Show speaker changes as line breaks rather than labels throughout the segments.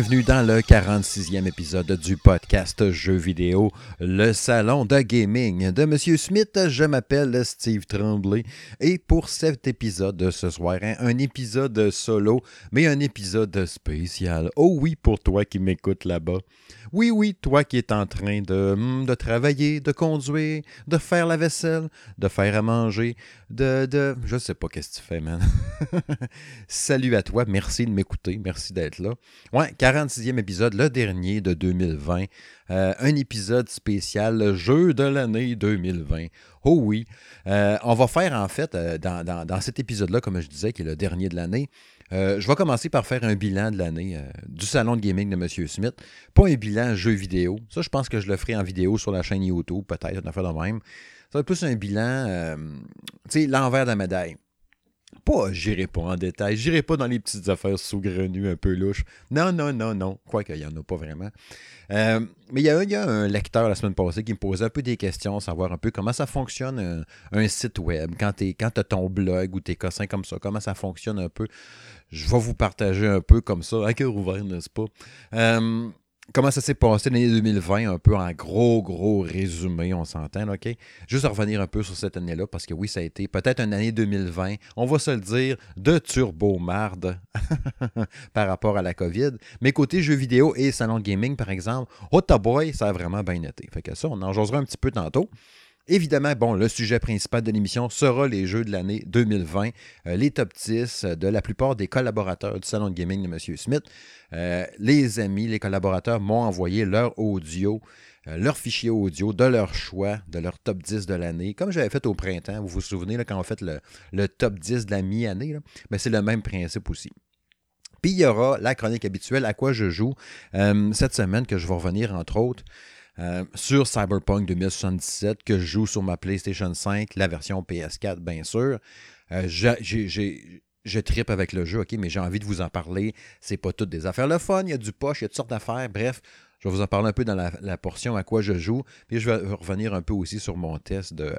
Bienvenue dans le 46e épisode du podcast Jeux vidéo, le salon de gaming de Monsieur Smith. Je m'appelle Steve Tremblay et pour cet épisode de ce soir, hein, un épisode solo, mais un épisode spécial. Oh oui, pour toi qui m'écoutes là-bas. Oui, oui, toi qui es en train de, hmm, de travailler, de conduire, de faire la vaisselle, de faire à manger, de... de je sais pas qu'est-ce que tu fais, man. Salut à toi, merci de m'écouter, merci d'être là. Ouais, 46e épisode, le dernier de 2020. Euh, un épisode spécial jeu de l'année 2020. Oh oui. Euh, on va faire en fait, euh, dans, dans, dans, cet épisode-là, comme je disais, qui est le dernier de l'année, je vais commencer par faire un bilan de l'année du salon de gaming de M. Smith. Pas un bilan jeu vidéo. Ça, je pense que je le ferai en vidéo sur la chaîne YouTube, peut-être, on fait de même. Ça va être plus un bilan, tu sais, l'envers de la médaille. Pas, j'irai pas en détail, j'irai pas dans les petites affaires sous-grenues un peu louches. Non, non, non, non. Quoique, il n'y en a pas vraiment. Euh, mais il y, a, y, a, un lecteur la semaine passée qui me posait un peu des questions, savoir un peu comment ça fonctionne un, site web, quand tu as ton blog ou tes cossins comme ça, comment ça fonctionne un peu. Je vais vous partager un peu comme ça, à cœur ouvert, n'est-ce pas? Euh, comment ça s'est passé l'année 2020, un peu en gros, gros résumé, on s'entend, OK? Juste revenir un peu sur cette année-là, parce que oui, ça a été peut-être une année 2020, on va se le dire, de turbo-marde par rapport à la COVID. Mais côté jeux vidéo et salon gaming, par exemple, oh ça a vraiment bien été. Fait que ça, on en jasera un petit peu tantôt. Évidemment, bon, le sujet principal de l'émission sera les jeux de l'année 2020, euh, les top 10 de la plupart des collaborateurs du salon de gaming de M. Smith. Euh, les amis, les collaborateurs m'ont envoyé leur audio, euh, leur fichier audio de leur choix, de leur top 10 de l'année, comme j'avais fait au printemps. Vous vous souvenez, là, quand on fait le, top 10 de la mi-année, mais c'est le même principe aussi. Puis il y aura la chronique habituelle à quoi je joue cette semaine, que je vais revenir entre autres. Euh, sur Cyberpunk 2077 que je joue sur ma PlayStation 5, la version PS4, bien sûr. Euh, je tripe avec le jeu, OK, mais j'ai envie de vous en parler. C'est pas toutes des affaires le fun, il y a du poche, il y a toutes sortes d'affaires. Bref, je vais vous en parler un peu dans la, portion à quoi je joue. Puis je vais revenir un peu aussi sur mon test de,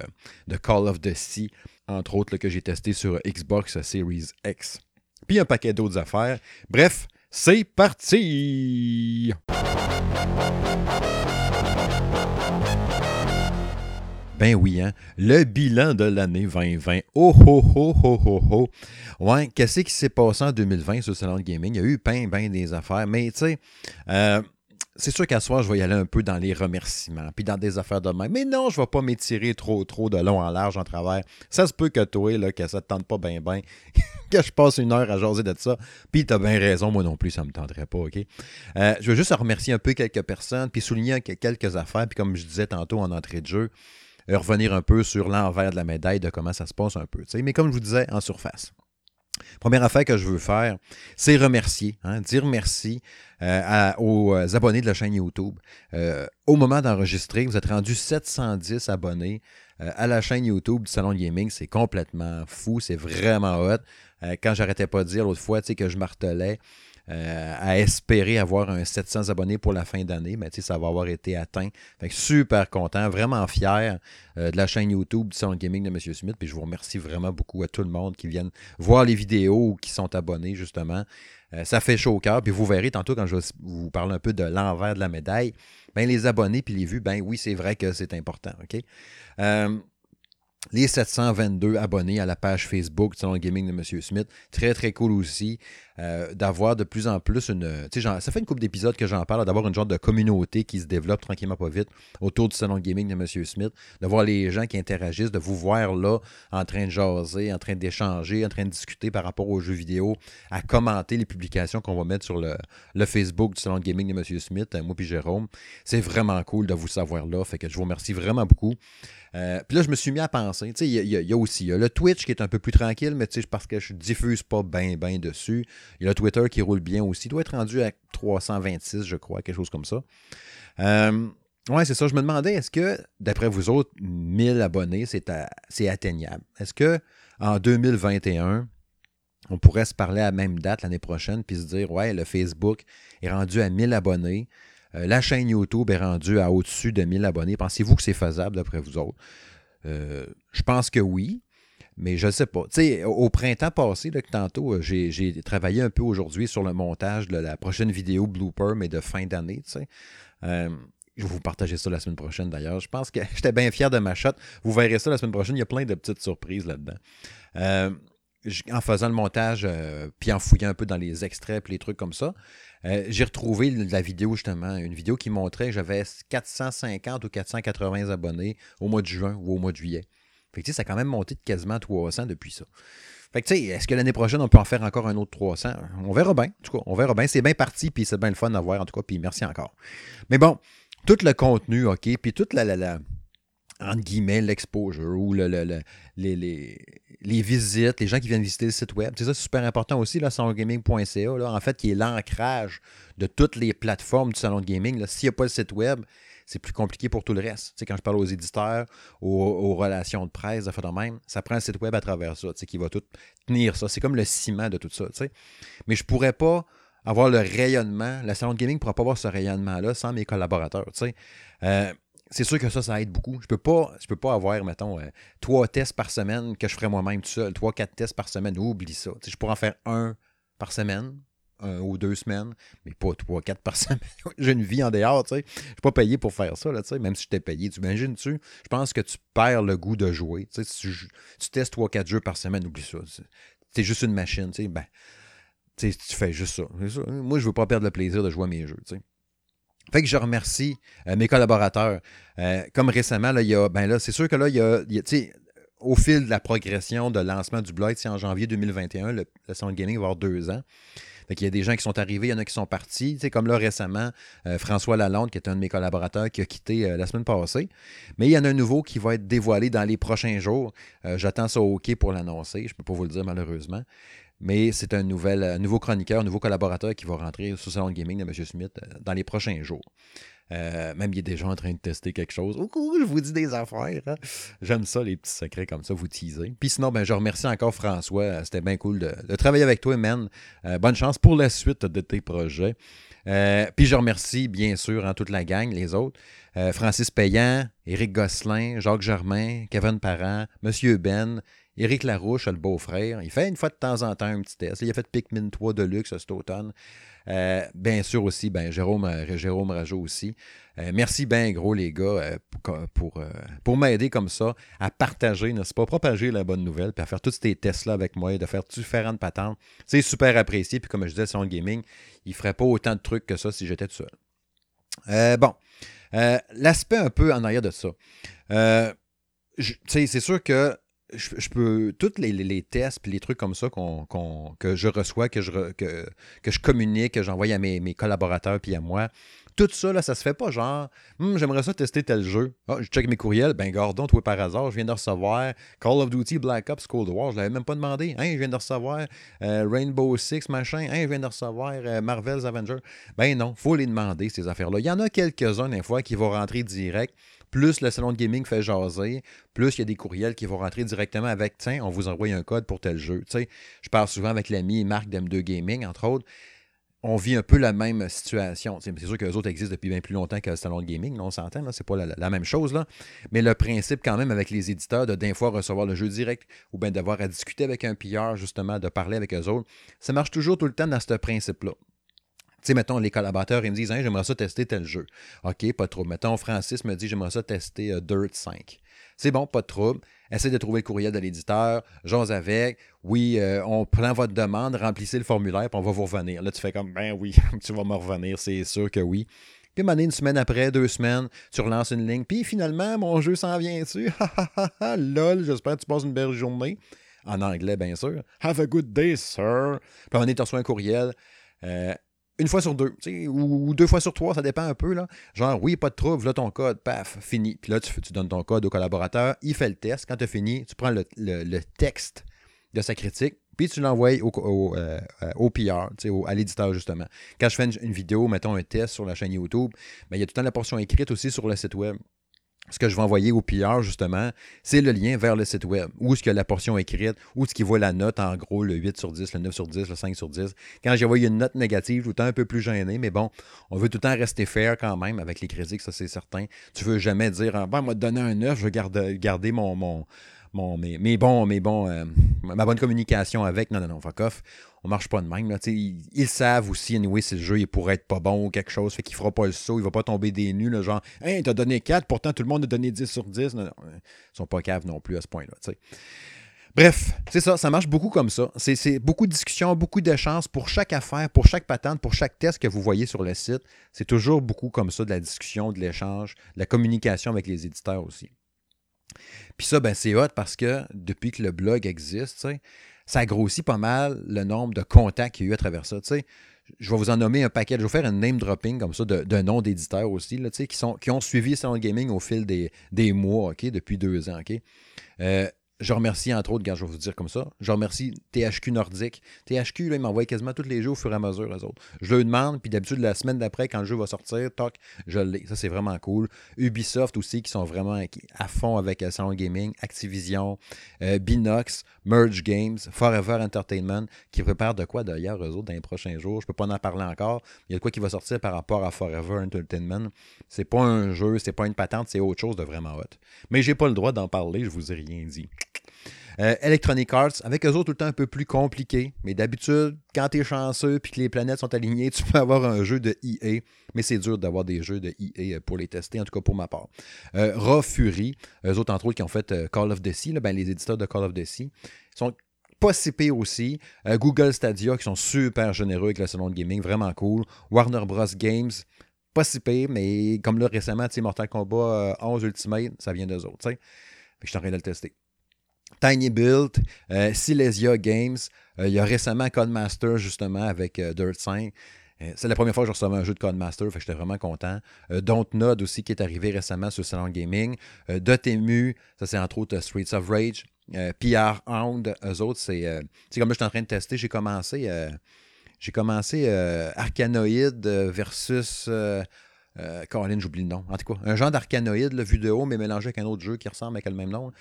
de Call of the Sea, entre autres, que j'ai testé sur Xbox Series X. Puis un paquet d'autres affaires. Bref, c'est parti! Ben oui, hein? Le bilan de l'année 2020. Oh, oh, oh, oh, oh, oh. Ouais, qu'est-ce qui s'est passé en 2020 sur le salon de gaming? Il y a eu plein, ben des affaires, mais tu sais, euh, c'est sûr qu'à soir, je vais y aller un peu dans les remerciements, puis dans des affaires de même. Mais non, je ne vais pas m'étirer trop, trop de long en large en travers. Ça se peut que toi, là, que ça ne te tente pas bien, bien, que je passe une heure à jaser de ça. Puis tu as bien raison, moi non plus, ça ne me tenterait pas, OK? Euh, je veux juste remercier un peu quelques personnes, puis souligner quelques affaires, puis comme je disais tantôt en entrée de jeu, euh, revenir un peu sur l'envers de la médaille de comment ça se passe un peu. Mais comme je vous disais, en surface. Première affaire que je veux faire, c'est remercier, hein, dire merci euh, aux euh, abonnés de la chaîne YouTube. au moment d'enregistrer, vous êtes rendu 710 abonnés à la chaîne YouTube du Salon Gaming. C'est complètement fou, c'est vraiment hot. quand j'arrêtais pas de dire l'autre fois que je martelais, euh, à espérer avoir un 700 abonnés pour la fin d'année, mais ça va avoir été atteint. super content, vraiment fier euh, de la chaîne YouTube du Salon Gaming de M. Smith. Puis je vous remercie vraiment beaucoup à tout le monde qui viennent voir les vidéos ou qui sont abonnés, justement. Euh, ça fait chaud au cœur. Puis vous verrez tantôt quand je vous parler un peu de l'envers de la médaille. Ben, les abonnés puis les vues, ben oui, c'est vrai que c'est important. OK? les 722 abonnés à la page Facebook du Salon Gaming de M. Smith. Très, très cool aussi. Euh, d'avoir de plus en plus une. Genre, ça fait une couple d'épisodes que j'en parle, d'avoir une genre de communauté qui se développe tranquillement pas vite autour du salon gaming de M. Smith, de voir les gens qui interagissent, de vous voir là en train de jaser, en train d'échanger, en train de discuter par rapport aux jeux vidéo, à commenter les publications qu'on va mettre sur le, Facebook du salon gaming de M. Smith, euh, moi puis Jérôme. C'est vraiment cool de vous savoir là. Fait que je vous remercie vraiment beaucoup. Euh, puis là, je me suis mis à penser. Il y, y, a aussi y a le Twitch qui est un peu plus tranquille, mais parce que je diffuse pas bien, bien dessus. Il y a Twitter qui roule bien aussi. Il doit être rendu à 326, je crois, quelque chose comme ça. Euh, oui, c'est ça. Je me demandais, est-ce que, d'après vous autres, 1000 abonnés, c'est atteignable? Est-ce que en 2021, on pourrait se parler à la même date l'année prochaine puis se dire, ouais, le Facebook est rendu à 1000 abonnés. Euh, la chaîne YouTube est rendue à au-dessus de 1000 abonnés? Pensez-vous que c'est faisable d'après vous autres? Euh, je pense que oui. Mais je ne sais pas. Tu au printemps passé, là, tantôt, euh, j'ai travaillé un peu aujourd'hui sur le montage de la prochaine vidéo blooper, mais de fin d'année. Euh, je vais vous partager ça la semaine prochaine d'ailleurs. Je pense que j'étais bien fier de ma shot. Vous verrez ça la semaine prochaine. Il y a plein de petites surprises là-dedans. Euh, en faisant le montage, puis en fouillant un peu dans les extraits, puis les trucs comme ça, j'ai retrouvé la vidéo justement, une vidéo qui montrait que j'avais 450 ou 480 abonnés au mois de juin ou au mois de juillet. Fait que, ça a quand même monté de quasiment 300 depuis ça. Fait que, tu sais, est-ce que l'année prochaine, on peut en faire encore un autre 300? On verra bien. En tout cas, on verra bien. C'est bien parti, puis c'est bien le fun à voir, en tout cas, puis merci encore. Mais bon, tout le contenu, OK, puis toute la, la, guillemets, l'exposure ou le, les, les, visites, les gens qui viennent visiter le site web. C'est ça, c'est super important aussi, salongaming.ca, en fait, qui est l'ancrage de toutes les plateformes du salon de gaming. S'il n'y a pas le site web, c'est plus compliqué pour tout le reste. Quand je parle aux éditeurs, aux, relations de presse, de de même, ça prend un site web à travers ça, qui va tout tenir ça. C'est comme le ciment de tout ça. Mais je pourrais pas avoir le rayonnement, la salon de gaming ne pourra pas avoir ce rayonnement-là sans mes collaborateurs. Euh, c'est sûr que ça, ça aide beaucoup. Je peux pas, je peux pas avoir, mettons, euh, trois tests par semaine que je ferais moi-même tout seul. Trois, quatre tests par semaine. Oublie ça. Je pourrais en faire un par semaine, un ou deux semaines, mais pas trois, quatre par semaine. J'ai une vie en dehors, tu sais. Je suis pas payé pour faire ça, là, tu sais, même si je t'ai payé. Tu imagines-tu? Je pense que tu perds le goût de jouer. Tu sais, si tu, testes trois, quatre jeux par semaine, oublie ça. C'est juste une machine, tu sais. Ben, tu fais juste ça. Moi, je veux pas perdre le plaisir de jouer à mes jeux, tu sais. Fait que je remercie euh, mes collaborateurs. Euh, comme récemment, là, il y a, ben là, c'est sûr que là, il y a, tu sais, au fil de la progression de lancement du blog, en janvier 2021, le, le Sound va avoir deux ans. Il y a des gens qui sont arrivés, il y en a qui sont partis. Comme là récemment, euh, François Lalonde, qui est un de mes collaborateurs, qui a quitté euh, la semaine passée. Mais il y en a un nouveau qui va être dévoilé dans les prochains jours. Euh, j'attends ça au OK pour l'annoncer. Je ne peux pas vous le dire malheureusement. Mais c'est un, nouveau chroniqueur, un nouveau collaborateur qui va rentrer sur salon de gaming de M. Smith dans les prochains jours. Euh, même il y a des gens en train de tester quelque chose. Ouh, je vous dis des affaires. Hein. J'aime ça, les petits secrets comme ça, vous teaser. Puis sinon, ben, je remercie encore François. C'était bien cool de, travailler avec toi, man. Euh, bonne chance pour la suite de tes projets. Euh, puis je remercie bien sûr hein, toute la gang, les autres. Francis Payan, Éric Gosselin, Jacques Germain, Kevin Parent, Monsieur Ben, Éric Larouche, le beau-frère. Il fait une fois de temps en temps un petit test. Il a fait Pikmin 3 de luxe cet automne. Euh, bien sûr aussi, ben, Jérôme, euh, Jérôme Rajot aussi. Euh, merci bien gros les gars pour, m'aider comme ça à partager, n'est-ce pas, propager la bonne nouvelle, puis à faire tous ces tests-là avec moi, de faire différentes patentes. C'est super apprécié, puis comme je disais, son gaming, il ne ferait pas autant de trucs que ça si j'étais tout seul. bon, l'aspect un peu en arrière de ça. c'est sûr que je, peux. Tous les, tests et les trucs comme ça que je reçois, que je, que, communique, que j'envoie à mes, collaborateurs puis à moi, tout ça, là, ça se fait pas genre, hum, j'aimerais ça tester tel jeu. Ah, je check mes courriels. Ben, Gordon, toi, par hasard, je viens de recevoir Call of Duty Black Ops Cold War. Je l'avais même pas demandé. Hein, je viens de recevoir euh, Rainbow Six, machin. Hein, je viens de recevoir euh, Marvel's Avengers. Ben non, faut les demander, ces affaires-là. Il y en a quelques-uns, des fois, qui vont rentrer direct plus le salon de gaming fait jaser, plus il y a des courriels qui vont rentrer directement avec Tiens, on vous envoie un code pour tel jeu. je parle souvent avec l'ami Marc d'M2 Gaming, entre autres. On vit un peu la même situation. C'est sûr que les autres existent depuis bien plus longtemps que le salon de gaming, on s'entend, c'est pas la, même chose. Là. Mais le principe, quand même, avec les éditeurs, de d'un fois recevoir le jeu direct ou bien d'avoir à discuter avec un pilleur, justement, de parler avec eux autres, ça marche toujours tout le temps dans ce principe-là. Sais, mettons, les collaborateurs, ils me disent, j'aimerais ça tester tel jeu. OK, pas trouble. Mettons, Francis me dit, j'aimerais ça tester euh, Dirt 5. C'est bon, pas de trouble. Essayez de trouver le courriel de l'éditeur, j'ose avec. Oui, euh, on prend votre demande, remplissez le formulaire, puis on va vous revenir. Là, tu fais comme, ben oui, tu vas me revenir, c'est sûr que oui. Puis, une semaine après, deux semaines, tu relances une ligne. Puis, finalement, mon jeu s'en vient dessus. Lol, j'espère que tu passes une belle journée. En anglais, bien sûr. Have a good day, sir. Puis, on est tu un courriel. Euh, une fois sur deux, ou, deux fois sur trois, ça dépend un peu. Là. Genre, oui, pas de trouble, là ton code, paf, fini. Puis là, tu, donnes ton code au collaborateur, il fait le test. Quand tu as fini, tu prends le, texte de sa critique, puis tu l'envoies au, au, euh, au, PR, à l'éditeur justement. Quand je fais une, vidéo, mettons un test sur la chaîne YouTube, ben, il y a tout le temps la portion écrite aussi sur le site web ce que je vais envoyer au PR, justement, c'est le lien vers le site web, où est-ce a la portion écrite, où est-ce qu'il voit la note, en gros, le 8 sur 10, le 9 sur 10, le 5 sur 10. Quand j'ai envoyé une note négative, tout le temps un peu plus gêné, mais bon, on veut tout le temps rester fair quand même avec les critiques, ça c'est certain. Tu veux jamais dire, ah, ben, moi, donner un 9, je veux garder, mon, mon, mon, euh, ma bonne communication avec. Non, non, non, fuck off. On marche pas de même. Là, ils, savent aussi, anyway, si le jeu il pourrait être pas bon ou quelque chose, fait qu'il fera pas le saut, il va pas tomber des nus, le genre, hey, t'as donné 4, pourtant tout le monde a donné 10 sur 10. Non, non, ils sont pas caves non plus à ce point-là. Bref, c'est ça, ça marche beaucoup comme ça. C'est beaucoup de discussions, beaucoup d'échanges pour chaque affaire, pour chaque patente, pour chaque test que vous voyez sur le site. C'est toujours beaucoup comme ça, de la discussion, de l'échange, de la communication avec les éditeurs aussi. Puis ça, ben, c'est hot parce que depuis que le blog existe, ça grossit pas mal le nombre de contacts qu'il y a eu à travers ça. Je vais vous en nommer un paquet. Je vais faire un name dropping comme ça de, noms d'éditeurs aussi, là, qui, ont suivi Salon Gaming au fil des, des mois, OK, depuis deux ans. OK? Euh, je remercie, entre autres, quand je vais vous dire comme ça, je remercie THQ Nordique. THQ, là, ils m'envoient quasiment tous les jeux au fur et à mesure, eux autres. Je le demande, puis d'habitude, la semaine d'après, quand le jeu va sortir, toc, je l'ai. Ça, c'est vraiment cool. Ubisoft aussi, qui sont vraiment à fond avec euh, Salon Gaming, Activision, euh, Binox, Merge Games, Forever Entertainment, qui préparent de quoi d'ailleurs, eux autres, dans les prochains jours. Je peux pas en parler encore. Il y a de quoi qui va sortir par rapport à Forever Entertainment. C'est pas un jeu, c'est pas une patente, c'est autre chose de vraiment hot. Mais j'ai pas le droit d'en parler, je vous ai rien dit. Euh, Electronic Arts, avec eux autres tout le temps un peu plus compliqué. Mais d'habitude, quand tu es chanceux et que les planètes sont alignées, tu peux avoir un jeu de EA. Mais c'est dur d'avoir des jeux de EA pour les tester, en tout cas pour ma part. Euh, Raw Fury, eux autres entre autres qui ont fait euh, Call of Duty, ben, les éditeurs de Call of Duty, sont pas si aussi. Google Stadia qui sont super généreux avec le salon de gaming, vraiment cool. Warner Bros. Games, pas si pire, mais comme là récemment, Mortal Kombat 11 Ultimate, ça vient d'eux autres. Je suis en train de le tester. Tiny Build, euh, Silesia Games. Euh, il y a récemment Codemaster, justement, avec euh, Dirt 5. C'est la première fois que je recevais un jeu de Codemaster, fait que j'étais vraiment content. Dontnod aussi, qui est arrivé récemment sur Salon Gaming. Dotemu, ça c'est entre autres Streets of Rage. PR Hound, eux autres, c'est comme là, je suis en train de tester. J'ai commencé, j'ai commencé Arcanoid versus. Caroline, j'oublie le nom. En tout cas, un genre d'arcanoïde, vu de haut, mais mélangé avec un autre jeu qui ressemble avec le même nom.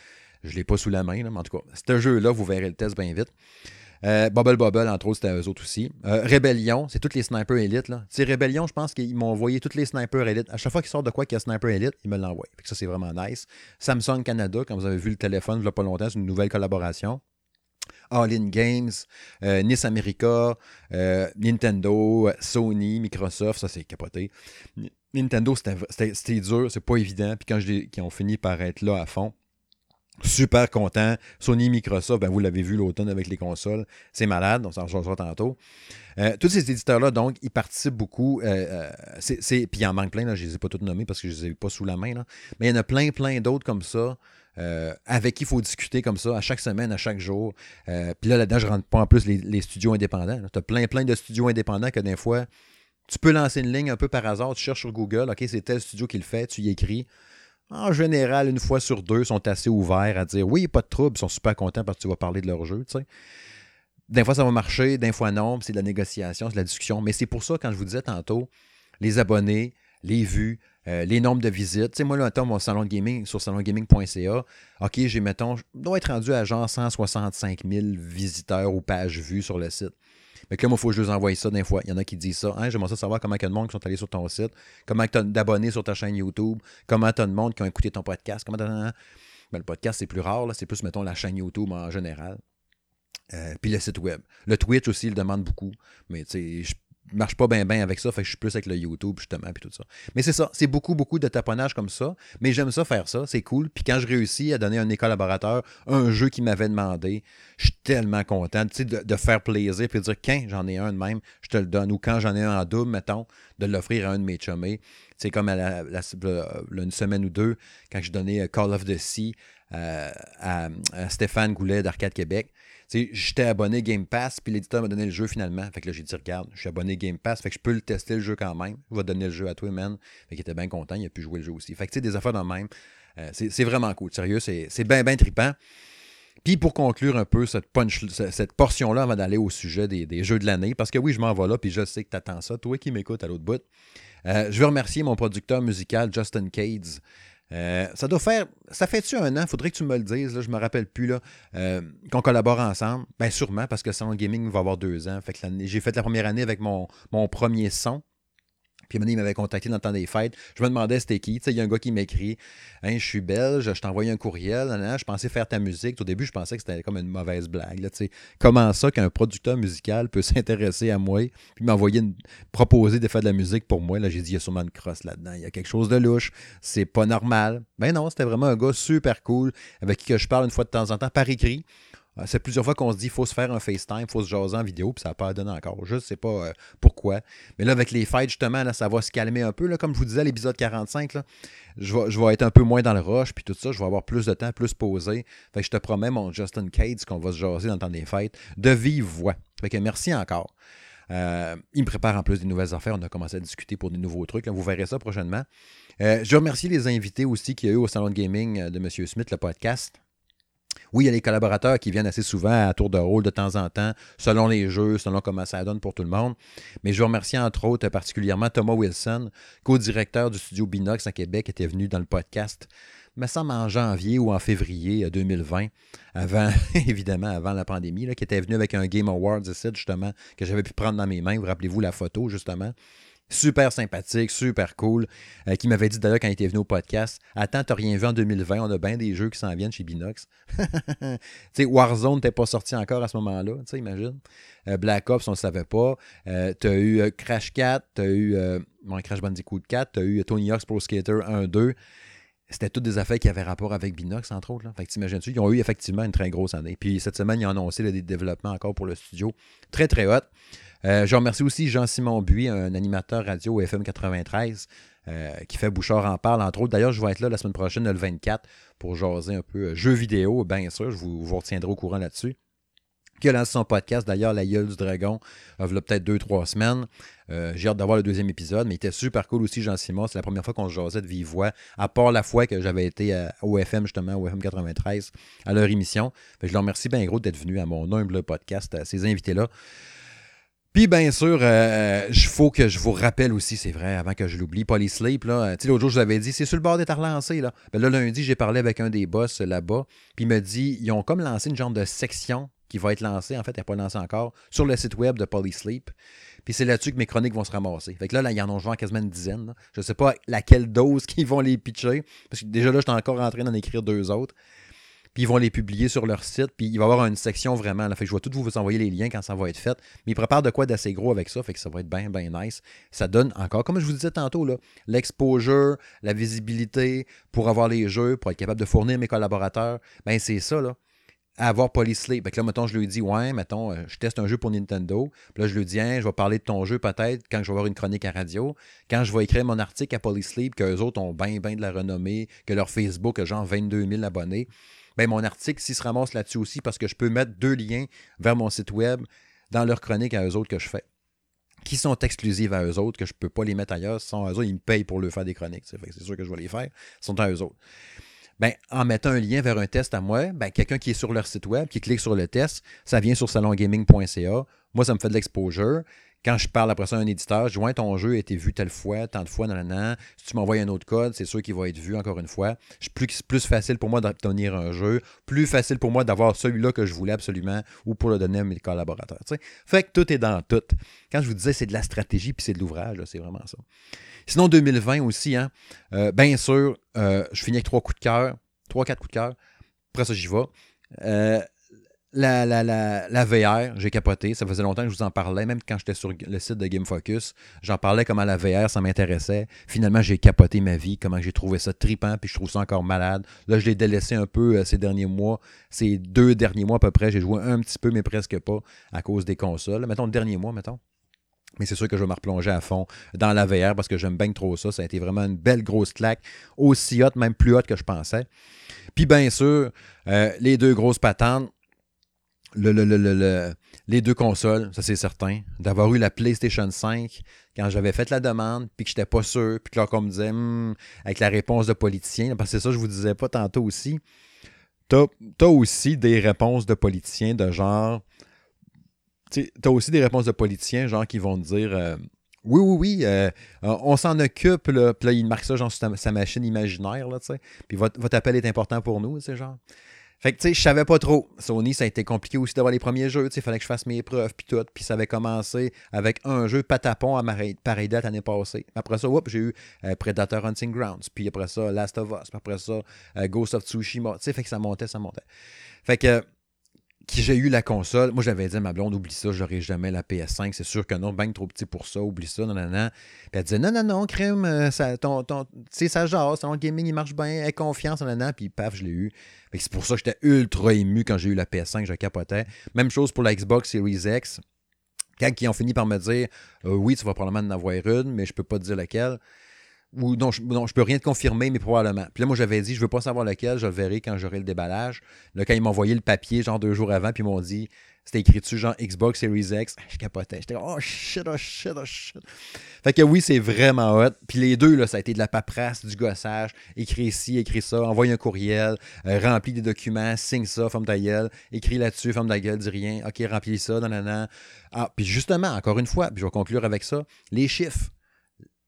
Je ne l'ai pas sous la main, mais en tout cas, un jeu-là, vous verrez le test bien vite. Euh, Bubble Bubble, entre autres, c'était eux autres aussi. Euh, Rébellion, c'est tous les snipers élites. Là. C'est Rébellion, je pense qu'ils m'ont envoyé tous les snipers élites. À chaque fois qu'ils sortent de quoi qu'il y a sniper élite, ils me l'envoient. Ça, c'est vraiment nice. Samsung Canada, comme vous avez vu le téléphone, il n'y a pas longtemps, c'est une nouvelle collaboration. All In Games, euh, Nice America, Nintendo, Sony, Microsoft, ça c'est capoté. Nintendo, c'était dur, c'est pas évident. Puis quand ils ont fini par être là à fond, Super content. Sony, Microsoft, ben vous l'avez vu l'automne avec les consoles. C'est malade, on s'en rejoindra tantôt. Euh, tous ces éditeurs-là, donc, ils participent beaucoup. Euh, euh, puis il en manque plein, je ne les ai pas tous nommés parce que je ne les ai pas sous la main. Là. Mais il y en a plein, plein d'autres comme ça. avec qui il faut discuter comme ça à chaque semaine, à chaque jour. Puis là, là-dedans, je ne rentre pas en plus les, studios indépendants. Tu as plein, plein de studios indépendants que des fois, tu peux lancer une ligne un peu par hasard, tu cherches sur Google, OK, c'est tel studio qui le fait, tu y écris en général, une fois sur deux, sont assez ouverts à dire oui, pas de trouble, ils sont super contents parce que tu vas parler de leur jeu. Tu sais. Des fois, ça va marcher, des fois non, c'est de la négociation, c'est de la discussion. Mais c'est pour ça, quand je vous disais tantôt, les abonnés, les vues, euh, les nombres de visites. Tu moi, là, attends, mon salon de gaming sur salongaming.ca, OK, j'ai, mettons, je dois être rendu à genre 165 000 visiteurs ou pages vues sur le site. Mais moi, il faut que je les envoie ça des fois. Il y en a qui disent ça. Hein, J'aimerais savoir comment il y a de monde qui sont allés sur ton site, comment tu d'abonnés sur ta chaîne YouTube, comment tu as de monde qui ont écouté ton podcast. Comment ben, le podcast, c'est plus rare. C'est plus, mettons, la chaîne YouTube en général. Euh, puis le site web. Le Twitch aussi, il demande beaucoup. Mais tu sais, marche pas bien bien avec ça, fait que je suis plus avec le YouTube, justement, puis tout ça. Mais c'est ça, c'est beaucoup, beaucoup de taponnage comme ça, mais j'aime ça faire ça, c'est cool. Puis quand je réussis à donner à un collaborateur un jeu qu'il m'avait demandé, je suis tellement content, de, faire plaisir, puis de dire, quand j'en ai un de même, je te le donne, ou quand j'en ai un en double, mettons, de l'offrir à un de mes chumés. C'est comme une semaine ou deux, quand je donnais Call of the Sea euh, à, Stéphane Goulet d'Arcade Québec j'étais abonné Game Pass, puis l'éditeur m'a donné le jeu finalement. Fait que là, j'ai dit, regarde, je suis abonné Game Pass, fait que je peux le tester le jeu quand même. Je vais donner le jeu à toi, man. Fait qu'il était bien content, il a pu jouer le jeu aussi. Fait que, tu sais, des affaires dans le même. Euh, c'est vraiment cool. Sérieux, c'est bien, bien trippant. Puis pour conclure un peu cette, punch, cette portion-là avant d'aller au sujet des, jeux de l'année, parce que oui, je m'en vais là, puis je sais que tu attends ça, toi qui m'écoutes à l'autre bout. Euh, je veux remercier mon producteur musical, Justin Cades. Euh, ça doit faire. Ça fait-tu un an? Faudrait que tu me le dises. Là, je me rappelle plus là, euh, qu'on collabore ensemble? Bien sûrement, parce que Sound Gaming va avoir deux ans. J'ai fait la première année avec mon, mon premier son Puis il m'avait contacté dans le temps des fêtes. Je me demandais c'était qui. Il y a un gars qui m'écrit Hein, je suis belge, je t'ai envoyé un courriel. je pensais faire ta musique. Au début, je pensais que c'était comme une mauvaise blague. comment ça qu'un producteur musical peut s'intéresser à moi puis m'envoyer une... proposer de faire de la musique pour moi? Là, j'ai dit, il y a sûrement une crosse là-dedans. Il y a quelque chose de louche. C'est pas normal. Ben non, c'était vraiment un gars super cool avec qui je parle une fois de temps en temps par écrit. Euh, c'est plusieurs fois qu'on se dit qu'il faut se faire un FaceTime, il faut se jaser en vidéo, puis ça n'a pas donné encore. Je ne sais pas euh, pourquoi. Mais là, avec les fêtes, justement, là, ça va se calmer un peu. Comme je vous disais, l'épisode 45, là, je, vais, être un peu moins dans le rush, puis tout ça, je vais avoir plus de temps, plus posé. Je te promets, mon Justin Cates, qu'on va se jaser dans le temps des fêtes, de vive voix. Fait que merci encore. Euh, il me prépare en plus des nouvelles affaires. On a commencé à discuter pour des nouveaux trucs. vous verrez ça prochainement. je remercie les invités aussi qu'il y a eu au Salon de Gaming de M. Smith, le podcast. Oui, il y a les collaborateurs qui viennent assez souvent à tour de rôle de temps en temps, selon les jeux, selon comment ça donne pour tout le monde. Mais je veux remercier entre autres particulièrement Thomas Wilson, co-directeur du studio Binox à Québec, qui était venu dans le podcast, me semble en janvier ou en février 2020, euh, avant, évidemment, avant la pandémie, qui était venu avec un Game Awards justement, que j'avais pu prendre dans mes mains. Vous rappelez-vous la photo, justement? Super sympathique, super cool, euh, qui m'avait dit d'ailleurs quand il était venu au podcast Attends, t'as rien vu en 2020, on a bien des jeux qui s'en viennent chez Binox. tu sais, Warzone n'était pas sorti encore à ce moment-là, tu imagine. Euh, Black Ops, on ne le savait pas. Euh, t'as eu Crash 4, t'as eu Crash Bandicoot 4, t'as eu Tony Hawk's Pro Skater 1, 2 c'était toutes des affaires qui avaient rapport avec Binox, entre autres. Là. Fait que t'imagines-tu, ils ont eu effectivement une très grosse année. Puis cette semaine, ils ont annoncé des développements encore pour le studio. Très, très hot. Euh, je remercie aussi Jean-Simon Buis, un animateur radio FM 93, euh, qui fait Bouchard en parle, entre autres. D'ailleurs, je vais être là la semaine prochaine, le 24, pour jaser un peu euh, jeux vidéo, bien sûr. Je vous, retiendrai au courant là-dessus qui a lancé son podcast, d'ailleurs, La gueule du Dragon, il y a peut-être deux, trois semaines. J'ai hâte d'avoir le deuxième épisode, mais il était super cool aussi, Jean-Simon. C'est la première fois qu'on se jasait de vive voix, à part la fois que j'avais été au FM, justement, au FM 93, à leur émission. je leur remercie bien gros d'être venu à mon humble podcast, à ces invités-là. Puis bien sûr, il euh, euh, faut que je vous rappelle aussi, c'est vrai, avant que je l'oublie, Polysleep, là. Tu sais, l'autre jour, je vous avais dit, c'est sur le bord d'être relancé, là. Ben là, lundi, j'ai parlé avec un des boss là-bas, puis il me dit, ils ont comme lancé une genre de section qui va être lancée, en fait, elle n'est pas lancée encore, sur le site web de Polysleep. Puis c'est là-dessus que mes chroniques vont se ramasser. Fait que là, là ils en ont joué quasiment une dizaine. Je ne sais pas laquelle dose qu'ils vont les pitcher, parce que déjà là, je suis encore en train d'en écrire deux autres puis ils vont les publier sur leur site, puis il va y avoir une section vraiment. Là, fait que je vais tout vous envoyer les liens quand ça va être fait. Mais ils préparent de quoi d'assez gros avec ça, fait que ça va être bien, bien nice. Ça donne encore, comme je vous disais tantôt, l'exposure, la visibilité pour avoir les jeux, pour être capable de fournir mes collaborateurs. Ben c'est ça, là avoir Polysleep. Fait que là, mettons, je lui dis, ouais, mettons, euh, je teste un jeu pour Nintendo. Puis là, je lui dis, hein, je vais parler de ton jeu peut-être quand je vais avoir une chronique à radio. Quand je vais écrire mon article à Polysleep, qu'eux autres ont bien, bien de la renommée, que leur Facebook a genre 22 000 abonnés. Ben, mon article, s'il se ramasse là-dessus aussi, parce que je peux mettre deux liens vers mon site web dans leur chronique à eux autres que je fais, qui sont exclusives à eux autres, que je ne peux pas les mettre ailleurs. sont eux autres, ils me payent pour le faire des chroniques. C'est sûr que je vais les faire. Ils sont à eux autres. Ben, en mettant un lien vers un test à moi, ben, quelqu'un qui est sur leur site web, qui clique sur le test, ça vient sur salongaming.ca. Moi, ça me fait de l'exposure. Quand je parle après ça à un éditeur, je vois ton jeu a été vu telle fois, tant de fois, dans an. Si tu m'envoies un autre code, c'est sûr qu'il va être vu encore une fois. C'est plus, facile pour moi d'obtenir un jeu, plus facile pour moi d'avoir celui-là que je voulais absolument ou pour le donner à mes collaborateurs. Fait que tout est dans tout. Quand je vous disais c'est de la stratégie puis c'est de l'ouvrage, c'est vraiment ça. Sinon, 2020 aussi, hein, euh, bien sûr, euh, je finis avec trois coups de cœur, trois, quatre coups de cœur. Après ça, j'y vais. Euh, la, la, la, la, VR, j'ai capoté. Ça faisait longtemps que je vous en parlais, même quand j'étais sur le site de Game Focus. J'en parlais comment la VR, ça m'intéressait. Finalement, j'ai capoté ma vie, comment j'ai trouvé ça tripant, puis je trouve ça encore malade. Là, je l'ai délaissé un peu euh, ces derniers mois. Ces deux derniers mois à peu près, j'ai joué un petit peu, mais presque pas, à cause des consoles. Mettons le dernier mois, mettons. Mais c'est sûr que je vais me replonger à fond dans la VR parce que j'aime bien trop ça. Ça a été vraiment une belle grosse claque, aussi haute, même plus haute que je pensais. Puis bien sûr, euh, les deux grosses patentes, le, les deux consoles, ça c'est certain. D'avoir eu la PlayStation 5 quand j'avais fait la demande, puis que j'étais pas sûr, puis que là, on me disait, hmm, avec la réponse de politiciens, parce que c'est ça, je vous disais pas tantôt aussi. T'as as aussi des réponses de politiciens de genre. T'as aussi des réponses de politiciens, genre, qui vont te dire. Euh, oui, oui, oui, euh, on s'en occupe. Puis là, il marque ça, genre, sur sa machine imaginaire, là, tu sais. Puis votre, votre appel est important pour nous, c'est genre. Fait que, tu sais, je savais pas trop. Sony, ça a été compliqué aussi d'avoir les premiers jeux. Tu sais, fallait que je fasse mes preuves, puis tout. Puis ça avait commencé avec un jeu patapon à pareille date l'année passée. Après ça, j'ai eu euh, Predator Hunting Grounds. Puis après ça, Last of Us. Puis après ça, euh, Ghost of Tsushima. Tu sais, fait que ça montait, ça montait. Fait que j'ai eu la console. Moi, j'avais dit à ma blonde, oublie ça, j'aurai jamais la PS5. C'est sûr que non, ben trop petit pour ça, oublie ça, non, non. Puis elle disait, non, non, non, crème, euh, ça, ton, ton, ça jase, ton gaming, il marche bien, aie confiance, non, non, Puis paf, je l'ai eu. C'est pour ça que j'étais ultra ému quand j'ai eu la PS5, je capotais. Même chose pour la Xbox Series X. Quand ils ont fini par me dire, euh, oui, tu vas probablement en avoir une, mais je peux pas te dire laquelle ou je, peux rien te confirmer, mais probablement. Puis là, moi, j'avais dit, je veux pas savoir lequel, je le verrai quand j'aurai le déballage. Là, quand ils m'ont envoyé le papier, genre deux jours avant, puis ils m'ont dit, c'était écrit dessus, genre Xbox Series X, je capotais. J'étais oh shit, oh shit, oh shit. Fait que oui, c'est vraiment hot. Puis les deux, là, ça a été de la paperasse, du gossage, écrit ici, écrit ça, envoie un courriel, euh, remplis des documents, signe ça, femme ta gueule, écris là-dessus, femme ta gueule, dis rien, ok, remplis ça, nanana. Ah, puis justement, encore une fois, puis je vais conclure avec ça, les chiffres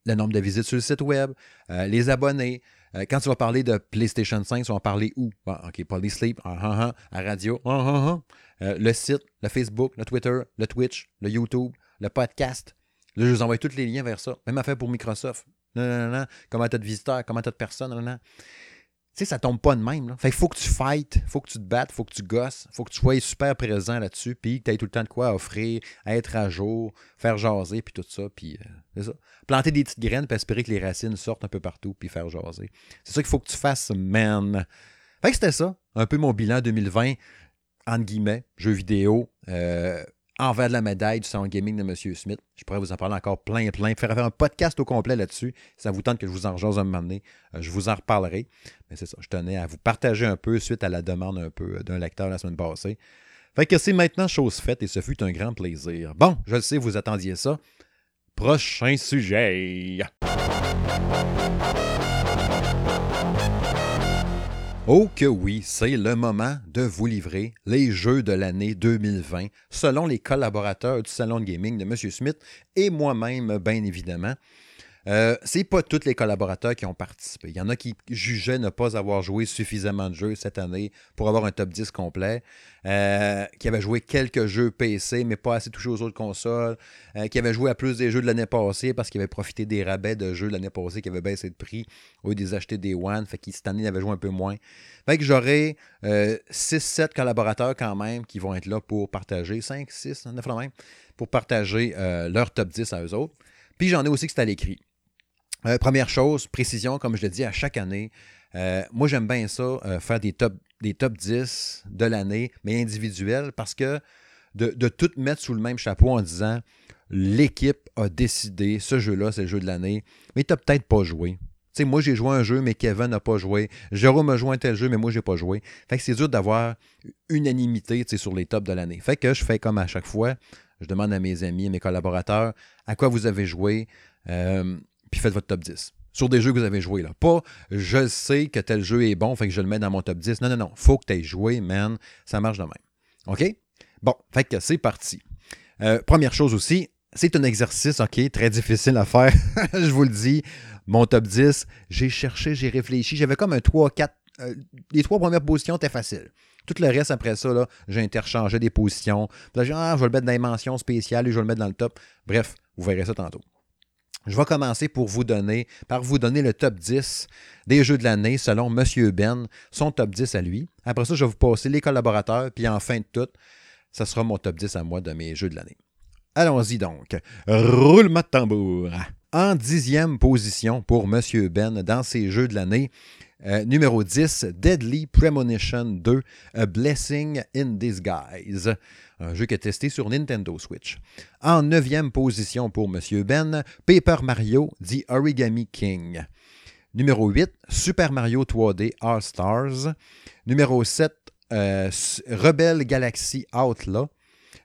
le nombre de visites sur le site web, euh, les abonnés. Euh, quand tu vas parler de PlayStation 5, tu vas en parler où? Bon, OK, Polysleep, uh, uh, uh, à radio, uh, euh, le site, le Facebook, le Twitter, le Twitch, le YouTube, le podcast. Là, je vous envoie tous les liens vers ça. Même affaire pour Microsoft. Non, non, non. Comment t'as de visiteurs, comment t'as de personnes, non. Sais, ça tombe pas de même. Là. Fait qu'il faut que tu fights, faut que tu te battes, faut que tu gosses, faut que tu sois super présent là-dessus, puis que tu aies tout le temps de quoi offrir, être à jour, faire jaser, puis tout ça. Puis euh, c'est ça. Planter des petites graines, puis espérer que les racines sortent un peu partout, puis faire jaser. C'est ça qu'il faut que tu fasses, man. Fait que c'était ça, un peu mon bilan 2020, entre guillemets, jeux vidéo. Euh, envers de la médaille du salon gaming de M. Smith. Je pourrais vous en parler encore plein, plein. Faire, un podcast au complet là-dessus. ça vous tente que je vous en jase un moment donné, euh, je vous en reparlerai. Mais c'est ça, je tenais à vous partager un peu suite à la demande un peu euh, d'un lecteur la semaine passée. Fait que c'est maintenant chose faite et ce fut un grand plaisir. Bon, je le sais, vous attendiez ça. Prochain sujet. Oh que oui, c'est le moment de vous livrer les jeux de l'année 2020 selon les collaborateurs du salon de gaming de M. Smith et moi-même, bien évidemment. Euh, c'est pas tous les collaborateurs qui ont participé. Il y en a qui jugeaient ne pas avoir joué suffisamment de jeux cette année pour avoir un top 10 complet, euh, qui avaient joué quelques jeux PC, mais pas assez touché aux autres consoles, euh, qui avaient joué à plus des jeux de l'année passée parce qu'ils avaient profité des rabais de jeux de l'année passée qui avaient baissé de prix au lieu de les acheter des One, fait qu'ils cette année ils avaient joué un peu moins. Fait que j'aurai 6-7 collaborateurs quand même qui vont être là pour partager, 5, 6, 9 même, pour partager leur top 10 à eux autres. Puis j'en ai aussi qui c'est à l'écrit. Euh, première chose, précision, comme je le dis à chaque année. Euh, moi, j'aime bien ça, euh, faire des top, des top 10 de l'année, mais individuels, parce que de, tout mettre sous le même chapeau en disant l'équipe a décidé, ce jeu-là, c'est le jeu de l'année, mais tu n'as peut-être pas joué. Moi, j'ai joué un jeu, mais Kevin n'a pas joué. Jérôme a joué un tel jeu, mais moi, j'ai pas joué. Fait que c'est dur d'avoir unanimité sur les tops de l'année. Fait que je fais comme à chaque fois. Je demande à mes amis, à mes collaborateurs, à quoi vous avez joué? Puis faites votre top 10 sur des jeux que vous avez joués. Là. Pas je sais que tel jeu est bon, fait que je le mets dans mon top 10. Non, non, non. faut que tu aies joué, man. Ça marche de même. OK? Bon, fait que c'est parti. Euh, première chose aussi, c'est un exercice, OK, très difficile à faire. je vous le dis. Mon top 10, j'ai cherché, j'ai réfléchi. J'avais comme un 3, 4. Euh, les trois premières positions étaient faciles. Tout le reste, après ça, là, j'ai interchangé des positions. Ah, je vais le mettre dans les mentions spéciales et je vais le mettre dans le top. Bref, vous verrez ça tantôt. Je vais commencer pour vous donner, par vous donner le top 10 des jeux de l'année selon M. Ben, son top 10 à lui. Après ça, je vais vous passer les collaborateurs, puis en fin de tout, ça sera mon top 10 à moi de mes jeux de l'année. Allons-y donc. Roulement de tambour. En dixième position pour M. Ben dans ses jeux de l'année, euh, numéro 10, Deadly Premonition 2, A Blessing in Disguise un jeu qui est testé sur Nintendo Switch. En neuvième position pour M. Ben, Paper Mario The Origami King. Numéro 8, Super Mario 3D All Stars. Numéro 7, euh, Rebel Galaxy Outlaw.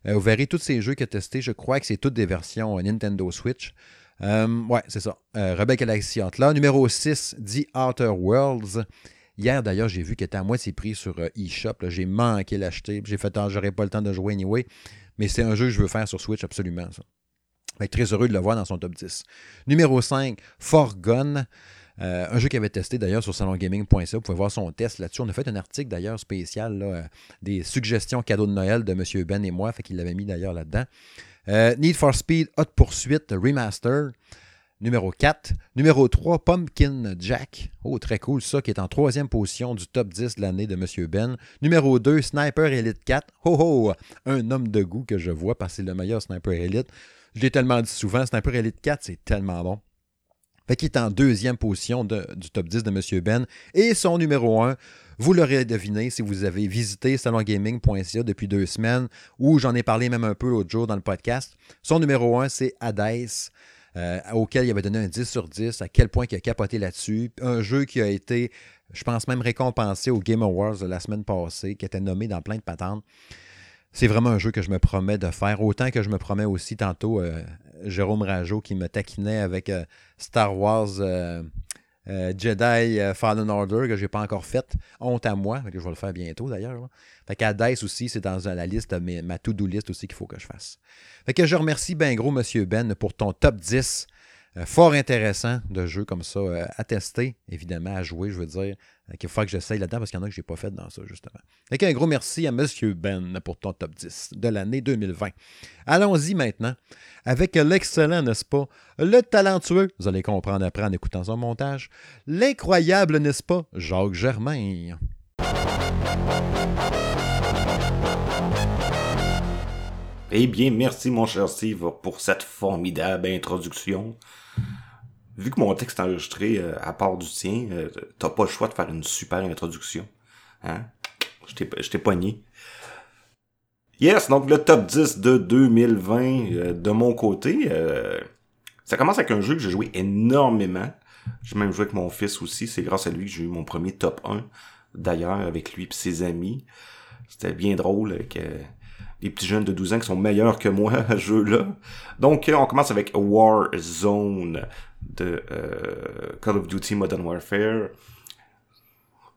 Euh, vous verrez tous ces jeux qu'il a testés. Je crois que c'est toutes des versions Nintendo Switch. Euh, ouais, c'est ça. Rebel Galaxy Outlaw. Numéro 6, The Outer Worlds. Hier, d'ailleurs, j'ai vu qu'il était à moitié prix sur euh, eShop. J'ai manqué l'acheter. J'ai fait, ah, j'aurais pas le temps de jouer anyway. Mais c'est un jeu que je veux faire sur Switch, absolument. Ça. très heureux de le voir dans son top 10. Numéro 5, Forgone. un jeu qu'il avait testé d'ailleurs sur salongaming.ca. Vous pouvez voir son test là-dessus. On a fait un article d'ailleurs spécial, des suggestions cadeaux de Noël de M. Ben et moi. Fait qu'il l'avait mis d'ailleurs là-dedans. Need for Speed Hot Pursuit Remaster. Numéro 4. Numéro 3, Pumpkin Jack. Oh, très cool ça, qui est en troisième position du top 10 de l'année de M. Ben. Numéro 2, Sniper Elite 4. Oh oh, un homme de goût que je vois parce que c'est le meilleur Sniper Elite. Je l'ai tellement dit souvent, Sniper Elite 4, c'est tellement bon. Fait qu'il est en deuxième position du top 10 de M. Ben. Et son numéro 1, vous l'aurez deviné si vous avez visité salongaming.ca depuis deux semaines, ou j'en ai parlé même un peu l'autre jour dans le podcast. Son numéro 1, c'est Hades. Euh, auquel il avait donné un 10 sur 10, à quel point il a capoté là-dessus. Un jeu qui a été, je pense même récompensé au Game Awards de la semaine passée, qui était nommé dans plein de patentes. C'est vraiment un jeu que je me promets de faire, autant que je me promets aussi tantôt euh, Jérôme Rajo qui me taquinait avec euh, Star Wars euh, Jedi euh, Fallen Order que j'ai pas encore fait. Honte à moi, je vais le faire bientôt d'ailleurs. Fait Dice aussi, c'est dans la liste, ma to-do list aussi qu'il faut que je fasse. Que je remercie bien gros Monsieur Ben pour ton top 10 euh, fort intéressant de jeux comme ça euh, à tester, évidemment, à jouer, je veux dire. Euh, qu'il faut que j'essaye là-dedans parce qu'il y en a que je n'ai pas fait dans ça, justement. Un gros merci à M. Ben pour ton top 10 de l'année 2020. Allons-y maintenant avec l'excellent, n'est-ce pas, le talentueux, vous allez comprendre après en écoutant son montage, l'incroyable, n'est-ce pas, Jacques Germain.
Eh bien, merci mon cher Steve pour cette formidable introduction. Vu que mon texte est enregistré euh, à part du tien, euh, t'as pas le choix de faire une super introduction. Hein? Je t'ai poigné. Yes, donc le top 10 de 2020 euh, de mon côté. ça commence avec un jeu que j'ai joué énormément. J'ai même joué avec mon fils aussi. C'est grâce à lui que j'ai eu mon premier top 1. D'ailleurs, avec lui et ses amis. C'était bien drôle avec les petits jeunes de 12 ans qui sont meilleurs que moi à ce jeu-là. Donc, on commence avec Warzone de euh, Call of Duty Modern Warfare.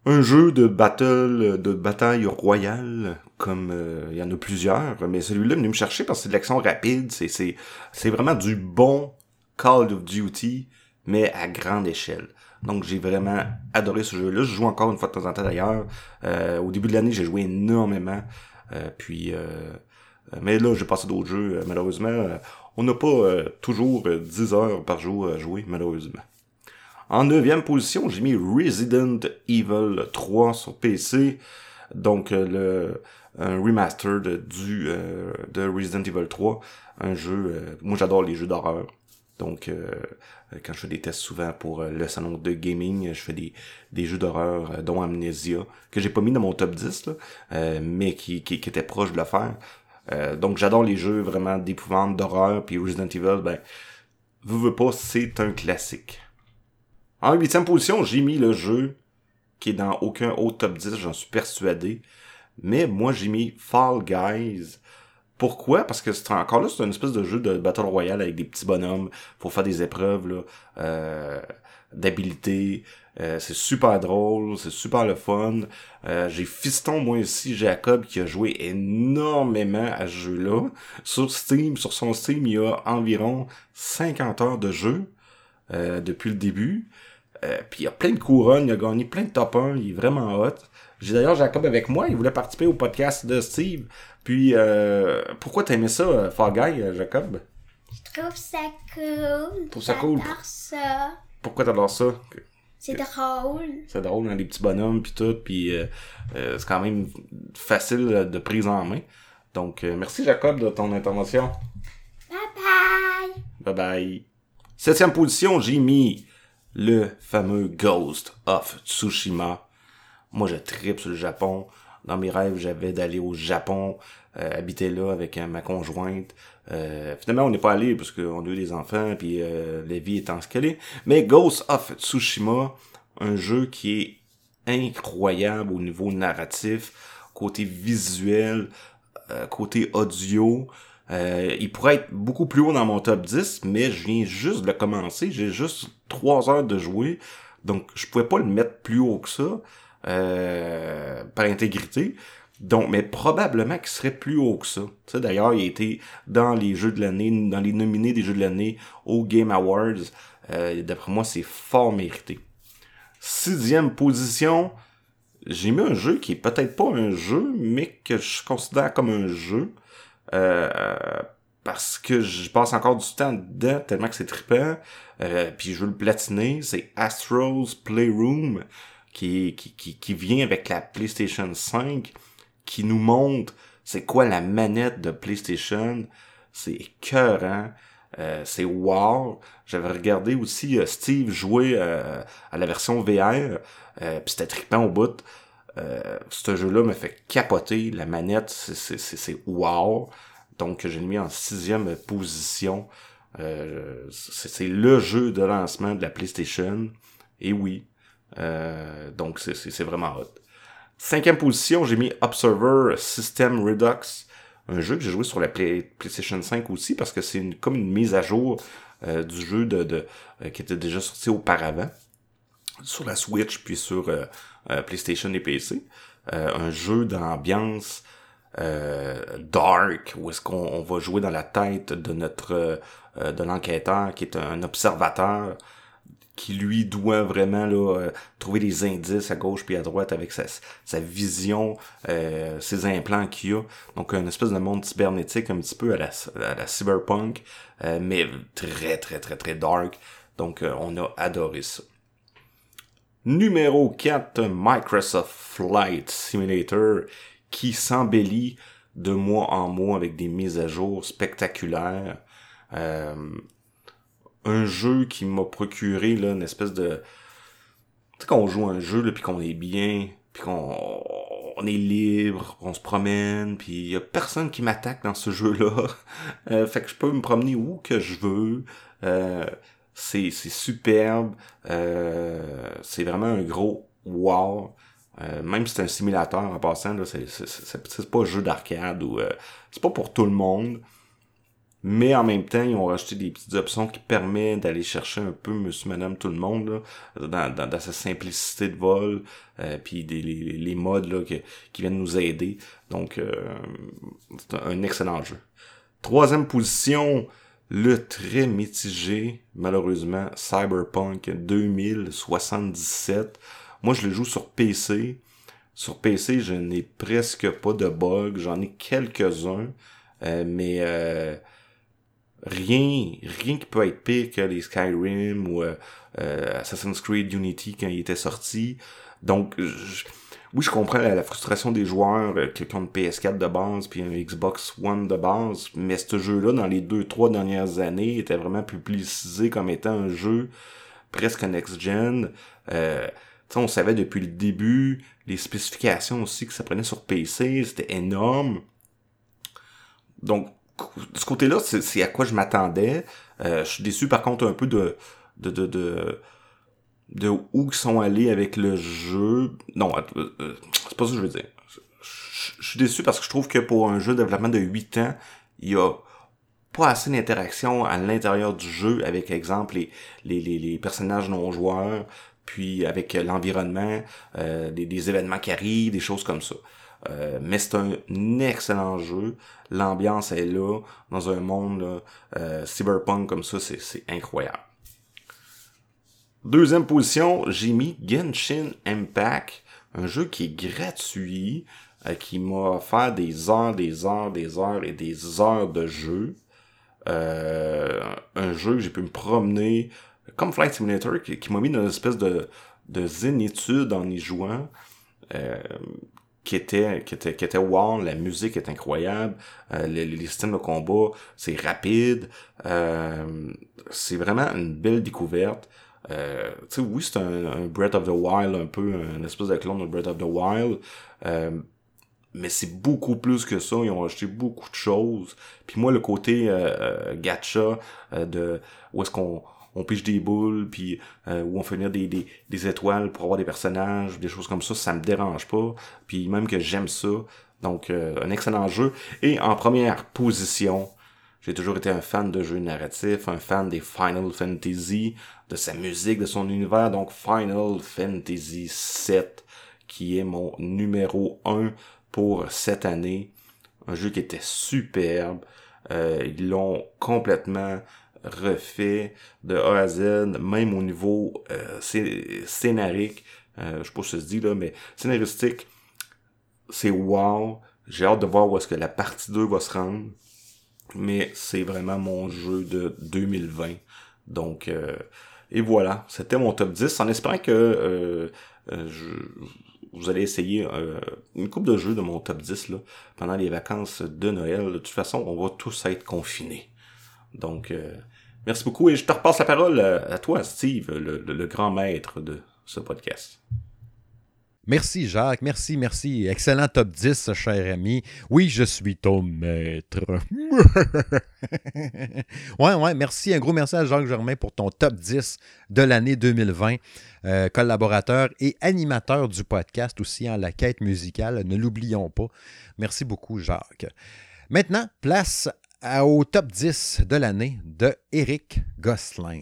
Un jeu de battle, de bataille royale, comme euh, il y en a plusieurs, mais celui-là est venu me chercher parce que c'est de l'action rapide, c'est, c'est, c'est vraiment du bon Call of Duty, mais à grande échelle. Donc j'ai vraiment adoré ce jeu-là. Je joue encore une fois de temps en temps d'ailleurs. Euh, au début de l'année, j'ai joué énormément. Euh, puis, euh, mais là, j'ai passé d'autres jeux. Euh, malheureusement, on n'a pas toujours 10 heures par jour à jouer, malheureusement. En neuvième position, j'ai mis Resident Evil 3 sur PC. Donc le un remaster du de Resident Evil 3, un jeu. moi, j'adore les jeux d'horreur. Donc, euh, quand je fais des tests souvent pour euh, le salon de gaming, je fais des, des jeux d'horreur, euh, dont Amnesia, que j'ai pas mis dans mon top 10, là, mais qui, qui, qui, était proche de le faire. donc, j'adore les jeux vraiment d'épouvante, d'horreur, puis Resident Evil, ben, vous veux pas, c'est un classique. En huitième position, j'ai mis le jeu qui est dans aucun autre top 10, j'en suis persuadé. Mais moi, j'ai mis Fall Guys pourquoi? Parce que c'est encore là, c'est une espèce de jeu de Battle Royale avec des petits bonhommes. Faut faire des épreuves là, euh, d'habilité. Euh, c'est super drôle, c'est super le fun. Euh, j'ai Fiston, moi aussi, Jacob, qui a joué énormément à ce jeu-là. Sur Steam, sur son Steam, il y a environ 50 heures de jeu depuis le début. puis il y a plein de couronnes, il a gagné plein de top 1, il est vraiment hot. J'ai d'ailleurs Jacob avec moi, il voulait participer au podcast de Steve. Puis, euh, pourquoi t'aimais ça, euh, Fall Guy, euh, Jacob?
Je trouve ça cool.
Trouve ça cool.
J'adore ça.
Pourquoi t'adores ça?
C'est drôle.
C'est drôle, hein, les petits bonhommes puis tout, puis euh, c'est quand même facile de prise en main. Donc, merci Jacob de ton intervention.
Bye bye.
Bye bye. Septième position, j'ai mis le fameux Ghost of Tsushima. Moi, je tripe sur le Japon. Dans mes rêves, j'avais d'aller au Japon, euh, habiter là avec euh, ma conjointe. Euh, finalement, on n'est pas allé parce qu'on a eu des enfants, puis la vie étant ce qu'elle est. Mais Ghost of Tsushima, un jeu qui est incroyable au niveau narratif, côté visuel, côté audio. il pourrait être beaucoup plus haut dans mon top 10, mais je viens juste de commencer. J'ai juste trois heures de jouer. Donc, je pouvais pas le mettre plus haut que ça. Euh, par intégrité. Donc, mais probablement qu'il serait plus haut que ça. Tu sais, d'ailleurs, il a été dans les jeux de l'année, dans les nominés des jeux de l'année au Game Awards. Euh, D'après moi, c'est fort mérité. Sixième position, j'ai mis un jeu qui est peut-être pas un jeu, mais que je considère comme un jeu. Euh, parce que je passe encore du temps dedans tellement que c'est trippant. Euh, puis je veux le platiner. C'est Astro's Playroom qui, qui, qui, qui vient avec la PlayStation 5 qui nous montre c'est quoi la manette de PlayStation. C'est écœurant. Euh, c'est wow. J'avais regardé aussi euh, Steve jouer euh, à la version VR. Euh, puis c'était trippant au bout. Ce jeu-là me fait capoter. La manette, c'est wow. Donc, j'ai mis en sixième position. C'est le jeu de lancement de la PlayStation. Et oui. Euh, donc, c'est vraiment hot. Cinquième position, j'ai mis Observer System Redux. Un jeu que j'ai joué sur la PlayStation 5 aussi parce que c'est une, comme une mise à jour euh, du jeu de, de qui était déjà sorti auparavant sur la Switch puis sur PlayStation et PC. un jeu d'ambiance euh, dark, où est-ce qu'on va jouer dans la tête de notre euh, de l'enquêteur qui est un observateur qui lui doit vraiment là, euh, trouver des indices à gauche puis à droite avec sa, sa vision, ses implants qu'il a. Donc un espèce de monde cybernétique un petit peu à la, à la cyberpunk, mais très très très très dark. Donc on a adoré ça. Numéro 4, Microsoft Flight Simulator qui s'embellit de mois en mois avec des mises à jour spectaculaires. Un jeu qui m'a procuré là, une espèce de... Tu sais, qu'on joue un jeu, là, puis qu'on est bien, puis qu'on on est libre, on se promène, puis il y a personne qui m'attaque dans ce jeu-là. Euh, fait que je peux me promener où que je veux. Euh, c'est superbe. Euh, c'est vraiment un gros wow. Euh, même si c'est un simulateur en passant, c'est, pas un jeu d'arcade ou c'est pas pour tout le monde. Mais en même temps, ils ont rajouté des petites options qui permettent d'aller chercher un peu monsieur, madame, tout le monde là, dans, dans, sa simplicité de vol, euh, puis des, les, les modes là, qui, qui viennent nous aider. Donc, c'est un excellent jeu. Troisième position, le très mitigé, malheureusement, Cyberpunk 2077. Moi, je le joue sur PC. Sur PC, je n'ai presque pas de bugs. J'en ai quelques-uns. Euh, mais euh, rien, rien qui peut être pire que les Skyrim ou euh, Assassin's Creed Unity quand il était sorti. Donc, oui, je comprends la, frustration des joueurs qui ont une PS4 de base puis un Xbox One de base, mais ce jeu-là, dans les deux, trois dernières années, était vraiment publicisé comme étant un jeu presque next-gen. Euh, on savait depuis le début, les spécifications aussi que ça prenait sur PC, c'était énorme. Donc, ce côté-là, c'est à quoi je m'attendais. Euh, je suis déçu par contre un peu de de, de, où ils sont allés avec le jeu. Non, euh, euh, c'est pas ça que je veux dire. Je suis déçu parce que je trouve que pour un jeu de développement de 8 ans, il y a pas assez d'interaction à l'intérieur du jeu avec, exemple, les, les, les, personnages non joueurs puis avec l'environnement, des, événements qui arrivent, des choses comme ça. Euh, mais c'est un excellent jeu. L'ambiance est là, dans un monde euh, cyberpunk comme ça, c'est incroyable. Deuxième position, j'ai mis Genshin Impact, un jeu qui est gratuit, qui m'a offert des heures, des heures, des heures et des heures de jeu. un jeu que j'ai pu me promener, comme Flight Simulator, qui, m'a mis dans une espèce de, de zénitude en y jouant, euh, qui était qui était wow, la musique est incroyable, euh, les, les, systèmes de combat, c'est rapide, euh, c'est vraiment une belle découverte. Euh, tu sais, oui, c'est un, un, Breath of the Wild, un peu, un espèce de clone de Breath of the Wild, euh, mais c'est beaucoup plus que ça. Ils ont rajouté beaucoup de choses. Puis moi, le côté euh, gacha de où est-ce qu'on on pige des boules, puis euh, on fait venir des, des, des, étoiles pour avoir des personnages, des choses comme ça, ça me dérange pas. Puis même que j'aime ça. Donc, euh, un excellent jeu. Et en première position, j'ai toujours été un fan de jeux narratifs, un fan des Final Fantasy, de sa musique, de son univers. Donc, Final Fantasy 7, qui est mon numéro 1 pour cette année. Un jeu qui était superbe. Euh, ils l'ont complètement refait de A à Z, même au niveau euh, scénarique. Euh, je sais pas si ça se dit là, mais scénaristique, c'est wow. J'ai hâte de voir où est-ce que la partie 2 va se rendre. Mais c'est vraiment mon jeu de 2020. Donc, euh, et voilà, c'était mon top 10. En espérant que euh, euh, vous allez essayer une coupe de jeux de mon top 10 là, pendant les vacances de Noël. De toute façon, on va tous être confinés. Donc, merci beaucoup et je te repasse la parole à, toi, Steve, le grand maître de ce podcast.
Merci Jacques, merci, merci. Excellent top 10, cher ami. Oui, je suis ton maître. ouais, ouais, merci. Un gros merci à Jacques Germain pour ton top 10 de l'année 2020. Euh, collaborateur et animateur du podcast aussi en la quête musicale. Ne l'oublions pas. Merci beaucoup, Jacques. Maintenant, place au top 10 de l'année de Eric Gosselin.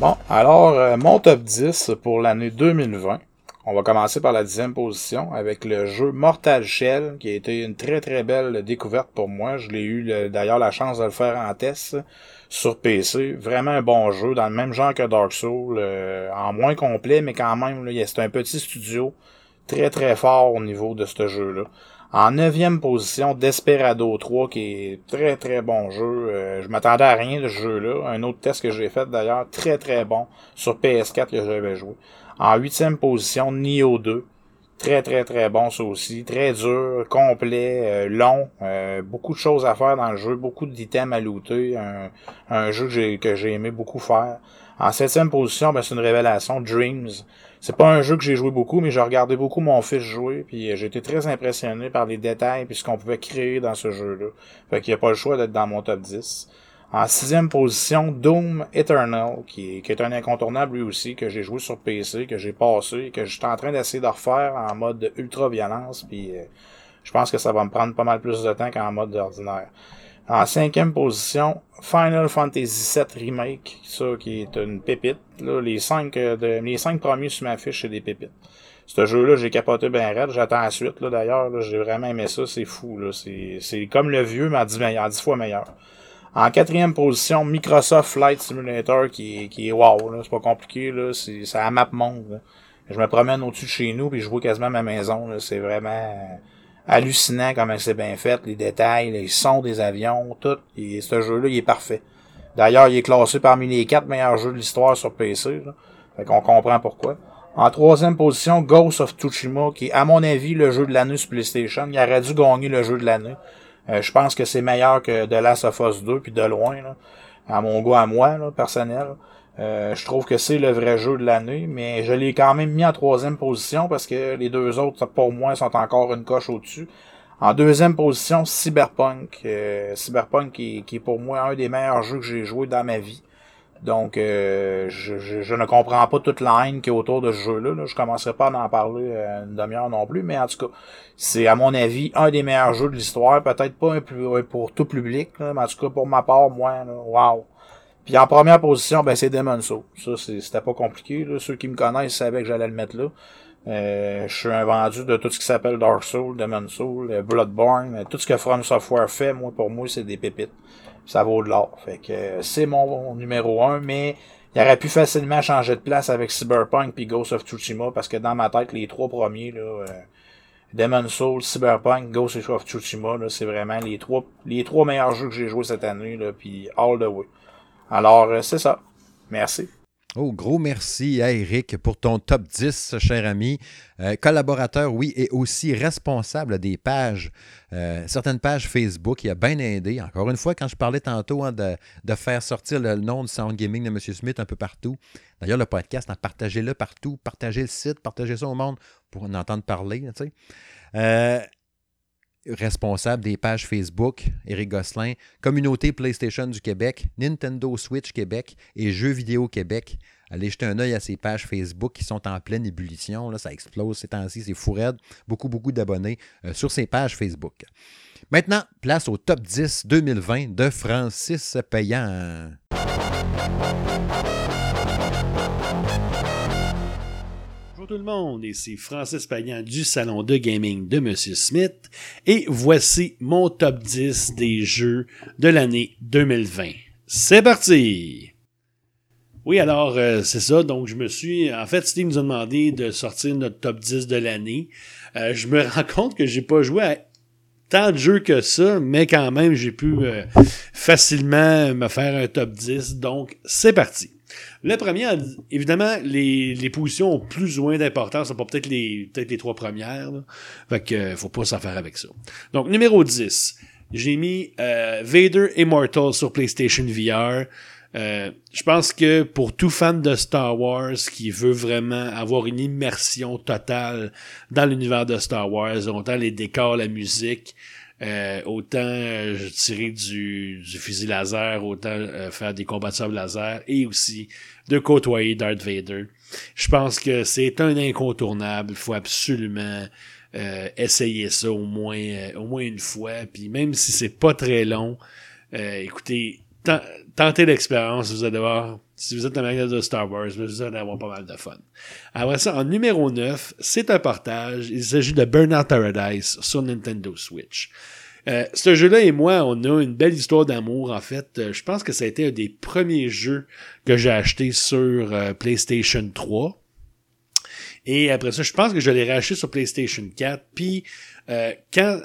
Bon, alors, euh, mon top 10 pour l'année 2020. On va commencer par la dixième position avec le jeu Mortal Shell, qui a été une très très belle découverte pour moi. Je l'ai eu d'ailleurs la chance de le faire en test sur PC. Vraiment un bon jeu, dans le même genre que Dark Souls, euh, en moins complet, mais quand même, c'est un petit studio très très fort au niveau de ce jeu-là. En neuvième position, Desperado 3, qui est très très bon jeu. Euh, je m'attendais à rien de ce jeu-là. Un autre test que j'ai fait d'ailleurs, très très bon, sur PS4 que j'avais joué. En huitième position, Nioh 2. Très très très bon ça aussi. Très dur, complet, euh, long. Euh, beaucoup de choses à faire dans le jeu, beaucoup d'items à looter. Un, jeu que j'ai aimé beaucoup faire. En septième position, ben, c'est une révélation, Dreams. C'est pas un jeu que j'ai joué beaucoup, mais j'ai regardé beaucoup mon fils jouer, puis euh, j'ai été très impressionné par les détails et ce qu'on pouvait créer dans ce jeu-là. Fait qu'il n'y a pas le choix d'être dans mon top 10. En sixième position, Doom Eternal, qui est, qui est un incontournable lui aussi, que j'ai joué sur PC, que j'ai passé, que j'étais en train d'essayer de refaire en mode ultra-violence, puis euh, je pense que ça va me prendre pas mal plus de temps qu'en mode ordinaire. En cinquième position, Final Fantasy VII Remake, ça qui est une pépite. Là, les cinq euh, les cinq premiers sur ma fiche, c'est des pépites. Ce jeu-là, j'ai capoté bien raide. J'attends la suite, là, d'ailleurs. J'ai vraiment aimé ça. C'est fou, là. C'est comme le vieux, mais en dix, dix fois meilleur. En quatrième position, Microsoft Flight Simulator, qui est, qui est wow, là. C'est pas compliqué, là. C'est, c'est à map monde, Je me promène au-dessus de chez nous, puis je vois quasiment ma maison, là. C'est vraiment, hallucinant comment c'est bien fait, les détails, les sons des avions, tout. Et ce jeu-là, il est parfait. D'ailleurs, il est classé parmi les quatre meilleurs jeux de l'histoire sur PC. Là. Fait qu'on comprend pourquoi. En troisième position, Ghost of Tsushima, qui est, à mon avis, le jeu de l'année sur PlayStation. Il aurait dû gagner le jeu de l'année. Euh, je pense que c'est meilleur que The Last of Us 2, puis de loin, à mon goût à moi, là, personnel. Euh, je trouve que c'est le vrai jeu de l'année, mais je l'ai quand même mis en troisième position parce que les deux autres, pour moi, sont encore une coche au-dessus. En deuxième position, Cyberpunk. Euh, Cyberpunk qui, est pour moi un des meilleurs jeux que j'ai joué dans ma vie. Donc, euh, je, ne comprends pas toute la haine qui est autour de ce jeu-là. Là. Je commencerai pas à en parler une demi-heure non plus, mais en tout cas, c'est à mon avis un des meilleurs jeux de l'histoire. Peut-être pas pour tout public, mais en tout cas pour ma part, moi, là, wow. Puis en première position, ben c'est Demon Soul. Ça, c'était pas compliqué. Là. Ceux qui me connaissent savaient que j'allais le mettre là. Euh, je suis un vendu de tout ce qui s'appelle Dark Soul, Demon Soul, euh, Bloodborne, euh, tout ce que From Software fait, moi pour moi c'est des pépites. Ça vaut de l'or. Fait que c'est mon, numéro un, mais il aurait pu facilement changer de place avec Cyberpunk puis Ghost of Tsushima parce que dans ma tête les trois premiers là, Demon Soul, Cyberpunk, Ghost of Tsushima, c'est vraiment les trois les trois meilleurs jeux que j'ai joué cette année là, puis all the way. Alors, euh, c'est ça. Merci.
Oh, gros merci à Eric pour ton top 10, cher ami. Euh, collaborateur, oui, et aussi responsable des pages, euh, certaines pages Facebook. Il a bien aidé. Encore une fois, quand je parlais tantôt hein, de, faire sortir le nom de Sound Gaming de M. Smith un peu partout. D'ailleurs, le podcast, hein, partagez-le partout. Partagez le site, partagez ça au monde pour en entendre parler. Tu sais responsable des pages Facebook, Éric Gosselin, Communauté PlayStation du Québec, Nintendo Switch Québec et Jeux vidéo Québec. Allez jeter un œil à ces pages Facebook qui sont en pleine ébullition. Là, ça explose ces temps-ci, c'est fou raide. Beaucoup, beaucoup d'abonnés euh, sur ces pages Facebook. Maintenant, place au top 10 2020 de Francis Payan.
Tout le monde, ici Francis Payan du salon de gaming de Monsieur Smith et voici mon top 10 des jeux de l'année 2020. C'est parti! Oui, alors euh, c'est ça, donc je me suis... En fait, Steve nous a demandé de sortir notre top 10 de l'année. Euh, je me rends compte que j'ai pas joué à tant de jeux que ça, mais quand même, j'ai pu euh, facilement me faire un top 10, donc c'est parti. Le premier, évidemment, les, les positions plus ou moins d'importance, pas peut-être les, peut-être les trois premières. Là. Fait que euh, faut pas s'en faire avec ça. Donc, numéro 10. J'ai mis euh, Vader Immortal sur PlayStation VR. Euh, je pense que pour tout fan de Star Wars qui veut vraiment avoir une immersion totale dans l'univers de Star Wars, autant les décors, la musique, euh, autant euh, tirer du, fusil laser, autant euh, faire des combats de laser et aussi de côtoyer Darth Vader. Je pense que c'est un incontournable. Il faut absolument euh, essayer ça au moins, au moins une fois. Puis même si c'est pas très long, écoutez, ten- tentez l'expérience. Vous allez voir, si vous êtes un magasin de Star Wars, vous allez avoir pas mal de fun. Après ça, en numéro 9, c'est un partage. Il s'agit de Burnout Paradise sur Nintendo Switch. Euh, ce jeu-là et moi, on a une belle histoire d'amour. En fait, Euh, je pense que ça a été un des premiers jeux que j'ai acheté sur euh, PlayStation 3. Et après ça, je pense que je l'ai racheté sur PlayStation 4. Puis, euh, quand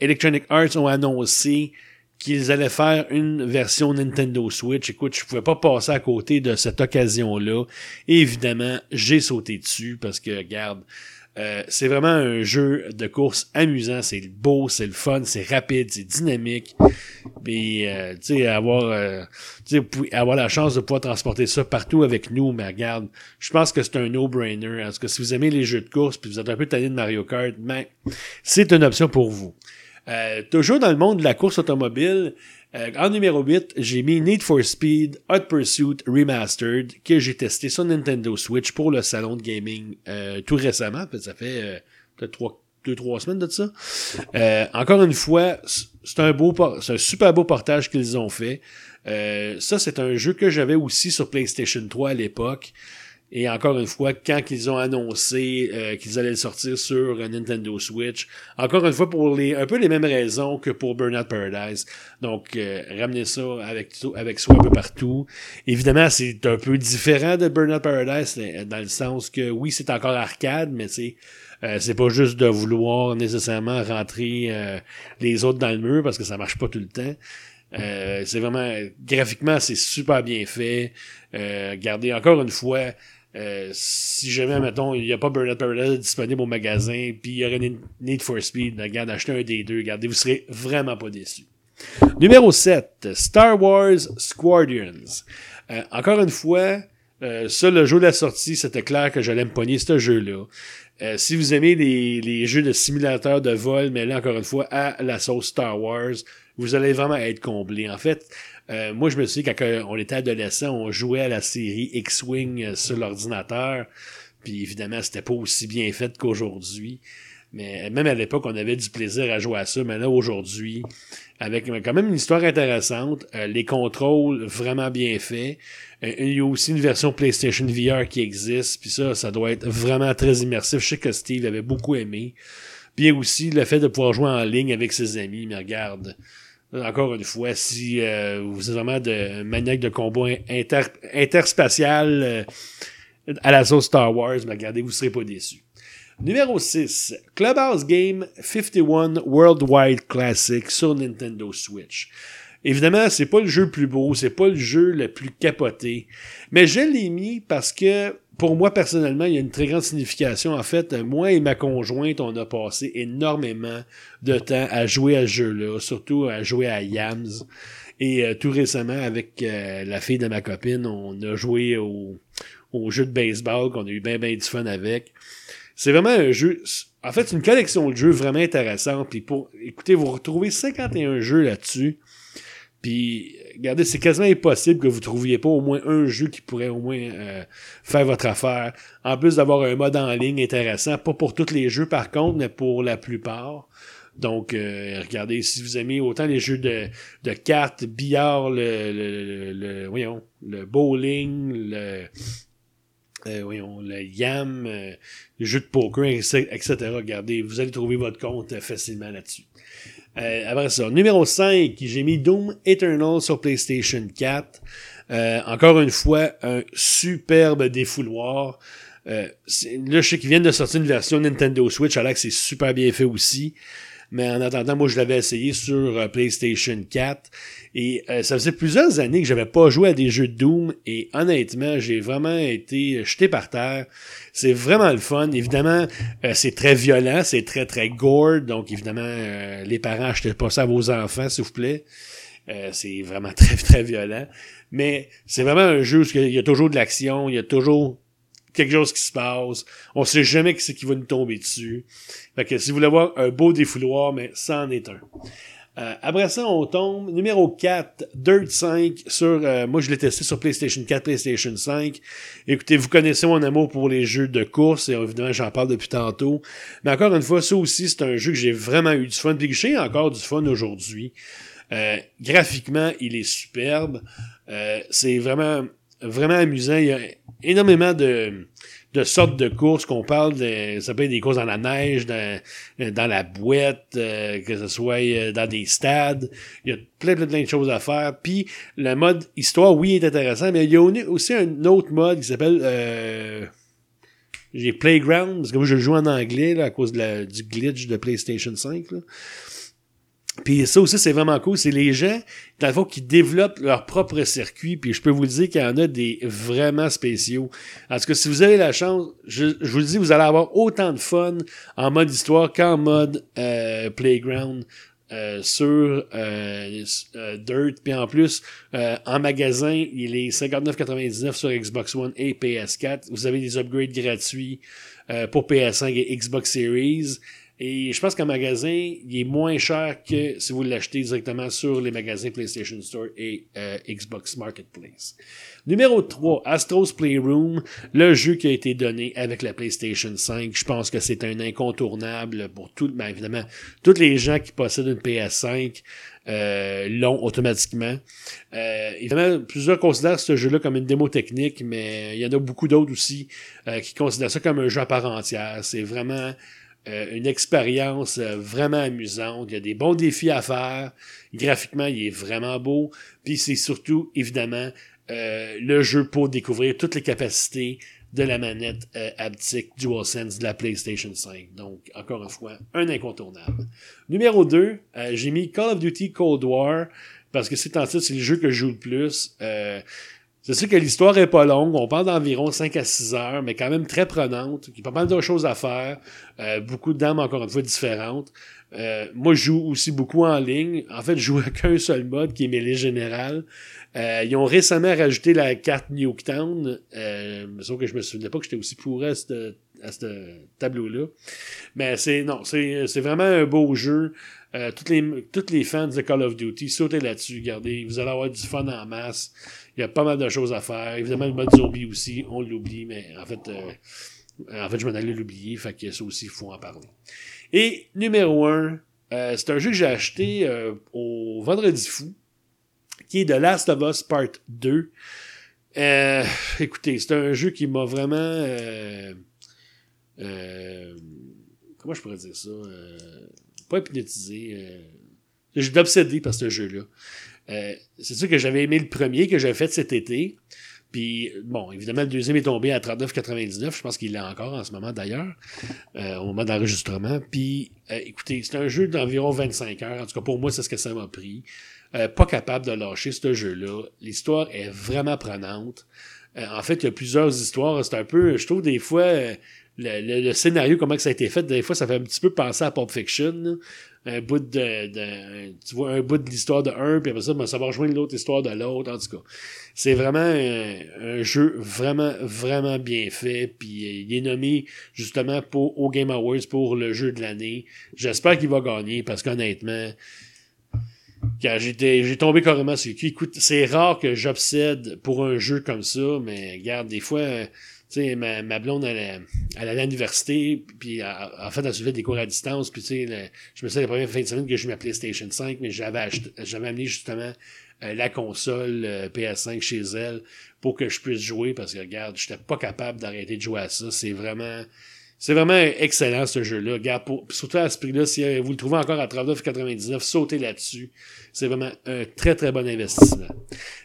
Electronic Arts ont annoncé qu'ils allaient faire une version Nintendo Switch, écoute, je pouvais pas passer à côté de cette occasion-là. Évidemment, j'ai sauté dessus parce que, regarde, euh, c'est vraiment un jeu de course amusant, c'est beau, c'est le fun, c'est rapide, c'est dynamique. Puis, euh, tu sais, avoir, euh, avoir la chance de pouvoir transporter ça partout avec nous, mais regarde, je pense que c'est un no-brainer. En tout si vous aimez les jeux de course, puis vous êtes un peu tanné de Mario Kart, ben, c'est une option pour vous. Euh, toujours dans le monde de la course automobile, euh, en numéro 8, j'ai mis Need for Speed Hot Pursuit Remastered que j'ai testé sur Nintendo Switch pour le salon de gaming euh, tout récemment. Ça fait euh, peut-être trois, deux, trois semaines de ça. Euh, encore une fois, c'est un un super beau portage qu'ils ont fait. Ça, c'est un jeu que j'avais aussi sur PlayStation 3 à l'époque. Et encore une fois, quand ils ont annoncé euh, qu'ils allaient le sortir sur Nintendo Switch, encore une fois pour les un peu les mêmes raisons que pour Burnout Paradise. Donc, euh, ça avec avec soi un peu partout. Évidemment, c'est un peu différent de Burnout Paradise euh, dans le sens que oui, c'est encore arcade, mais c'est euh, c'est pas juste de vouloir nécessairement rentrer euh, les autres dans le mur parce que ça marche pas tout le temps. Euh, c'est vraiment graphiquement c'est super bien fait. Euh, regardez encore une fois, euh, si jamais mettons il n'y a pas Burnout Paradise disponible au magasin, puis il y aurait Need- for Speed, regarde achetez un des deux, regardez vous serez vraiment pas déçus. Numéro 7, Star Wars Squadrons. Euh, encore une fois, euh, ça, le jour de la sortie, c'était clair que j'allais me pogner ce jeu-là. Euh, si vous aimez les, les jeux de simulateur de vol, mais là, encore une fois, à la sauce Star Wars, vous allez vraiment être comblé. En fait, euh, moi, je me souviens, quand euh, on était adolescent, on jouait à la série X-Wing euh, sur l'ordinateur. Puis évidemment, c'était pas aussi bien fait qu'aujourd'hui. Mais même à l'époque, on avait du plaisir à jouer à ça. Mais là, aujourd'hui, avec euh, quand même une histoire intéressante, euh, les contrôles vraiment bien faits. Euh, il y a aussi une version PlayStation VR qui existe. Puis ça, ça doit être vraiment très immersif. Je sais que Steve avait beaucoup aimé. Puis aussi le fait de pouvoir jouer en ligne avec ses amis. Mais regarde, encore une fois, si euh, vous êtes vraiment de maniaque de combat inter, interspatial euh, à la sauce Star Wars, mais regardez, vous serez pas déçus. Numéro 6, Clubhouse Game 51 Worldwide Classic sur Nintendo Switch. Évidemment, c'est pas le jeu le plus beau, c'est pas le jeu le plus capoté, mais je l'ai mis parce que pour moi personnellement, il y a une très grande signification. En fait, moi et ma conjointe, on a passé énormément de temps à jouer à ce jeu-là, surtout à jouer à Yams. Et euh, tout récemment, avec euh, la fille de ma copine, on a joué au, au jeu de baseball qu'on a eu bien bien du fun avec. C'est vraiment un jeu. En fait, c'est une collection de jeux vraiment intéressante. Puis pour écoutez, vous retrouvez 51 jeux là-dessus. Puis regardez, c'est quasiment impossible que vous trouviez pas au moins un jeu qui pourrait au moins euh, faire votre affaire. En plus d'avoir un mode en ligne intéressant, pas pour tous les jeux par contre, mais pour la plupart. Donc, euh, regardez, si vous aimez autant les jeux de, de cartes, billard, le, le, le, voyons, le bowling, le, euh, voyons, le YAM, euh, les jeux de poker, etc. Regardez, vous allez trouver votre compte facilement là-dessus. Euh, après ça, numéro 5, j'ai mis Doom Eternal sur PlayStation 4. Euh, encore une fois, un superbe défouloir. Euh, là, je sais qu'ils viennent de sortir une version Nintendo Switch, alors que c'est super bien fait aussi. Mais en attendant, moi, je l'avais essayé sur euh, PlayStation 4. Et euh, ça faisait plusieurs années que j'avais pas joué à des jeux de Doom. Et honnêtement, j'ai vraiment été jeté par terre. C'est vraiment le fun. Évidemment, euh, c'est très violent, c'est très, très gore. Donc, évidemment, euh, les parents, achetez pas ça à vos enfants, s'il vous plaît. Euh, c'est vraiment très, très violent. Mais c'est vraiment un jeu où il y a toujours de l'action, il y a toujours quelque chose qui se passe. On sait jamais qui c'est qui va nous tomber dessus. Fait que si vous voulez voir un beau défouloir, mais ça en est un. Euh, après ça, on tombe. Numéro 4, Dirt 5 sur. euh, moi, je l'ai testé sur PlayStation 4, PlayStation 5. Écoutez, vous connaissez mon amour pour les jeux de course, et évidemment, j'en parle depuis tantôt. Mais encore une fois, ça aussi, c'est un jeu que j'ai vraiment eu du fun. Puis que j'ai encore du fun aujourd'hui. Euh, graphiquement, il est superbe. Euh, c'est vraiment, vraiment amusant. Il y a énormément de, de sortes de courses qu'on parle. De, ça peut être des courses dans la neige, dans, dans la boîte, euh, que ce soit euh, dans des stades. Il y a plein, plein, plein de choses à faire. Puis le mode histoire, oui, est intéressant, mais il y a aussi un autre mode qui s'appelle... Euh, j'ai Playground, parce que moi je joue en anglais là, à cause du glitch de PlayStation 5. Là. Puis ça aussi, c'est vraiment cool. C'est les gens, dans le fond, qui développent leur propre circuit. Puis je peux vous dire qu'il y en a des vraiment spéciaux. En tout cas, si vous avez la chance, je, vous le dis, vous allez avoir autant de fun en mode histoire qu'en mode euh, playground. euh, sur euh, euh, Dirt, puis en plus, en magasin, il est 59,99 sur Xbox One et PS4. Vous avez des upgrades gratuits pour PS5 et Xbox Series. Et je pense qu'en magasin, il est moins cher que si vous l'achetez directement sur les magasins PlayStation Store et euh, Xbox Marketplace. Numéro 3, Astro's Playroom, le jeu qui a été donné avec la PlayStation 5. Je pense que c'est un incontournable pour tout, ben évidemment, tous les gens qui possèdent une PS5 euh, l'ont automatiquement. Euh, évidemment, plusieurs considèrent ce jeu-là comme une démo technique, mais il y en a beaucoup d'autres aussi euh, qui considèrent ça comme un jeu à part entière. C'est vraiment euh, une expérience euh, vraiment amusante. Il y a des bons défis à faire. Graphiquement, il est vraiment beau. Puis c'est surtout, évidemment, euh, le jeu pour découvrir toutes les capacités de la manette haptique DualSense de la PlayStation 5. Donc, encore une fois, un incontournable. Numéro 2, euh, j'ai mis Call of Duty Cold War parce que c'est en titre, c'est le jeu que je joue le plus. C'est sûr que l'histoire est pas longue, on parle d'environ 5 à 6 heures, mais quand même très prenante. Il y a pas mal de choses à faire, euh, beaucoup d'armes encore une fois différentes. Euh, moi, je joue aussi beaucoup en ligne. En fait, je joue à qu'un seul mode qui est mêlée générale. Euh, ils ont récemment rajouté la carte Nuketown. Euh, sauf que je me souvenais pas que j'étais aussi pourri à ce tableau-là. Mais c'est non, c'est vraiment un beau jeu. Euh, toutes les toutes les fans de Call of Duty, sautez là-dessus, regardez, vous allez avoir du fun en masse. Il y a pas mal de choses à faire. Évidemment, le mode zombie aussi, on l'oublie, mais en fait, euh, en fait, je m'en allais l'oublier, fait que ça aussi, il faut en parler. Et numéro un, euh, c'est un jeu que j'ai acheté euh, au Vendredi fou, qui est The Last of Us Part 2. Euh, écoutez, c'est un jeu qui m'a vraiment... comment je pourrais dire ça? Pas hypnotisé. J'ai d'obsédé par ce jeu-là. Euh, c'est sûr que j'avais aimé le premier que j'avais fait cet été. Puis, bon, évidemment, le deuxième est tombé à 39,99. Je pense qu'il l'est encore en ce moment, d'ailleurs, euh, au moment d'enregistrement. Puis, euh, écoutez, c'est un jeu d'environ 25 heures. En tout cas, pour moi, c'est ce que ça m'a pris. Pas capable de lâcher ce jeu-là. L'histoire est vraiment prenante. En fait, il y a plusieurs histoires. C'est un peu, je trouve, des fois, le, scénario, comment ça a été fait, des fois, ça fait un petit peu penser à Pulp Fiction. Un bout de, de- tu vois, un bout de l'histoire de un, puis après ça, ben, ça va rejoindre l'autre histoire de l'autre, en tout cas. C'est vraiment un, un jeu vraiment, vraiment bien fait, puis euh, il est nommé, justement, pour, au Game Awards pour le jeu de l'année. J'espère qu'il va gagner, parce qu'honnêtement, j'ai tombé carrément sur le cul. Écoute, c'est rare que j'obsède pour un jeu comme ça, mais regarde, des fois, sais, ma, ma blonde, elle, elle allait à l'université, puis en fait, elle suivait des cours à distance, puis tu sais, je me souviens la première fin de semaine que j'ai eu ma PlayStation 5, mais j'avais j'avais amené justement euh, la console euh, PS5 chez elle pour que je puisse jouer, parce que regarde, j'étais pas capable d'arrêter de jouer à ça. C'est vraiment... C'est vraiment excellent ce jeu-là. Surtout à ce prix-là, si euh, vous le trouvez encore à 39,99, sautez là-dessus. C'est vraiment un très très bon investissement.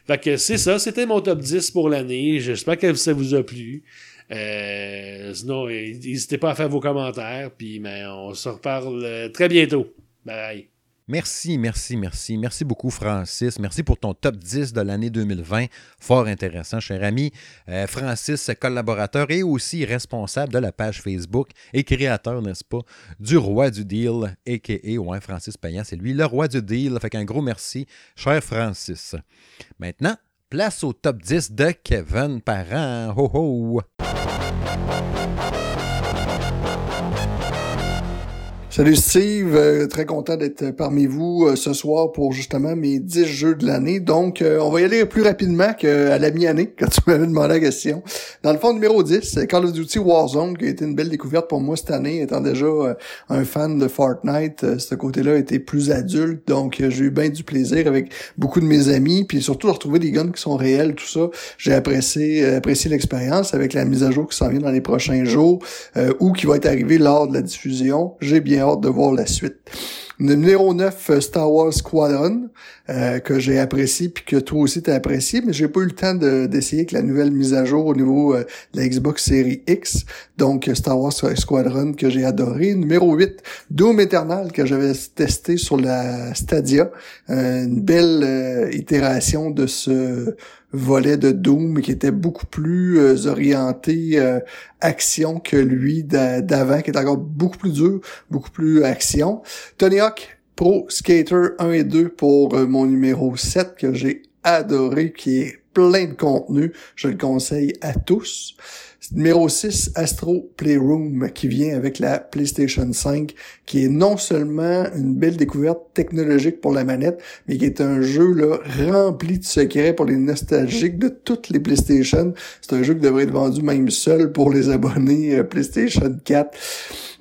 Fait que c'est ça, c'était mon top 10 pour l'année. J'espère que ça vous a plu. Euh, sinon, euh, n'hésitez pas à faire vos commentaires. Puis ben, on se reparle euh, très bientôt. Bye bye.
Merci, merci, merci. Merci beaucoup, Francis. Merci pour ton top 10 de l'année 2020. Fort intéressant, cher ami. Euh, Francis, collaborateur et aussi responsable de la page Facebook et créateur, n'est-ce pas, du roi du deal, a.k.a. Ouais, Francis Payan, c'est lui, le roi du deal. Fait qu'un gros merci, cher Francis. Maintenant, place au top 10 de Kevin Parent. Ho ho!
Salut Steve, euh, très content d'être parmi vous euh, ce soir pour justement mes 10 jeux de l'année. Donc, euh, on va y aller plus rapidement qu'à la mi-année, quand tu m'avais demandé la question. Dans le fond, numéro 10, c'est Call of Duty Warzone, qui a été une belle découverte pour moi cette année, étant déjà euh, un fan de Fortnite. Euh, ce côté-là était plus adulte, donc euh, j'ai eu bien du plaisir avec beaucoup de mes amis, puis surtout de retrouver des guns qui sont réels, tout ça. J'ai apprécié, euh, apprécié l'expérience avec la mise à jour qui s'en vient dans les prochains jours, euh, ou qui va être arrivée lors de la diffusion. J'ai bien hâte de voir la suite. Numéro 9, euh, Star Wars Squadron, euh, que j'ai apprécié puis que toi aussi t'as apprécié, mais j'ai pas eu le temps de- d'essayer avec la nouvelle mise à jour au niveau euh, de la Xbox Series X. Donc euh, Star Wars Squadron que j'ai adoré. Numéro 8, Doom Eternal que j'avais testé sur la Stadia. Une belle itération de ce volet de Doom qui était beaucoup plus orienté action que lui d'a- d'avant, qui est encore beaucoup plus dur, beaucoup plus action. Tony Hawk Pro Skater 1 et 2 pour euh, mon numéro 7 que j'ai adoré, qui est plein de contenu. Je le conseille à tous. Numéro 6, Astro Playroom, qui vient avec la PlayStation 5, qui est non seulement une belle découverte technologique pour la manette, mais qui est un jeu là, rempli de secrets pour les nostalgiques de toutes les PlayStation. C'est un jeu qui devrait être vendu même seul pour les abonnés euh, PlayStation 4.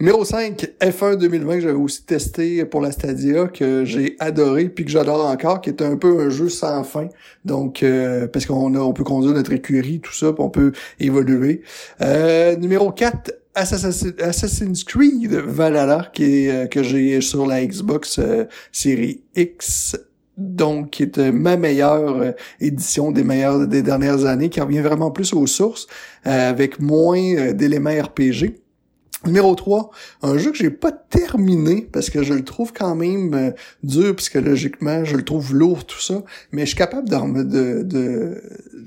Numéro 5, F1 2020, que j'avais aussi testé pour la Stadia, que j'ai adoré, puis que j'adore encore, qui est un peu un jeu sans fin. Donc, euh, parce qu'on on peut conduire notre écurie, tout ça, puis on peut évoluer. Euh, numéro 4, Assassin- Assassin's Creed Valhalla, qui est, euh, que j'ai sur la Xbox euh, série X. Donc, qui est euh, ma meilleure édition des meilleures des dernières années, qui revient vraiment plus aux sources, avec moins d'éléments RPG. Numéro 3, un jeu que j'ai pas terminé parce que je le trouve quand même dur psychologiquement, je le trouve lourd tout ça, mais je suis capable de, de, de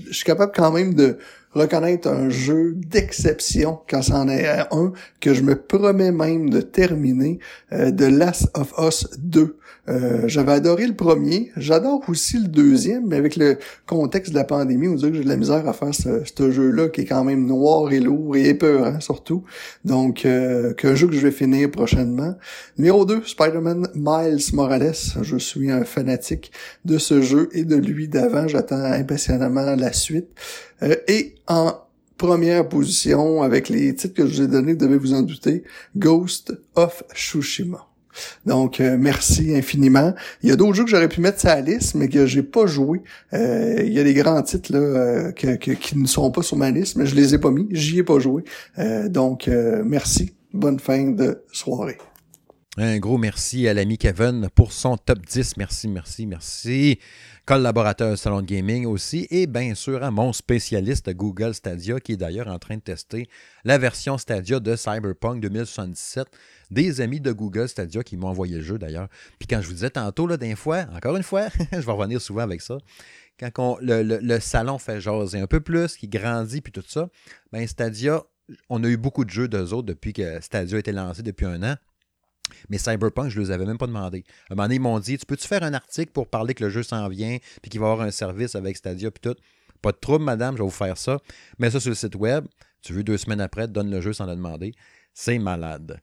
je suis capable quand même de reconnaître un jeu d'exception quand c'en est un que je me promets même de terminer euh, de Last of Us 2. Euh, J'avais adoré le premier, j'adore aussi le deuxième, mais avec le contexte de la pandémie, on dirait que j'ai de la misère à faire ce, ce jeu-là qui est quand même noir et lourd et épeurant surtout. Donc, euh, qu'un jeu que je vais finir prochainement. Numéro 2, Spider-Man Miles Morales. Je suis un fanatique de ce jeu et de lui d'avant. J'attends impatiemment la suite. Euh, et en première position, avec les titres que je vous ai donnés, vous devez vous en douter, Ghost of Tsushima. Donc, euh, merci infiniment. Il y a d'autres jeux que j'aurais pu mettre sur la liste, mais que j'ai pas joué. Euh, il y a des grands titres euh, qui ne sont pas sur ma liste, mais je les ai pas mis. J'y ai pas joué. Donc, merci. Bonne fin de soirée.
Un gros merci à l'ami Kevin pour son top 10. Merci, merci, merci. Collaborateur Salon de Gaming aussi. Et bien sûr à mon spécialiste Google Stadia qui est d'ailleurs en train de tester la version Stadia de Cyberpunk 2077. Des amis de Google Stadia qui m'ont envoyé le jeu d'ailleurs. Puis quand je vous disais tantôt, là, d'un fois, encore une fois, je vais revenir souvent avec ça. Quand le salon fait jaser un peu plus, qui grandit, puis tout ça, ben Stadia, on a eu beaucoup de jeux d'eux autres depuis que Stadia a été lancé depuis un an. Mais Cyberpunk, je ne les avais même pas demandé. À un moment donné, ils m'ont dit Tu peux-tu faire un article pour parler que le jeu s'en vient, puis qu'il va y avoir un service avec Stadia, puis tout Pas de trouble, madame, je vais vous faire ça. Mets ça sur le site web. Tu veux deux semaines après, donne le jeu sans le demander. C'est malade.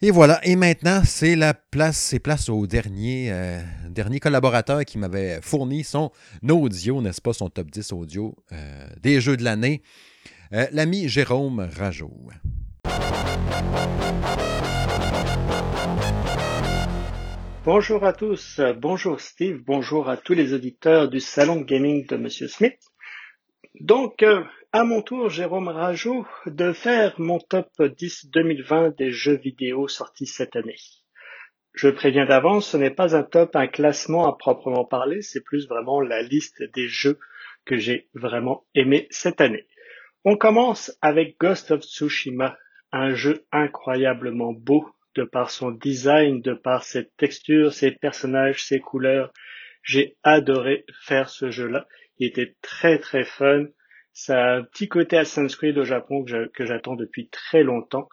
Et voilà. Et maintenant, c'est la place, c'est place au dernier, euh, collaborateur qui m'avait fourni son audio, n'est-ce pas, son top 10 audio euh, des jeux de l'année. euh, l'ami Jérôme Rajo.
Bonjour à tous, bonjour Steve, bonjour à tous les auditeurs du salon gaming de Monsieur Smith. Donc, à mon tour, Jérôme Rajo, de faire mon top 10 2020 des jeux vidéo sortis cette année. Je préviens d'avance, ce n'est pas un top, un classement à proprement parler, c'est plus vraiment la liste des jeux que j'ai vraiment aimé cette année. On commence avec Ghost of Tsushima, un jeu incroyablement beau de par son design, de par ses textures, ses personnages, ses couleurs. J'ai adoré faire ce jeu-là. Il était très très fun. Ça a un petit côté Assassin's Creed au Japon que j'attends depuis très longtemps.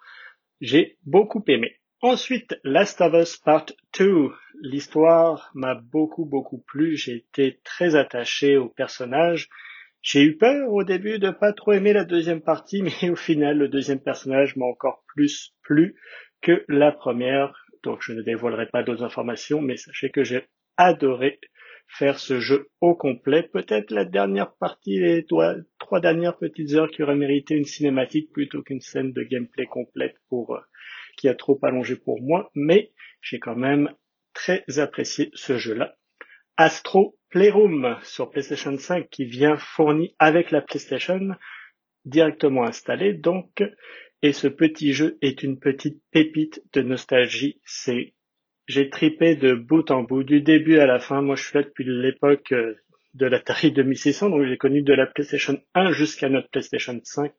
J'ai beaucoup aimé. Ensuite, Last of Us Part 2. L'histoire m'a beaucoup beaucoup plu. J'ai été très attaché au personnage. J'ai eu peur au début de pas trop aimer la deuxième partie, mais au final, le deuxième personnage m'a encore plus plu que la première. Donc je ne dévoilerai pas d'autres informations, mais sachez que j'ai adoré faire ce jeu au complet. Peut-être la dernière partie, les trois dernières petites heures qui auraient mérité une cinématique plutôt qu'une scène de gameplay complète pour euh, qui a trop allongé pour moi, mais j'ai quand même très apprécié ce jeu-là. Astro Playroom sur PlayStation 5 qui vient fourni avec la PlayStation directement installé donc et ce petit jeu est une petite pépite de nostalgie. C'est, j'ai tripé de bout en bout, du début à la fin. Moi, je suis là depuis l'époque euh, de l'Atari 2600, donc j'ai connu de la PlayStation 1 jusqu'à notre PlayStation 5.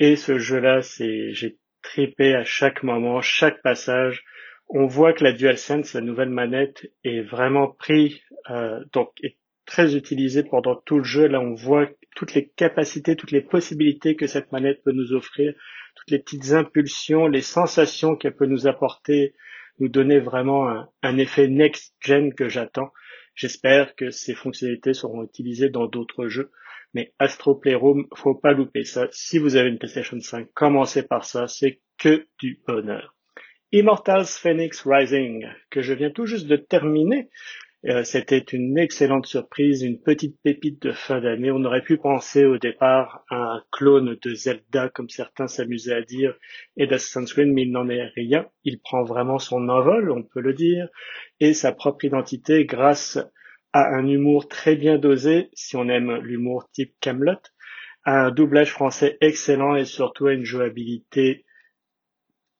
Et ce jeu-là, c'est, j'ai tripé à chaque moment, chaque passage. On voit que la DualSense, la nouvelle manette, est vraiment pris, euh, donc est très utilisée pendant tout le jeu. Là, on voit toutes les capacités, toutes les possibilités que cette manette peut nous offrir toutes les petites impulsions, les sensations qu'elle peut nous apporter, nous donner vraiment un, effet next-gen que j'attends. J'espère que ces fonctionnalités seront utilisées dans d'autres jeux. Mais Astro Playroom, faut pas louper ça. Si vous avez une PlayStation 5, commencez par ça. C'est que du bonheur. Immortals Phoenix Rising, que je viens tout juste de terminer, euh, c'était une excellente surprise, une petite pépite de fin d'année. On aurait pu penser au départ à un clone de Zelda, comme certains s'amusaient à dire, et d'Assassin's Creed, mais il n'en est rien. Il prend vraiment son envol, on peut le dire, et sa propre identité grâce à un humour très bien dosé, si on aime l'humour type Camelot, à un doublage français excellent et surtout à une jouabilité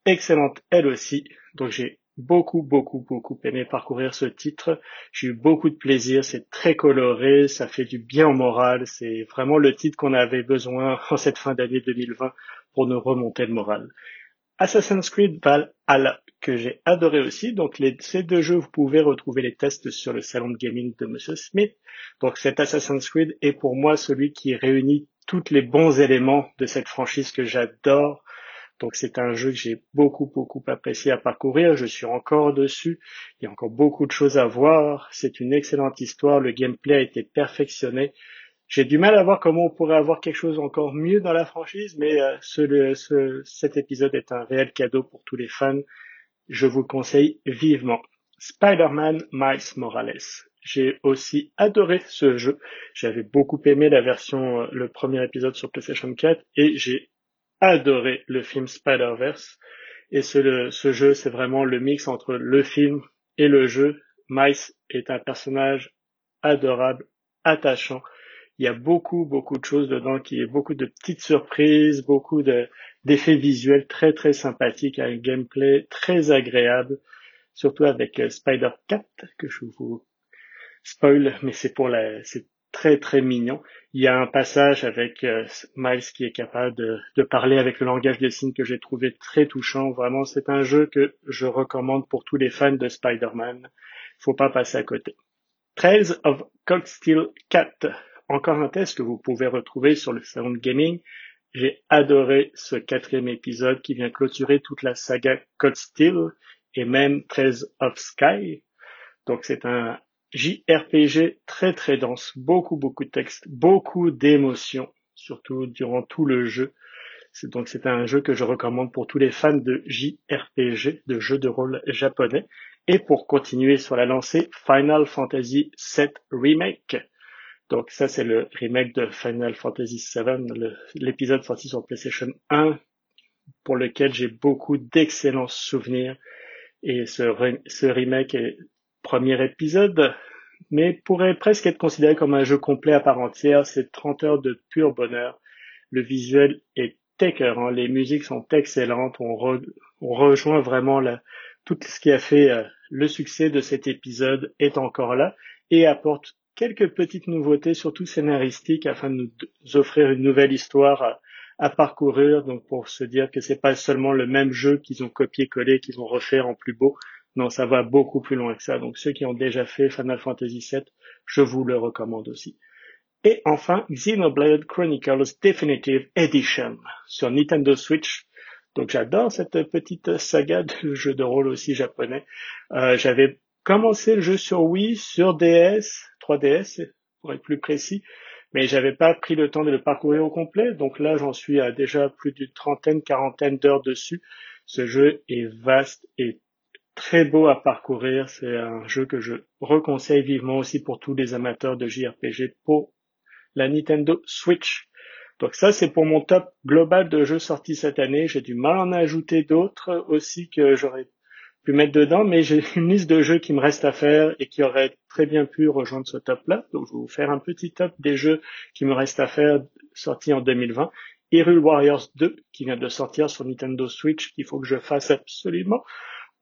excellente elle aussi. Donc j'ai beaucoup, beaucoup, beaucoup aimé parcourir ce titre. J'ai eu beaucoup de plaisir, c'est très coloré, ça fait du bien au moral, c'est vraiment le titre qu'on avait besoin en cette fin d'année 2020 pour nous remonter le moral. Assassin's Creed Valhalla, que j'ai adoré aussi. Donc ces deux jeux, vous pouvez retrouver les tests sur le salon de gaming de Monsieur Smith. Donc cet Assassin's Creed est pour moi celui qui réunit tous les bons éléments de cette franchise que j'adore. Donc c'est un jeu que j'ai beaucoup beaucoup apprécié à parcourir. Je suis encore dessus. Il y a encore beaucoup de choses à voir. C'est une excellente histoire. Le gameplay a été perfectionné. J'ai du mal à voir comment on pourrait avoir quelque chose encore mieux dans la franchise, mais euh, ce, cet épisode est un réel cadeau pour tous les fans. Je vous conseille vivement. Spider-Man Miles Morales. J'ai aussi adoré ce jeu. J'avais beaucoup aimé la version, euh, le premier épisode sur PlayStation 4 et j'ai adoré le film Spider-Verse. Et ce, jeu, c'est vraiment le mix entre le film et le jeu. Miles est un personnage adorable, attachant. Il y a beaucoup, beaucoup de choses dedans, qui est beaucoup de petites surprises, beaucoup de, d'effets visuels très, très sympathiques, un gameplay très agréable, surtout avec euh, Spider-Cat, que je vous spoil, mais c'est pour la, c'est très, très mignon. Il y a un passage avec euh, Miles qui est capable de, parler avec le langage des signes que j'ai trouvé très touchant. Vraiment, c'est un jeu que je recommande pour tous les fans de Spider-Man. Faut pas passer à côté. Trails of Cocksteel Cat. Encore un test que vous pouvez retrouver sur le salon gaming. J'ai adoré ce quatrième épisode qui vient clôturer toute la saga Cocksteel et même Trails of Sky. Donc c'est un, JRPG très très dense, beaucoup beaucoup de textes, beaucoup d'émotions, surtout durant tout le jeu. C'est donc c'est un jeu que je recommande pour tous les fans de JRPG, de jeux de rôle japonais. Et pour continuer sur la lancée, Final Fantasy VII Remake. Donc ça, c'est le remake de Final Fantasy VII, l'épisode sorti sur PlayStation 1, pour lequel j'ai beaucoup d'excellents souvenirs. Et ce, ce remake est premier épisode, mais pourrait presque être considéré comme un jeu complet à part entière. C'est 30 heures de pur bonheur. Le visuel est écœurant, les musiques sont excellentes. On, re- on rejoint vraiment tout ce qui a fait euh, le succès de cet épisode est encore là et apporte quelques petites nouveautés, surtout scénaristiques, afin de nous offrir une nouvelle histoire à, à parcourir. Donc pour se dire que c'est pas seulement le même jeu qu'ils ont copié-collé, qu'ils ont refait en plus beau. Non, ça va beaucoup plus loin que ça. Donc ceux qui ont déjà fait Final Fantasy VII, je vous le recommande aussi. Et enfin, Xenoblade Chronicles Definitive Edition sur Nintendo Switch. Donc j'adore cette petite saga de jeux de rôle aussi japonais. Euh, J'avais commencé le jeu sur Wii, sur DS, 3DS pour être plus précis, mais j'avais pas pris le temps de le parcourir au complet. Donc là, j'en suis à déjà plus d'une trentaine, quarantaine d'heures dessus. Ce jeu est vaste et très beau à parcourir. C'est un jeu que je reconseille vivement aussi pour tous les amateurs de JRPG pour la Nintendo Switch. Donc ça, c'est pour mon top global de jeux sortis cette année. J'ai du mal à en ajouter d'autres aussi que j'aurais pu mettre dedans, mais j'ai une liste de jeux qui me reste à faire et qui auraient très bien pu rejoindre ce top-là. Donc je vais vous faire un petit top des jeux qui me restent à faire sortis en 2020. Hyrule Warriors 2 qui vient de sortir sur Nintendo Switch qu'il faut que je fasse absolument.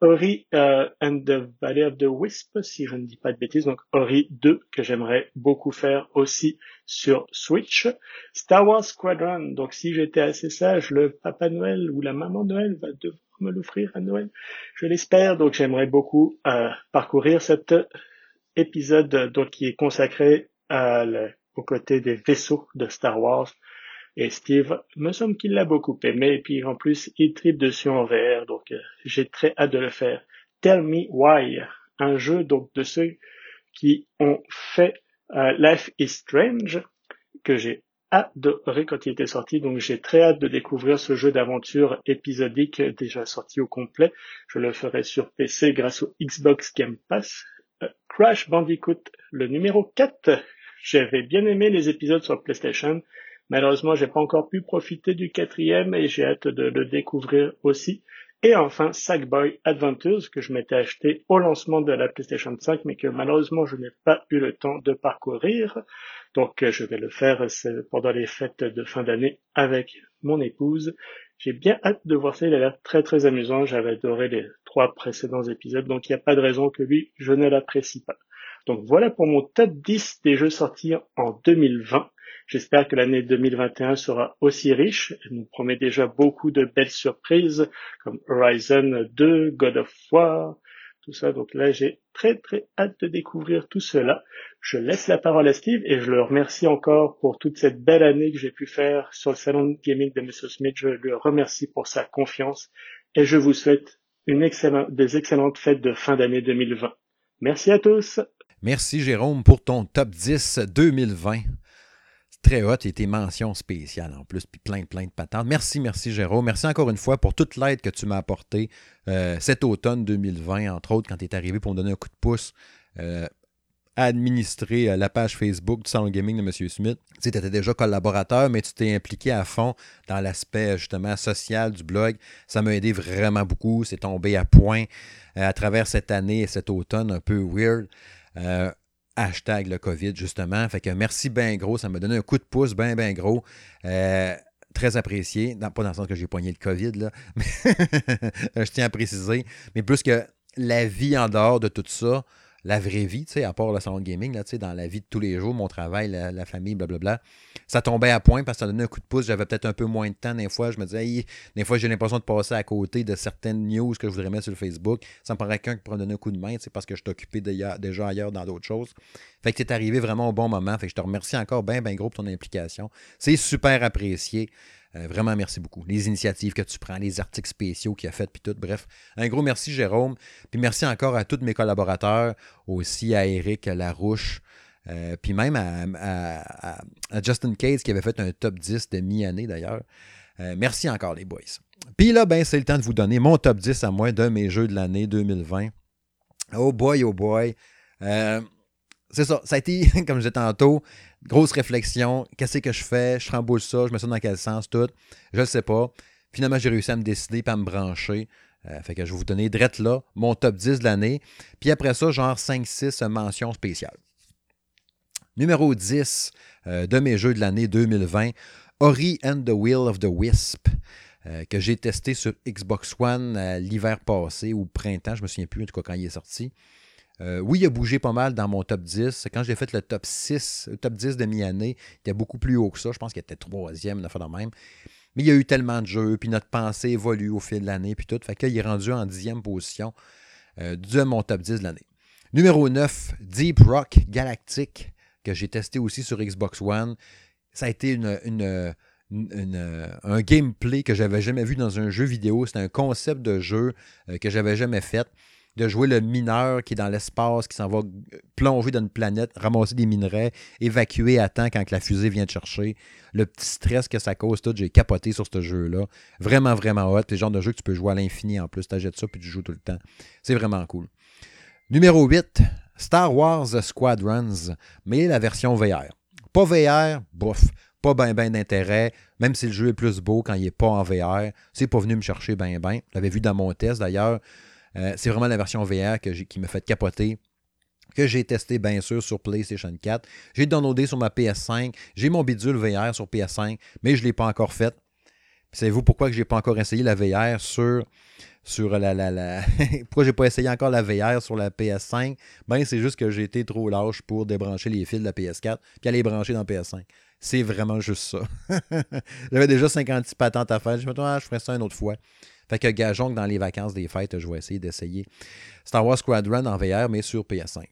Ori euh, and the Valley of the Wisp, si je ne dis pas de bêtises, donc Ori 2 que j'aimerais beaucoup faire aussi sur Switch. Star Wars Squadron, donc si j'étais assez sage, le Papa Noël ou la Maman Noël va devoir me l'offrir à Noël, je l'espère, donc j'aimerais beaucoup euh, parcourir cet épisode donc qui est consacré à aux côtés des vaisseaux de Star Wars. Et Steve, me semble qu'il l'a beaucoup aimé, et puis en plus, il tripe dessus en VR, donc euh, j'ai très hâte de le faire. Tell Me Why, un jeu donc de ceux qui ont fait euh, Life is Strange, que j'ai adoré quand il était sorti, donc j'ai très hâte de découvrir ce jeu d'aventure épisodique déjà sorti au complet. Je le ferai sur PC grâce au Xbox Game Pass. Euh, Crash Bandicoot, le numéro 4. J'avais bien aimé les épisodes sur PlayStation. Malheureusement, j'ai pas encore pu profiter du quatrième et j'ai hâte de le découvrir aussi. Et enfin, Sackboy Adventures, que je m'étais acheté au lancement de la PlayStation 5, mais que malheureusement je n'ai pas eu le temps de parcourir. Donc euh, je vais le faire pendant les fêtes de fin d'année avec mon épouse. J'ai bien hâte de voir ça, il a l'air très très amusant. J'avais adoré les trois précédents épisodes, donc il n'y a pas de raison que lui, je ne l'apprécie pas. Donc voilà pour mon top 10 des jeux sortis en 2020. J'espère que l'année 2021 sera aussi riche. Elle nous promet déjà beaucoup de belles surprises comme Horizon 2, God of War, tout ça. Donc là, j'ai très très hâte de découvrir tout cela. Je laisse la parole à Steve et je le remercie encore pour toute cette belle année que j'ai pu faire sur le salon de gaming de Mr. Smith. Je le remercie pour sa confiance et je vous souhaite une excellente, des excellentes fêtes de fin d'année 2020. Merci à tous.
Merci Jérôme pour ton top 10 2020. Très hot et tes mentions spéciales en plus, puis plein, plein de patentes. Merci, merci Jérôme. Merci encore une fois pour toute l'aide que tu m'as apportée euh, cet automne 2020, entre autres, quand tu es arrivé pour me donner un coup de pouce. euh, à administrer euh, la page Facebook du Salon Gaming de M. Smith. Tu étais déjà collaborateur, mais tu t'es impliqué à fond dans l'aspect justement social du blog. Ça m'a aidé vraiment beaucoup. C'est tombé à point euh, à travers cette année et cet automne un peu weird. Euh, hashtag le COVID, justement. Fait que merci bien gros. Ça m'a donné un coup de pouce bien, bien gros. Euh, très apprécié. Pas dans le sens que j'ai poigné le COVID, là. Mais je tiens à préciser. Mais plus que la vie en dehors de tout ça, la vraie vie, tu sais, à part le salon gaming, là, tu sais, dans la vie de tous les jours, mon travail, la, la famille, blablabla, ça tombait à point parce que ça donnait un coup de pouce. J'avais peut-être un peu moins de temps des fois. Je me disais, des fois, j'ai l'impression de passer à côté de certaines news que je voudrais mettre sur Facebook. Ça me paraît quelqu'un qui pourrait donner un coup de main, c'est parce que je déjà, déjà ailleurs dans d'autres choses. Fait que tu es arrivé vraiment au bon moment. Fait que je te remercie encore bien, bien gros pour ton implication. C'est super apprécié. Euh, vraiment, merci beaucoup. Les initiatives que tu prends, les articles spéciaux qu'il a fait, puis tout. Bref, un gros merci, Jérôme. Puis merci encore à tous mes collaborateurs, aussi à Eric Larouche, euh, puis même à, Justin Case qui avait fait un top 10 de mi-année d'ailleurs. Euh, merci encore, les boys. Puis là, ben, c'est le temps de vous donner mon top 10 à moi de mes jeux de l'année 2020. Oh boy, oh boy. C'est ça. Ça a été, comme je disais tantôt, grosse réflexion. Qu'est-ce que je fais? Je remboule ça, je mets ça dans quel sens, tout. Je le sais pas. Finalement, j'ai réussi à me décider pas à me brancher. Euh, fait que je vais vous donner direct là mon top 10 de l'année. Puis après ça, genre 5-6 mentions spéciales. Numéro 10 euh, de mes jeux de l'année 2020, Ori and the Will of the Wisp, euh, que j'ai testé sur Xbox One l'hiver passé ou printemps, je me souviens plus en tout cas quand il est sorti. Oui, il a bougé pas mal dans mon top 10. Quand j'ai fait le top 6, le top 10 de mi-année, il était beaucoup plus haut que ça. Je pense qu'il était troisième, une affaire de même. Mais il y a eu tellement de jeux, puis notre pensée évolue au fil de l'année, puis tout. Fait qu'il est rendu en dixième position euh, de mon top 10 de l'année. Numéro 9, Deep Rock Galactic, que j'ai testé aussi sur Xbox One. Ça a été une, un gameplay que j'avais jamais vu dans un jeu vidéo. C'est un concept de jeu euh, que j'avais jamais fait de jouer le mineur qui est dans l'espace, qui s'en va plonger dans une planète, ramasser des minerais, évacuer à temps quand la fusée vient te chercher. Le petit stress que ça cause, tout, j'ai capoté sur ce jeu-là. Vraiment, vraiment hot. C'est le genre de jeu que tu peux jouer à l'infini en plus. Tu achètes ça puis tu joues tout le temps. C'est vraiment cool. Numéro 8, Star Wars Squadrons, mais la version VR. Pas VR, bof, pas bien ben d'intérêt, même si le jeu est plus beau quand il n'est pas en VR. C'est pas venu me chercher ben ben. L'avais vu dans mon test d'ailleurs. Euh, c'est vraiment la version VR qui m'a fait capoter que j'ai testé bien sûr sur PlayStation 4. J'ai downloadé sur ma PS5. J'ai mon bidule VR sur PS5, mais je ne l'ai pas encore fait. Savez-vous pourquoi je n'ai pas encore essayé la VR sur, la. la, la... pourquoi j'ai pas essayé encore la VR sur la PS5? Ben, c'est juste que j'ai été trop lâche pour débrancher les fils de la PS4 puis aller les brancher dans la PS5. C'est vraiment juste ça. J'avais déjà 56 patentes à faire. Je me dis, ah, je ferai ça une autre fois. Fait que gageons que dans les vacances des fêtes, je vais essayer d'essayer Star Wars Squadron en VR, mais sur PS5.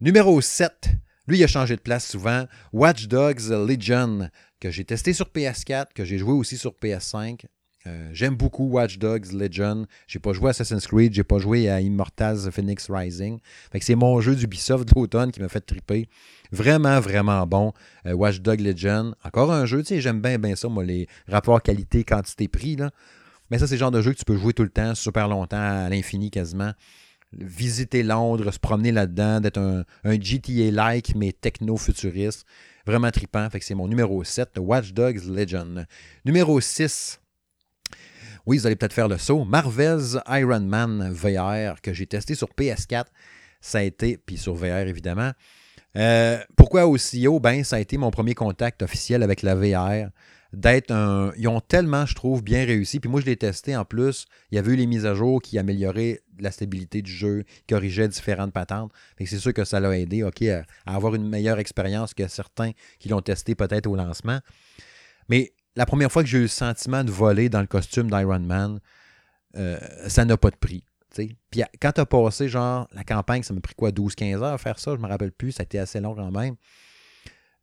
Numéro 7, lui, il a changé de place souvent. Watch Dogs Legion, que j'ai testé sur PS4, que j'ai joué aussi sur PS5. Euh, j'aime beaucoup Watch Dogs Legion. J'ai pas joué à Assassin's Creed, j'ai pas joué à Immortals Phoenix Rising. Fait que c'est mon jeu d'Ubisoft d'automne qui m'a fait triper. Vraiment, vraiment bon. Euh, Watch Dogs Legion. Encore un jeu, tu sais, j'aime bien, bien ça, moi, les rapports qualité-quantité-prix. Là. Mais ça, c'est le genre de jeu que tu peux jouer tout le temps, super longtemps, à l'infini quasiment. Visiter Londres, se promener là-dedans, d'être un, GTA-like, mais techno-futuriste. Vraiment trippant. Fait que c'est mon numéro 7, Watch Dogs Legend. Numéro 6. Oui, vous allez peut-être faire le saut. Marvel's Iron Man VR que j'ai testé sur PS4. Ça a été, puis sur VR évidemment. Euh, pourquoi aussi haut? Ben, ça a été mon premier contact officiel avec la VR d'être un. Ils ont tellement, je trouve, bien réussi. Puis moi, je l'ai testé en plus. Il y avait eu les mises à jour qui amélioraient la stabilité du jeu, corrigeaient différentes patentes. c'est sûr que ça l'a aidé, OK, à, avoir une meilleure expérience que certains qui l'ont testé peut-être au lancement. Mais la première fois que j'ai eu le sentiment de voler dans le costume d'Iron Man, euh, ça n'a pas de prix. Puis quand tu as passé, genre, la campagne, ça m'a pris quoi, 12-15 heures à faire ça, je me rappelle plus, ça a été assez long quand même.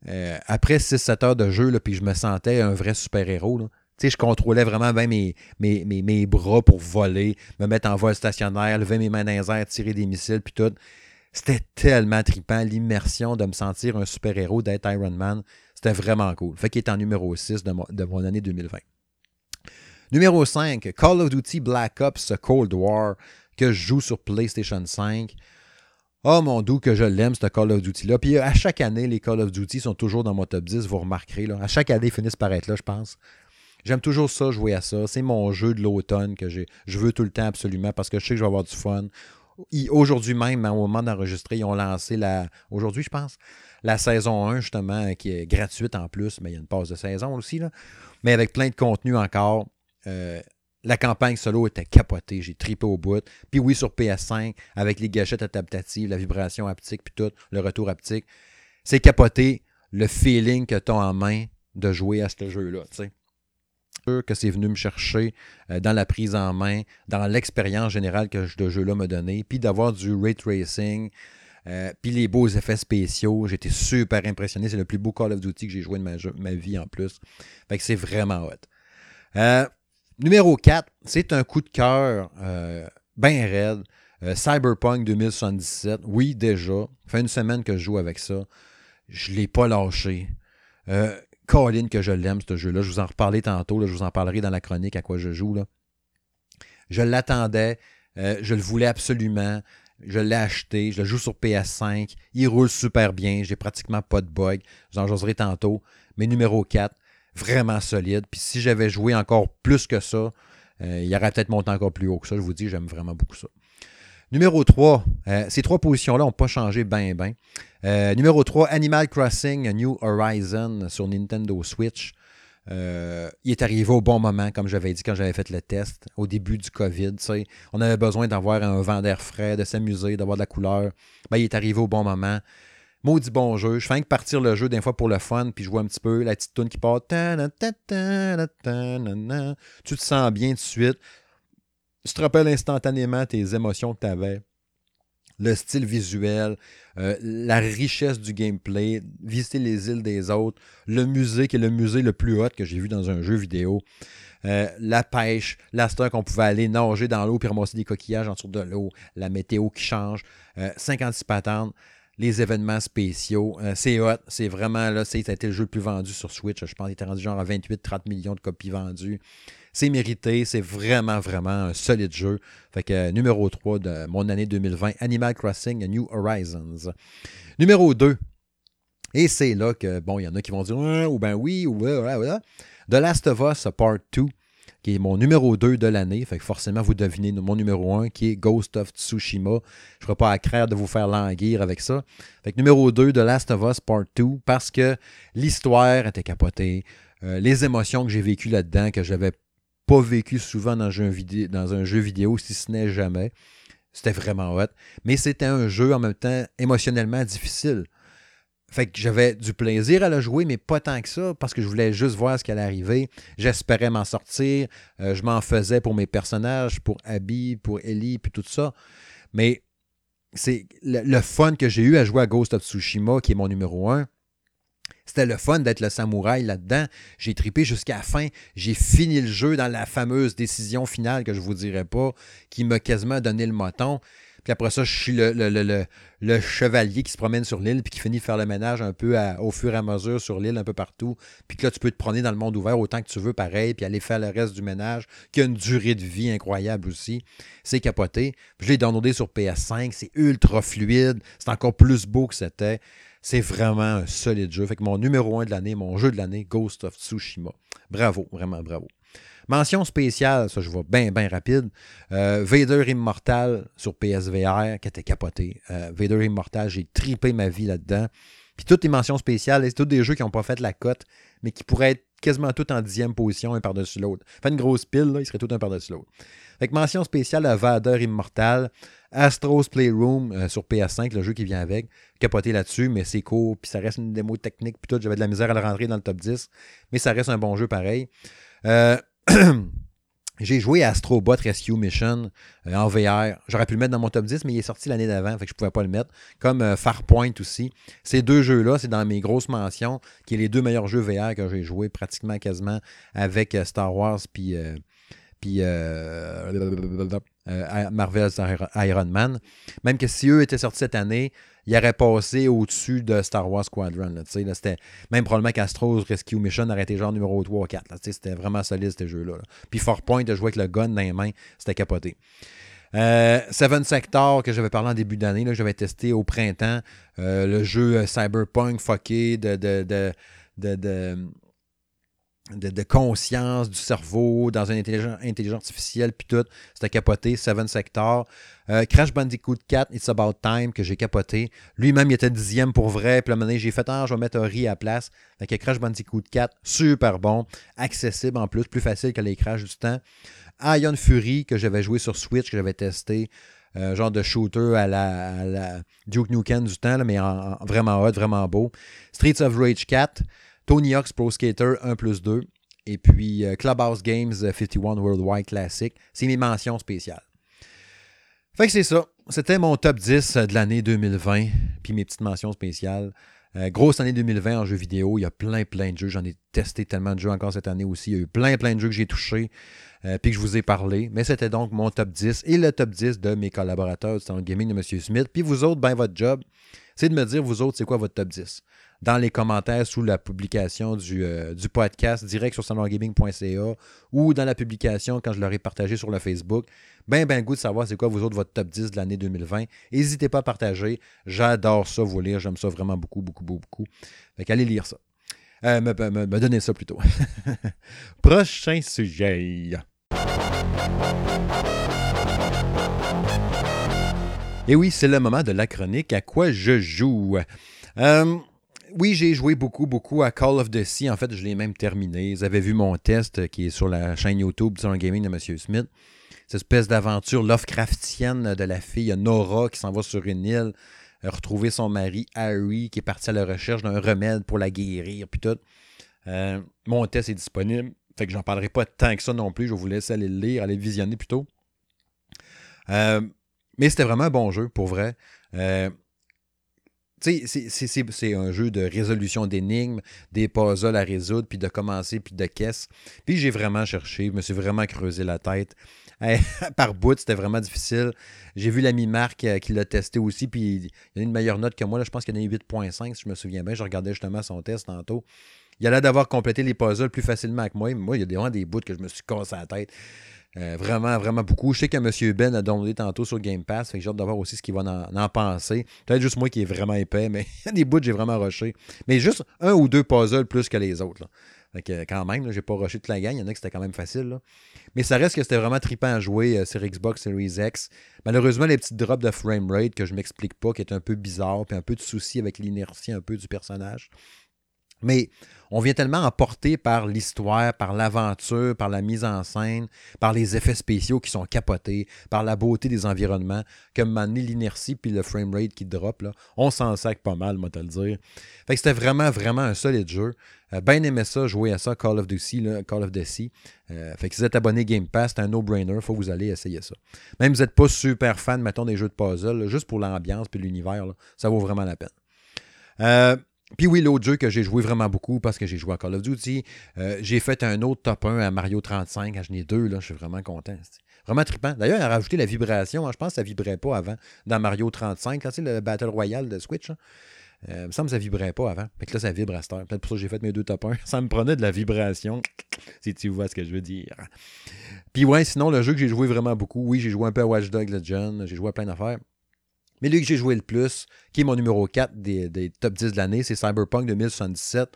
Euh, après 6-7 heures de jeu, là, puis je me sentais un vrai super-héros. Je contrôlais vraiment mes, mes, mes, bras pour voler, me mettre en vol stationnaire, lever mes mains dans les airs, tirer des missiles, puis tout. C'était tellement trippant, l'immersion de me sentir un super-héros, d'être Iron Man. C'était vraiment cool. Fait qu'il est en numéro 6 de, de mon année 2020. Numéro 5, Call of Duty Black Ops Cold War, que je joue sur PlayStation 5. Oh mon doux que je l'aime, ce Call of Duty-là. Puis à chaque année, les Call of Duty sont toujours dans mon top 10, vous remarquerez. Là. À chaque année, ils finissent par être là, je pense. J'aime toujours ça, jouer à ça. C'est mon jeu de l'automne que j'ai. je veux tout le temps absolument parce que je sais que je vais avoir du fun. Aujourd'hui même, au moment d'enregistrer, ils ont lancé la. Aujourd'hui, je pense, la saison 1, justement, qui est gratuite en plus, mais il y a une pause de saison aussi. Mais avec plein de contenu encore. Euh, la campagne solo était capotée, j'ai tripé au bout. Puis oui, sur PS5, avec les gâchettes adaptatives, la vibration haptique, puis tout, le retour haptique, c'est capoté le feeling que tu as en main de jouer à ce jeu-là. que c'est venu me chercher euh, dans la prise en main, dans l'expérience générale que ce jeu-là m'a donné, puis d'avoir du ray tracing, euh, puis les beaux effets spéciaux. J'étais super impressionné. C'est le plus beau Call of Duty que j'ai joué de ma, vie en plus. Fait que c'est vraiment hot. Euh, Numéro 4, c'est un coup de cœur euh, bien raide. Euh, Cyberpunk 2077, oui, déjà. fait une semaine que je joue avec ça. Je ne l'ai pas lâché. Euh, Colin, que je l'aime, ce jeu-là. Je vous en reparlerai tantôt. je vous en parlerai dans la chronique à quoi je joue. Là. Je l'attendais. je le voulais absolument. Je l'ai acheté, je le joue sur PS5. Il roule super bien, j'ai pratiquement pas de bug. J'en jaserai tantôt. Mais numéro 4, vraiment solide. Puis si j'avais joué encore plus que ça, euh, il aurait peut-être monté encore plus haut que ça. Je vous dis, j'aime vraiment beaucoup ça. Numéro 3, euh, ces trois positions-là n'ont pas changé bien, bien. Euh, numéro 3, Animal Crossing New Horizon sur Nintendo Switch. Euh, il est arrivé au bon moment, comme j'avais dit quand j'avais fait le test, au début du COVID. On avait besoin d'avoir un vent d'air frais, de s'amuser, d'avoir de la couleur. Ben, il est arrivé au bon moment. Maudit bon jeu. Je fais que partir le jeu des fois pour le fun, puis je vois un petit peu la petite tune qui part. Tu te sens bien tout de suite. Tu te rappelles instantanément tes émotions que tu avais, le style visuel, euh, la richesse du gameplay, visiter les îles des autres, le musée qui est le musée le plus hot que j'ai vu dans un jeu vidéo, euh, la pêche, la qu'on pouvait aller nager dans l'eau puis ramasser des coquillages en dessous de l'eau, la météo qui change, 56 euh, patentes, les événements spéciaux. c'est hot, c'est vraiment là, ça a été le jeu le plus vendu sur Switch. Je pense qu'il était rendu genre à 28-30 millions de copies vendues. C'est mérité, c'est vraiment, vraiment un solide jeu. Fait que euh, numéro 3 de mon année 2020, Animal Crossing New Horizons. Numéro 2, et c'est là que, bon, il y en a qui vont dire, ou ben oui, ou voilà, voilà. The Last of Us Part 2, qui est mon numéro 2 de l'année. Fait que forcément, vous devinez mon numéro 1, qui est Ghost of Tsushima. Je ne serai pas à craindre de vous faire languir avec ça. Fait que numéro 2, The Last of Us Part 2, parce que l'histoire était capotée. Euh, les émotions que j'ai vécues là-dedans, que j'avais pas vécu souvent dans un vidéo, dans un jeu vidéo si ce n'est jamais. C'était vraiment hot. Mais c'était un jeu en même temps émotionnellement difficile. Fait que j'avais du plaisir à le jouer, mais pas tant que ça, parce que je voulais juste voir ce qui allait arriver. J'espérais m'en sortir. Euh, je m'en faisais pour mes personnages, pour Abby, pour Ellie, puis tout ça. Mais c'est le, fun que j'ai eu à jouer à Ghost of Tsushima, qui est mon numéro un. C'était le fun d'être le samouraï là-dedans. J'ai tripé jusqu'à la fin. J'ai fini le jeu dans la fameuse décision finale que je ne vous dirai pas, qui m'a quasiment donné le moton. Puis après ça, je suis le, chevalier qui se promène sur l'île puis qui finit de faire le ménage un peu au fur et à mesure sur l'île, un peu partout. Puis que là, tu peux te promener dans le monde ouvert autant que tu veux, pareil, puis aller faire le reste du ménage, qui a une durée de vie incroyable aussi. C'est capoté. Je l'ai downloadé sur PS5. C'est ultra fluide. C'est encore plus beau que c'était. C'est vraiment un solide jeu. Fait que mon numéro 1 de l'année, mon jeu de l'année, Ghost of Tsushima. Bravo, vraiment bravo. Mention spéciale, ça je vois bien, bien rapide. Euh, Vader Immortal sur PSVR, qui était capoté. Euh, Vader Immortal, j'ai tripé ma vie là-dedans. Puis toutes les mentions spéciales, c'est tous des jeux qui n'ont pas fait la cote, mais qui pourraient être quasiment tous en dixième position, un par-dessus l'autre. Fait une grosse pile, là, ils seraient tous un par-dessus l'autre. Que mention spéciale à Vader Immortal. Astro's Playroom euh, sur PS5, le jeu qui vient avec. Capoté là-dessus, mais c'est court, puis ça reste une démo technique, puis tout. J'avais de la misère à le rentrer dans le top 10, mais ça reste un bon jeu pareil. Euh, j'ai joué Astrobot Rescue Mission euh, en VR. J'aurais pu le mettre dans mon top 10, mais il est sorti l'année d'avant, fait que je pouvais pas le mettre. Comme Farpoint aussi. Ces deux jeux-là, c'est dans mes grosses mentions, qui est les deux meilleurs jeux VR que j'ai joué pratiquement quasiment avec Star Wars puis puis euh, Marvel's Iron Man. Même que si eux étaient sortis cette année, ils auraient passé au-dessus de Star Wars Squadron. c'était, même probablement qu'Astro's Rescue Mission aurait été genre numéro 3 ou 4. c'était vraiment solide, ce jeu-là. Puis Fort Point, de jouer avec le gun dans les mains, c'était capoté. Euh, Seven Sector, que j'avais parlé en début d'année, que j'avais testé au printemps. Euh, le jeu Cyberpunk fucké de, de, de de, conscience du cerveau dans une intelligence, artificielle, puis tout. C'était capoté, Seven Sector. Euh, Crash Bandicoot 4, It's About Time, que j'ai capoté. Lui-même, il était dixième pour vrai. Puis là, j'ai fait, ah, je vais mettre Ori à la place. Crash Bandicoot 4, super bon. Accessible en plus, plus facile que les Crash du temps. Ion Fury, que j'avais joué sur Switch, que j'avais testé. Euh, genre de shooter à la, Duke Nukem du temps, mais vraiment hot, vraiment beau. Streets of Rage 4. Tony Hawk's Pro Skater 1 plus 2. Et puis euh, Clubhouse Games 51 euh, Worldwide Classic. C'est mes mentions spéciales. Fait que c'est ça. C'était mon top 10 de l'année 2020. Puis mes petites mentions spéciales. Euh, grosse année 2020 en jeux vidéo. Il y a plein, plein de jeux. J'en ai testé tellement de jeux encore cette année aussi. Il y a eu plein, plein de jeux que j'ai touchés. puis que je vous ai parlé. Mais c'était donc mon top 10 et le top 10 de mes collaborateurs du Salon Gaming de M. Smith. Puis vous autres, ben votre job, c'est de me dire, vous autres, c'est quoi votre top 10 dans les commentaires sous la publication du, euh, podcast direct sur salongaming.ca ou dans la publication quand je l'aurai partagé sur le Facebook. Ben, ben, goût de savoir c'est quoi vous autres votre top 10 de l'année 2020. N'hésitez pas à partager. J'adore ça, vous lire. J'aime ça vraiment beaucoup, beaucoup, beaucoup, beaucoup. Fait qu'allez lire ça. Euh, me, me, me donner ça plutôt. Prochain sujet. Et oui, c'est le moment de la chronique à quoi je joue. Euh, oui, j'ai joué beaucoup, beaucoup à Call of Duty. En fait, je l'ai même terminé. Vous avez vu mon test qui est sur la chaîne YouTube du Gaming de M. Smith. Cette espèce d'aventure Lovecraftienne de la fille Nora qui s'en va sur une île retrouver son mari Harry qui est parti à la recherche d'un remède pour la guérir, puis tout. Euh, mon test est disponible. Fait que j'en parlerai pas tant que ça non plus. Je vous laisser aller le lire, aller le visionner plutôt. Euh, mais c'était vraiment un bon jeu, pour vrai. Euh, c'est un jeu de résolution d'énigmes, des puzzles à résoudre, puis de commencer, puis de caisse. Puis j'ai vraiment cherché, je me suis vraiment creusé la tête. Par bout, c'était vraiment difficile. J'ai vu l'ami Marc euh, qui l'a testé aussi, puis il a une meilleure note que moi. Je pense qu'il y en a 8.5, si je me souviens bien. Je regardais justement son test tantôt. Il a l'air d'avoir complété les puzzles plus facilement que moi. Moi, il y a vraiment des bouts que je me suis cassé la tête. Euh, vraiment, vraiment beaucoup. Je sais que M. Ben a downloadé tantôt sur Game Pass. J'ai hâte de voir aussi ce qu'il va en, penser. Peut-être juste moi qui est vraiment épais, mais des bouts j'ai vraiment rushé. Mais juste un ou deux puzzles plus que les autres. Quand même, j'ai pas rushé toute la gang. Il y en a qui c'était quand même facile. Mais ça reste que c'était vraiment trippant à jouer euh, sur Xbox Series X. Malheureusement, les petites drops de framerate que je m'explique pas, qui est un peu bizarre, puis un peu de souci avec l'inertie un peu du personnage. Mais on vient tellement emporté par l'histoire, par l'aventure, par la mise en scène, par les effets spéciaux qui sont capotés, par la beauté des environnements, que donné, l'inertie puis le framerate qui drop, là, on s'en sac pas mal, moi te le dire. Fait que c'était vraiment, vraiment un solide jeu. Bien aimé ça, jouer à ça, Call of Duty, Call of Duty. Euh, fait que si vous êtes abonné Game Pass, c'est un no-brainer, faut que vous allez essayer ça. Même si vous n'êtes pas super fan, mettons, des jeux de puzzle, juste pour l'ambiance puis l'univers, ça vaut vraiment la peine. Euh, puis oui, l'autre jeu que j'ai joué vraiment beaucoup parce que j'ai joué à Call of Duty, euh, j'ai fait un autre top 1 à Mario 35, j'en ai deux, là, je suis vraiment content. Vraiment trippant. D'ailleurs, il a rajouté la vibration. Hein, je pense que ça vibrait pas avant dans Mario 35. Là, tu le Battle Royale de Switch. Euh, il me semble que ça vibrait pas avant. Fait que là, ça vibre à cette heure. Peut-être pour ça que j'ai fait mes deux top 1. Ça me prenait de la vibration. Si tu vois ce que je veux dire. Puis ouais, sinon, le jeu que j'ai joué vraiment beaucoup, oui, j'ai joué un peu à Watch Dogs Legion, j'ai joué à plein d'affaires. Mais lui que j'ai joué le plus, qui est mon numéro 4 des, top 10 de l'année, c'est Cyberpunk 2077.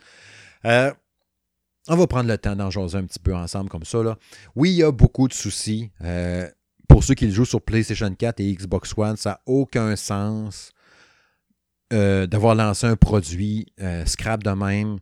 Euh, on va prendre le temps d'en jaser un petit peu ensemble comme ça. Là. Oui, il y a beaucoup de soucis. Euh, pour ceux qui le jouent sur PlayStation 4 et Xbox One, ça n'a aucun sens euh, d'avoir lancé un produit scrap de même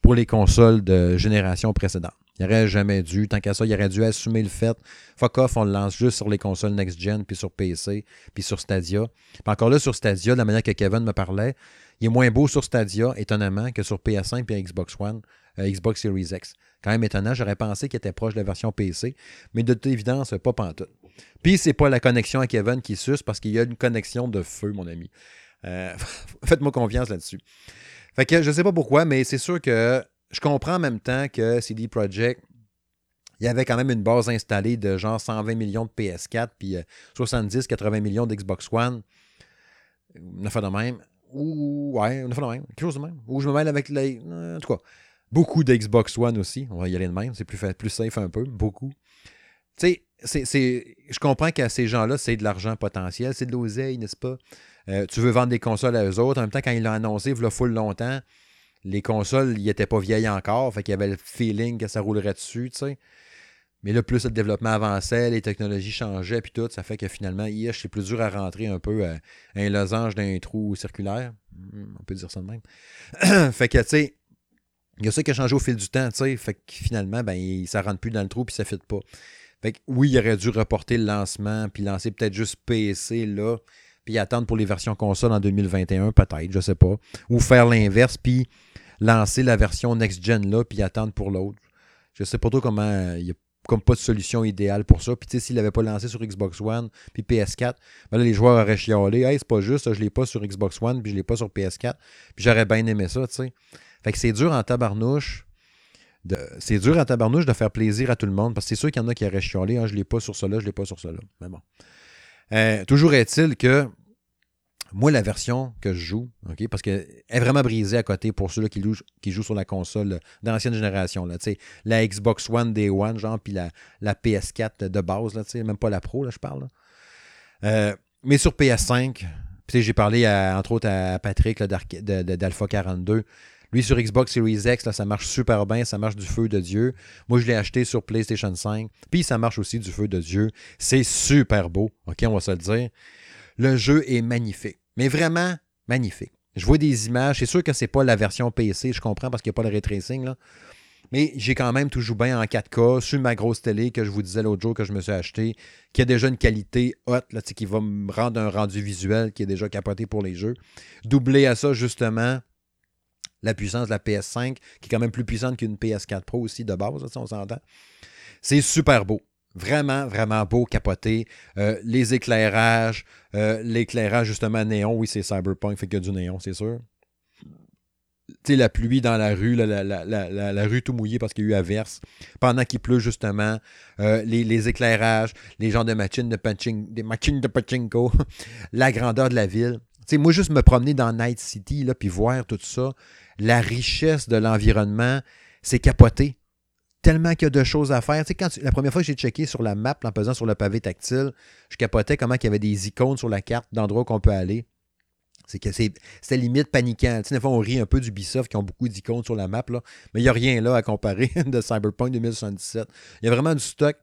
pour les consoles de génération précédente. Il n'aurait jamais dû. Tant qu'à ça, il aurait dû assumer le fait. Fuck off, on le lance juste sur les consoles next-gen, puis sur PC, puis sur Stadia. Puis encore là, sur Stadia, de la manière que Kevin me parlait, il est moins beau sur Stadia, étonnamment, que sur PS5 et Xbox One, euh, Xbox Series X. Quand même étonnant, j'aurais pensé qu'il était proche de la version PC, mais de toute évidence, pas pantoute. Puis c'est pas la connexion à Kevin qui suce, parce qu'il y a une connexion de feu, mon ami. Euh, faites-moi confiance là-dessus. Fait que je sais pas pourquoi, mais c'est sûr que je comprends en même temps que CD Projekt, il y avait quand même une base installée de genre 120 millions de PS4 puis 70-80 euh, millions d'Xbox One. Une affaire de même. Ou, ouais, une affaire de même. Quelque chose de même. Ou je me mêle avec les. En tout cas, beaucoup d'Xbox One aussi. On va y aller de même. C'est plus, plus safe un peu. Beaucoup. Tu sais, je comprends qu'à ces gens-là, c'est de l'argent potentiel. C'est de l'oseille, n'est-ce pas? Euh, tu veux vendre des consoles à eux autres. En même temps, quand ils l'ont annoncé, il le full longtemps les consoles, ils n'étaient pas vieilles encore, fait y avait le feeling que ça roulerait dessus, tu sais. Mais là, plus le développement avançait, les technologies changeaient, puis tout, ça fait que finalement, c'est plus dur à rentrer un peu à, un losange d'un trou circulaire. Hmm, on peut dire ça de même. fait que, tu sais, il y a ça qui a changé au fil du temps, tu sais. Fait finalement, ben, ça rentre plus dans le trou, puis ça ne fit pas. Fait que oui, il aurait dû reporter le lancement, puis lancer peut-être juste PC là, puis attendre pour les versions console en 2021, peut-être, je sais pas. Ou faire l'inverse, puis lancer la version next-gen là, puis attendre pour l'autre. Je sais pas trop comment. Il n'y a comme pas de solution idéale pour ça. Puis tu sais, s'il l'avait pas lancé sur Xbox One, puis PS4, ben là, les joueurs auraient chialé. Hey, c'est pas juste, je l'ai pas sur Xbox One, puis je l'ai pas sur PS4. Puis j'aurais bien aimé ça, tu sais. Fait que c'est dur en tabarnouche. C'est dur en tabarnouche de faire plaisir à tout le monde, parce que c'est sûr qu'il y en a qui auraient chialé. Hein, je l'ai pas sur cela, je l'ai pas sur cela. Mais bon. Euh, toujours est-il que moi, la version que je joue, parce qu'elle est vraiment brisée à côté pour ceux-là qui, jouent- qui jouent sur la console d'ancienne génération. Là, la Xbox One Day One, genre, puis la, la PS4 de base, là, même pas la Pro, là, je parle. Euh, mais sur PS5, puis tu sais, j'ai parlé entre autres à Patrick d'Alpha 42. Lui, sur Xbox Series X, là, ça marche super bien, ça marche du feu de Dieu. Moi, je l'ai acheté sur PlayStation 5, puis ça marche aussi du feu de Dieu. C'est super beau, OK, on va se le dire. Le jeu est magnifique, mais vraiment magnifique. Je vois des images, c'est sûr que c'est pas la version PC, je comprends parce qu'il n'y a pas le ray tracing, là. Mais j'ai quand même tout joue bien en 4K sur ma grosse télé que je vous disais l'autre jour que je me suis acheté, qui a déjà une qualité haute, là, qui va me rendre un rendu visuel qui est déjà capoté pour les jeux. Doublé à ça, justement, la puissance de la PS5, qui est quand même plus puissante qu'une PS4 Pro aussi de base, si on s'entend. C'est super beau. Vraiment, vraiment beau, capoté. Euh, les éclairages, euh, l'éclairage justement néon, oui, c'est Cyberpunk, fait qu'il y a du néon, c'est sûr. Tu sais, la pluie dans la rue, la, rue tout mouillée parce qu'il y a eu averse. Pendant qu'il pleut, justement, euh, les, éclairages, les genres de machines de pachinko, des machines de pachinko, la grandeur de la ville. Tu sais, moi, juste me promener dans Night City, là, puis voir tout ça, la richesse de l'environnement, c'est capoté. Tellement qu'il y a de choses à faire. Tu quand la première fois que j'ai checké sur la map, en pesant sur le pavé tactile, je capotais comment il y avait des icônes sur la carte d'endroits qu'on peut aller. C'est que c'est- limite paniquant. Tu fois, on rit un peu d'Ubisoft qui ont beaucoup d'icônes sur la map, mais il n'y a rien là à comparer de Cyberpunk 2077. Il y a vraiment du stock.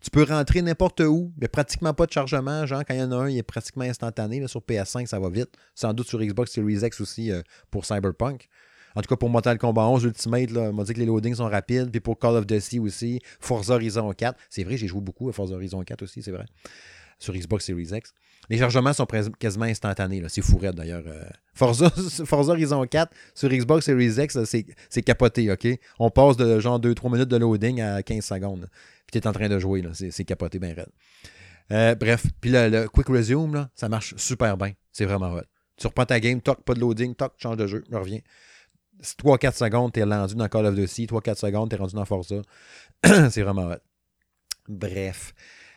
Tu peux rentrer n'importe où. A pratiquement pas de chargement. Genre, quand il y en a un, il est pratiquement instantané. sur PS5, ça va vite. Sans doute sur Xbox Series X aussi euh, pour Cyberpunk. En tout cas, pour Mortal Kombat 11 Ultimate, on m'a dit que les loadings sont rapides. Puis pour Call of Duty aussi, Forza Horizon 4. C'est vrai, j'ai joué beaucoup à Forza Horizon 4 aussi, c'est vrai. Sur Xbox Series X. Les chargements sont quasiment instantanés. C'est fourré d'ailleurs. euh. Forza, Horizon 4 sur Xbox Series X, c'est capoté, OK? On passe de genre 2-3 minutes de loading à 15 secondes. Puis tu es en train de jouer. C'est capoté bien raide. Euh, bref, puis le, Quick Resume, ça marche super bien. C'est vraiment hot. Tu reprends ta game, toc, pas de loading, toc, change de jeu, reviens. 3-4 secondes, t'es rendu dans Call of Duty. 3-4 secondes, t'es rendu dans Forza. c'est vraiment hot. Bref.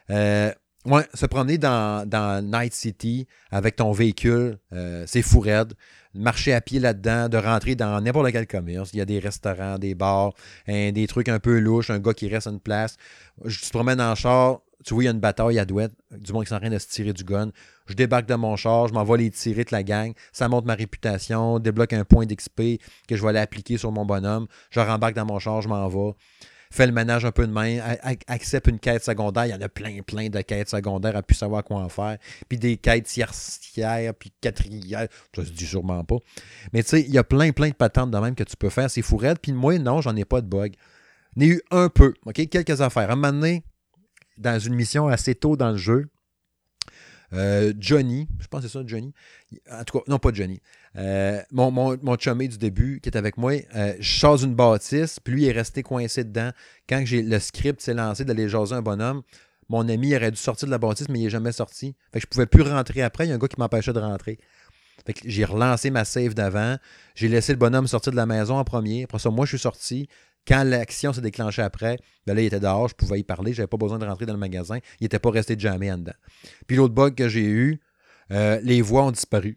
Euh, ouais, se promener dans, dans Night City avec ton véhicule, euh, c'est fou raide. Marcher à pied là-dedans, de rentrer dans n'importe quel commerce. Il y a des restaurants, des bars, des trucs un peu louches, un gars qui reste à une place. Tu te promènes en char, tu vois, il y a une bataille à douette, du monde qui est en train de se tirer du gun. Je débarque de mon char, je m'en vais les tirer de la gang. Ça monte ma réputation, débloque un point d'XP que je vais aller appliquer sur mon bonhomme. Je rembarque dans mon char, je m'en vais. Fais le ménage un peu de main, accepte une quête secondaire. Il y en a plein, plein de quêtes secondaires à plus savoir quoi en faire. Puis des quêtes tiercières, puis quatrières. Ça se dit sûrement pas. Mais tu sais, il y a plein, plein de patentes de même que tu peux faire. C'est fourrette. Puis moi, non, j'en ai pas de bug. J'en ai eu un peu. OK? Quelques affaires. À un moment donné, dans une mission assez tôt dans le jeu, euh, Johnny, je pense que c'est ça, Johnny. En tout cas, non, pas Johnny. Euh, mon, mon, du début qui est avec moi, euh, je sors une bâtisse, puis lui est resté coincé dedans. Quand j'ai le script s'est lancé d'aller jaser un bonhomme, mon ami aurait dû sortir de la bâtisse, mais il n'est jamais sorti. Fait que je pouvais plus rentrer après. Il y a un gars qui m'empêchait de rentrer. Fait j'ai relancé ma save d'avant. J'ai laissé le bonhomme sortir de la maison en premier. Après ça, moi, je suis sorti. Quand l'action s'est déclenchée après, ben là, il était dehors, je pouvais y parler, j'avais pas besoin de rentrer dans le magasin. Il n'était pas resté jamais en dedans. Puis l'autre bug que j'ai eu, euh, les voix ont disparu.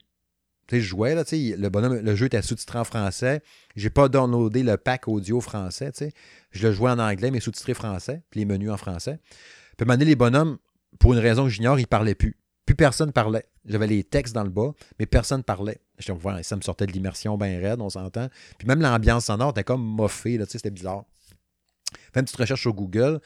Tu sais, je jouais, là, tu sais, le bonhomme, le jeu était sous-titré en français. J'ai pas downloadé le pack audio français, tu sais. Je le jouais en anglais, mais sous-titré français, puis les menus en français. Puis à un moment donné, les bonhommes, pour une raison que j'ignore, ils parlaient plus. Plus personne parlait. J'avais les textes dans le bas, mais personne parlait. J'étais, ouais, ça me sortait de l'immersion bien raide, on s'entend. Puis même l'ambiance sonore était comme moffée, là, tu sais, c'était bizarre. Fais une petite recherche sur Google.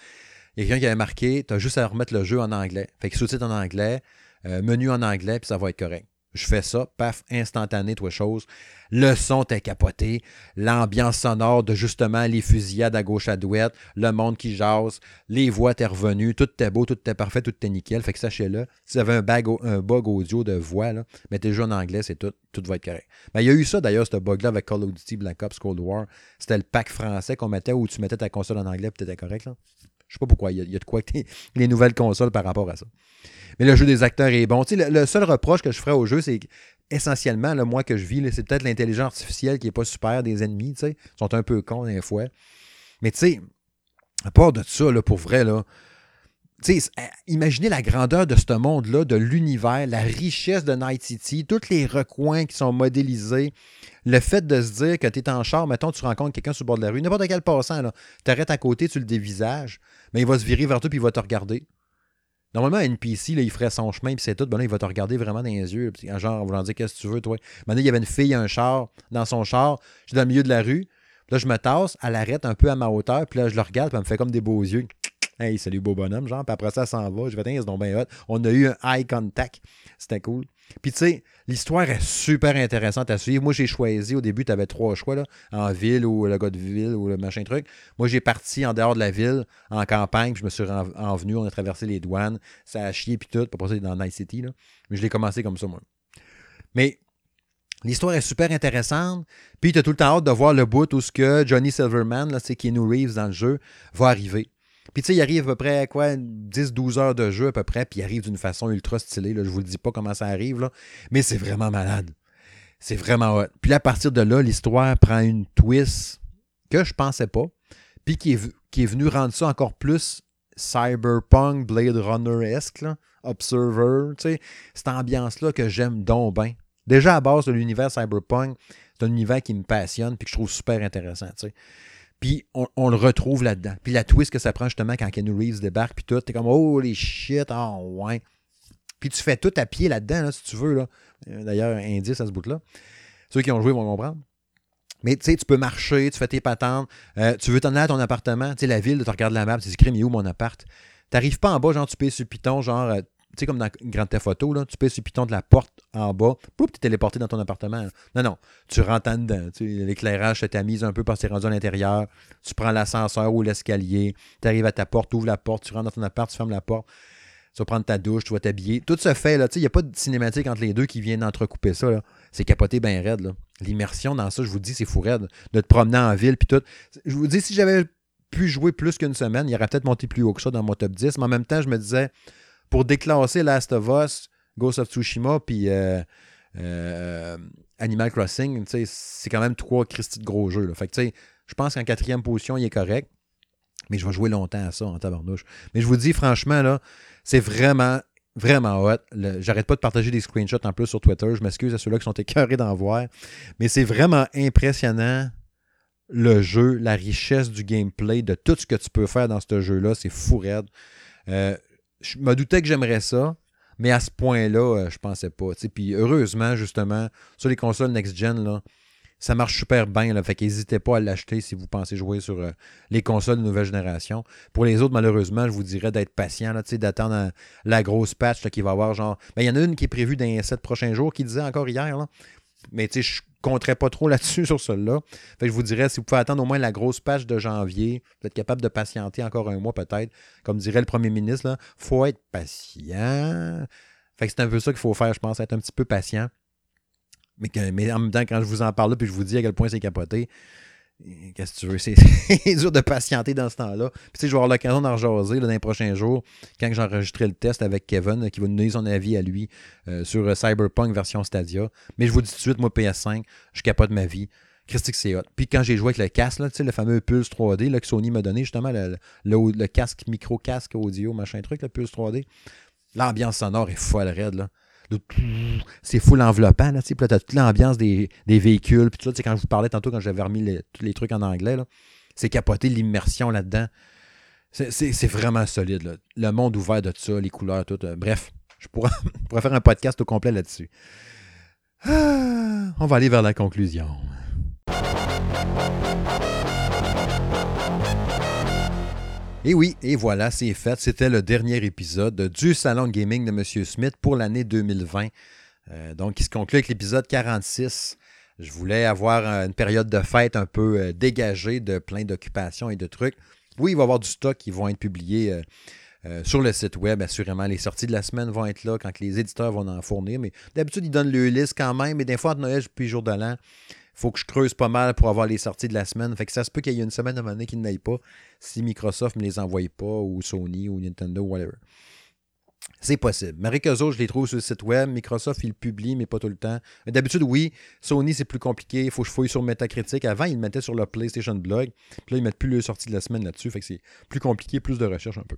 Il y a quelqu'un qui avait marqué, tu as juste à remettre le jeu en anglais. Fait que sous-titre en anglais, euh, menu en anglais, puis ça va être correct. Je fais ça, paf, instantané, toi chose. Le son t'es capoté. L'ambiance sonore de justement les fusillades à gauche à douette, le monde qui jase, les voix t'es revenu, tout était beau, tout était parfait, tout était nickel. Fait que sachez-le, si vous un, bag, un bug audio de voix, là, mettez jeu en anglais, c'est tout, tout va être correct. Ben, il y a eu ça d'ailleurs, ce bug-là avec Call of Duty Black Ops Cold War. C'était le pack français qu'on mettait où tu mettais ta console en anglais et t'étais correct. Là. Je sais pas pourquoi, il y, a, de quoi que les nouvelles consoles par rapport à ça. Mais le jeu des acteurs est bon. Tu le, seul reproche que je ferais au jeu, c'est essentiellement, le moi que je vis, c'est peut-être l'intelligence artificielle qui est pas super des ennemis. tu. Ils sont un peu cons des fois. Mais tu sais, à part de ça, là, pour vrai, là, tu sais, euh, imaginez la grandeur de ce monde-là, de l'univers, la richesse de Night City, tous les recoins qui sont modélisés, le fait de se dire que tu es en char, mettons, tu rencontres quelqu'un sur le bord de la rue, n'importe quel passant, là, t'arrêtes à côté, tu le dévisages, mais il va se virer vers toi puis il va te regarder. Normalement, un NPC, là, il ferait son chemin, puis c'est tout. Ben là, il va te regarder vraiment dans les yeux. Genre, en voulant dire qu'est-ce que tu veux, toi? Maintenant, il y avait une fille, un char, dans son char. Je suis dans le milieu de la rue. Là, je me tasse, elle arrête un peu à ma hauteur, puis là, je le regarde, puis elle me fait comme des beaux yeux. Hey, salut, beau bonhomme, genre. Puis après ça, s'en va. Je vais dire, c'est bien hot. On a eu un eye contact. C'était cool. Puis tu sais, l'histoire est super intéressante à suivre. Moi, j'ai choisi, au début, tu avais trois choix, là, en ville ou le gars de ville ou le machin truc. Moi, j'ai parti en dehors de la ville, en campagne, puis je me suis en, en venu, on a traversé les douanes, ça a chié, puis tout, pour passer dans Night City, là. Mais je l'ai commencé comme ça, moi. Mais L'histoire est super intéressante. Puis tu as tout le temps hâte de voir le bout où ce que Johnny Silverman, là, c'est Keanu Reeves dans le jeu, va arriver. Puis tu sais, il arrive à peu près quoi, 10-12 heures de jeu à peu près, puis il arrive d'une façon ultra stylée. Là. Je vous le dis pas comment ça arrive, là, mais c'est vraiment malade. C'est vraiment hot. Puis à partir de là, l'histoire prend une twist que je pensais pas, puis qui est, qui est venu rendre ça encore plus cyberpunk, Blade Runner-esque, Observer, tu sais, cette ambiance-là que j'aime donc bien. Déjà à base de l'univers cyberpunk, c'est un univers qui me passionne puis que je trouve super intéressant, tu sais. Puis on, le retrouve là-dedans. Puis la twist que ça prend justement quand Keanu Reeves débarque, puis tout, t'es comme, oh les shit, oh ouais. Puis tu fais tout à pied là-dedans, là, si tu veux. Là. Euh, D'ailleurs, indice à ce bout-là. Ceux qui ont joué vont comprendre. Mais tu sais, tu peux marcher, tu fais tes patentes, euh, tu veux t'en aller à ton appartement, tu sais, la ville, tu regardes la map, tu dis, mais où mon appart? T'arrives pas en bas, genre, tu payes sur le piton, genre, euh, sais, comme dans une grande photo, là, tu sur le piton de la porte en bas, tu es téléporté dans ton appartement. Non, non, tu rentres en dedans, tu sais, l'éclairage se tamise un peu parce que tu rendu à l'intérieur, tu prends l'ascenseur ou l'escalier, tu arrives à ta porte, tu ouvres la porte, tu rentres dans ton appart, tu fermes la porte tu vas prendre ta douche, tu vas t'habiller. Tout se fait, là. Il n'y a pas de cinématique entre les deux qui viennent entrecouper ça. C'est capoté bien raide. L'immersion dans ça, je vous dis, c'est fou raide. De te promener en ville, puis tout. Je vous dis, si j'avais pu jouer plus qu'une semaine, il aurait peut-être monté plus haut que ça dans mon top 10. Mais en même temps, je me disais, pour déclasser Last of Us, Ghost of Tsushima, puis euh, euh, Animal Crossing, c'est quand même trois Christy de gros jeux. je pense qu'en quatrième position, il est correct. Mais je vais jouer longtemps à ça en tabarnouche. Mais je vous dis, franchement, là, c'est vraiment, vraiment hot. J'arrête pas de partager des screenshots en plus sur Twitter. Je m'excuse à ceux-là qui sont écœurés d'en voir. Mais c'est vraiment impressionnant le jeu, la richesse du gameplay, de tout ce que tu peux faire dans ce jeu-là. C'est fou raide. Euh, je me doutais que j'aimerais ça. Mais à ce point-là, euh, je pensais pas. Puis heureusement, justement, sur les consoles next-gen, ça marche super bien. Là, fait qu'hésitez pas à l'acheter si vous pensez jouer sur euh, les consoles de nouvelle génération. Pour les autres, malheureusement, je vous dirais d'être patient, d'attendre euh, la grosse patch qui va avoir genre. Ben, il y en a une qui est prévue dans les 7 prochains jours qui disait encore hier. Mais tu sais, je compterais pas trop là-dessus sur celle-là. Je vous dirais, si vous pouvez attendre au moins la grosse patch de janvier, vous êtes capable de patienter encore un mois peut-être. Comme dirait le premier ministre, là, faut être patient. Fait que c'est un peu ça qu'il faut faire, je pense, être un petit peu patient. Mais, mais en même temps, quand je vous en parle là, puis je vous dis à quel point c'est capoté, qu'est-ce que tu veux? C'est dur de patienter dans ce temps-là. Puis tu sais, je vais avoir l'occasion d'en rejaser là, dans les prochains jours, quand j'enregistrerai le test avec Kevin, qui va nous donner son avis à lui euh, sur euh, Cyberpunk version Stadia. Mais je vous dis tout de suite, moi, PS5, je capote ma vie. Christique, c'est hot. Puis quand j'ai joué avec le casque, là, tu sais, le fameux Pulse 3D là, que Sony m'a donné, justement, le, le- le casque, micro-casque audio, machin truc, le Pulse 3D, l'ambiance sonore est folle raide, là. Le c'est full enveloppant, là, tu là, toute l'ambiance des, des véhicules, puis tout ça, quand je vous parlais tantôt, quand j'avais remis les- tous les trucs en anglais, là, c'est capoter l'immersion là-dedans. C'est- vraiment solide, là. Le monde ouvert de ça, les couleurs, tout. euh, bref, je pourrais, pourrais faire un podcast au complet là-dessus. Ah, on va aller vers la conclusion. Et oui, et voilà, c'est fait. C'était le dernier épisode du Salon Gaming de M. Smith pour l'année 2020. Euh, donc, il se conclut avec l'épisode 46. Je voulais avoir euh, une période de fête un peu euh, dégagée de plein d'occupations et de trucs. Oui, il va y avoir du stock qui vont être publiés euh, euh, sur le site web. Assurément, les sorties de la semaine vont être là quand les éditeurs vont en fournir. Mais d'habitude, ils donnent le liste quand même. Mais des fois, entre Noël et jour de l'an, faut que je creuse pas mal pour avoir les sorties de la semaine. Fait que ça se peut qu'il y ait une semaine de monnaie qui n'aille pas si Microsoft ne les envoie pas, ou Sony, ou Nintendo, whatever. C'est possible. Eux autres, je les trouve sur le site web. Microsoft, ils le publient, mais pas tout le temps. D'habitude, oui. Sony, c'est plus compliqué. Il faut que je fouille sur Metacritic. Avant, ils le mettaient sur le PlayStation Blog. Puis là, ils mettent plus le sortie de la semaine là-dessus. Fait que c'est plus compliqué, plus de recherche un peu.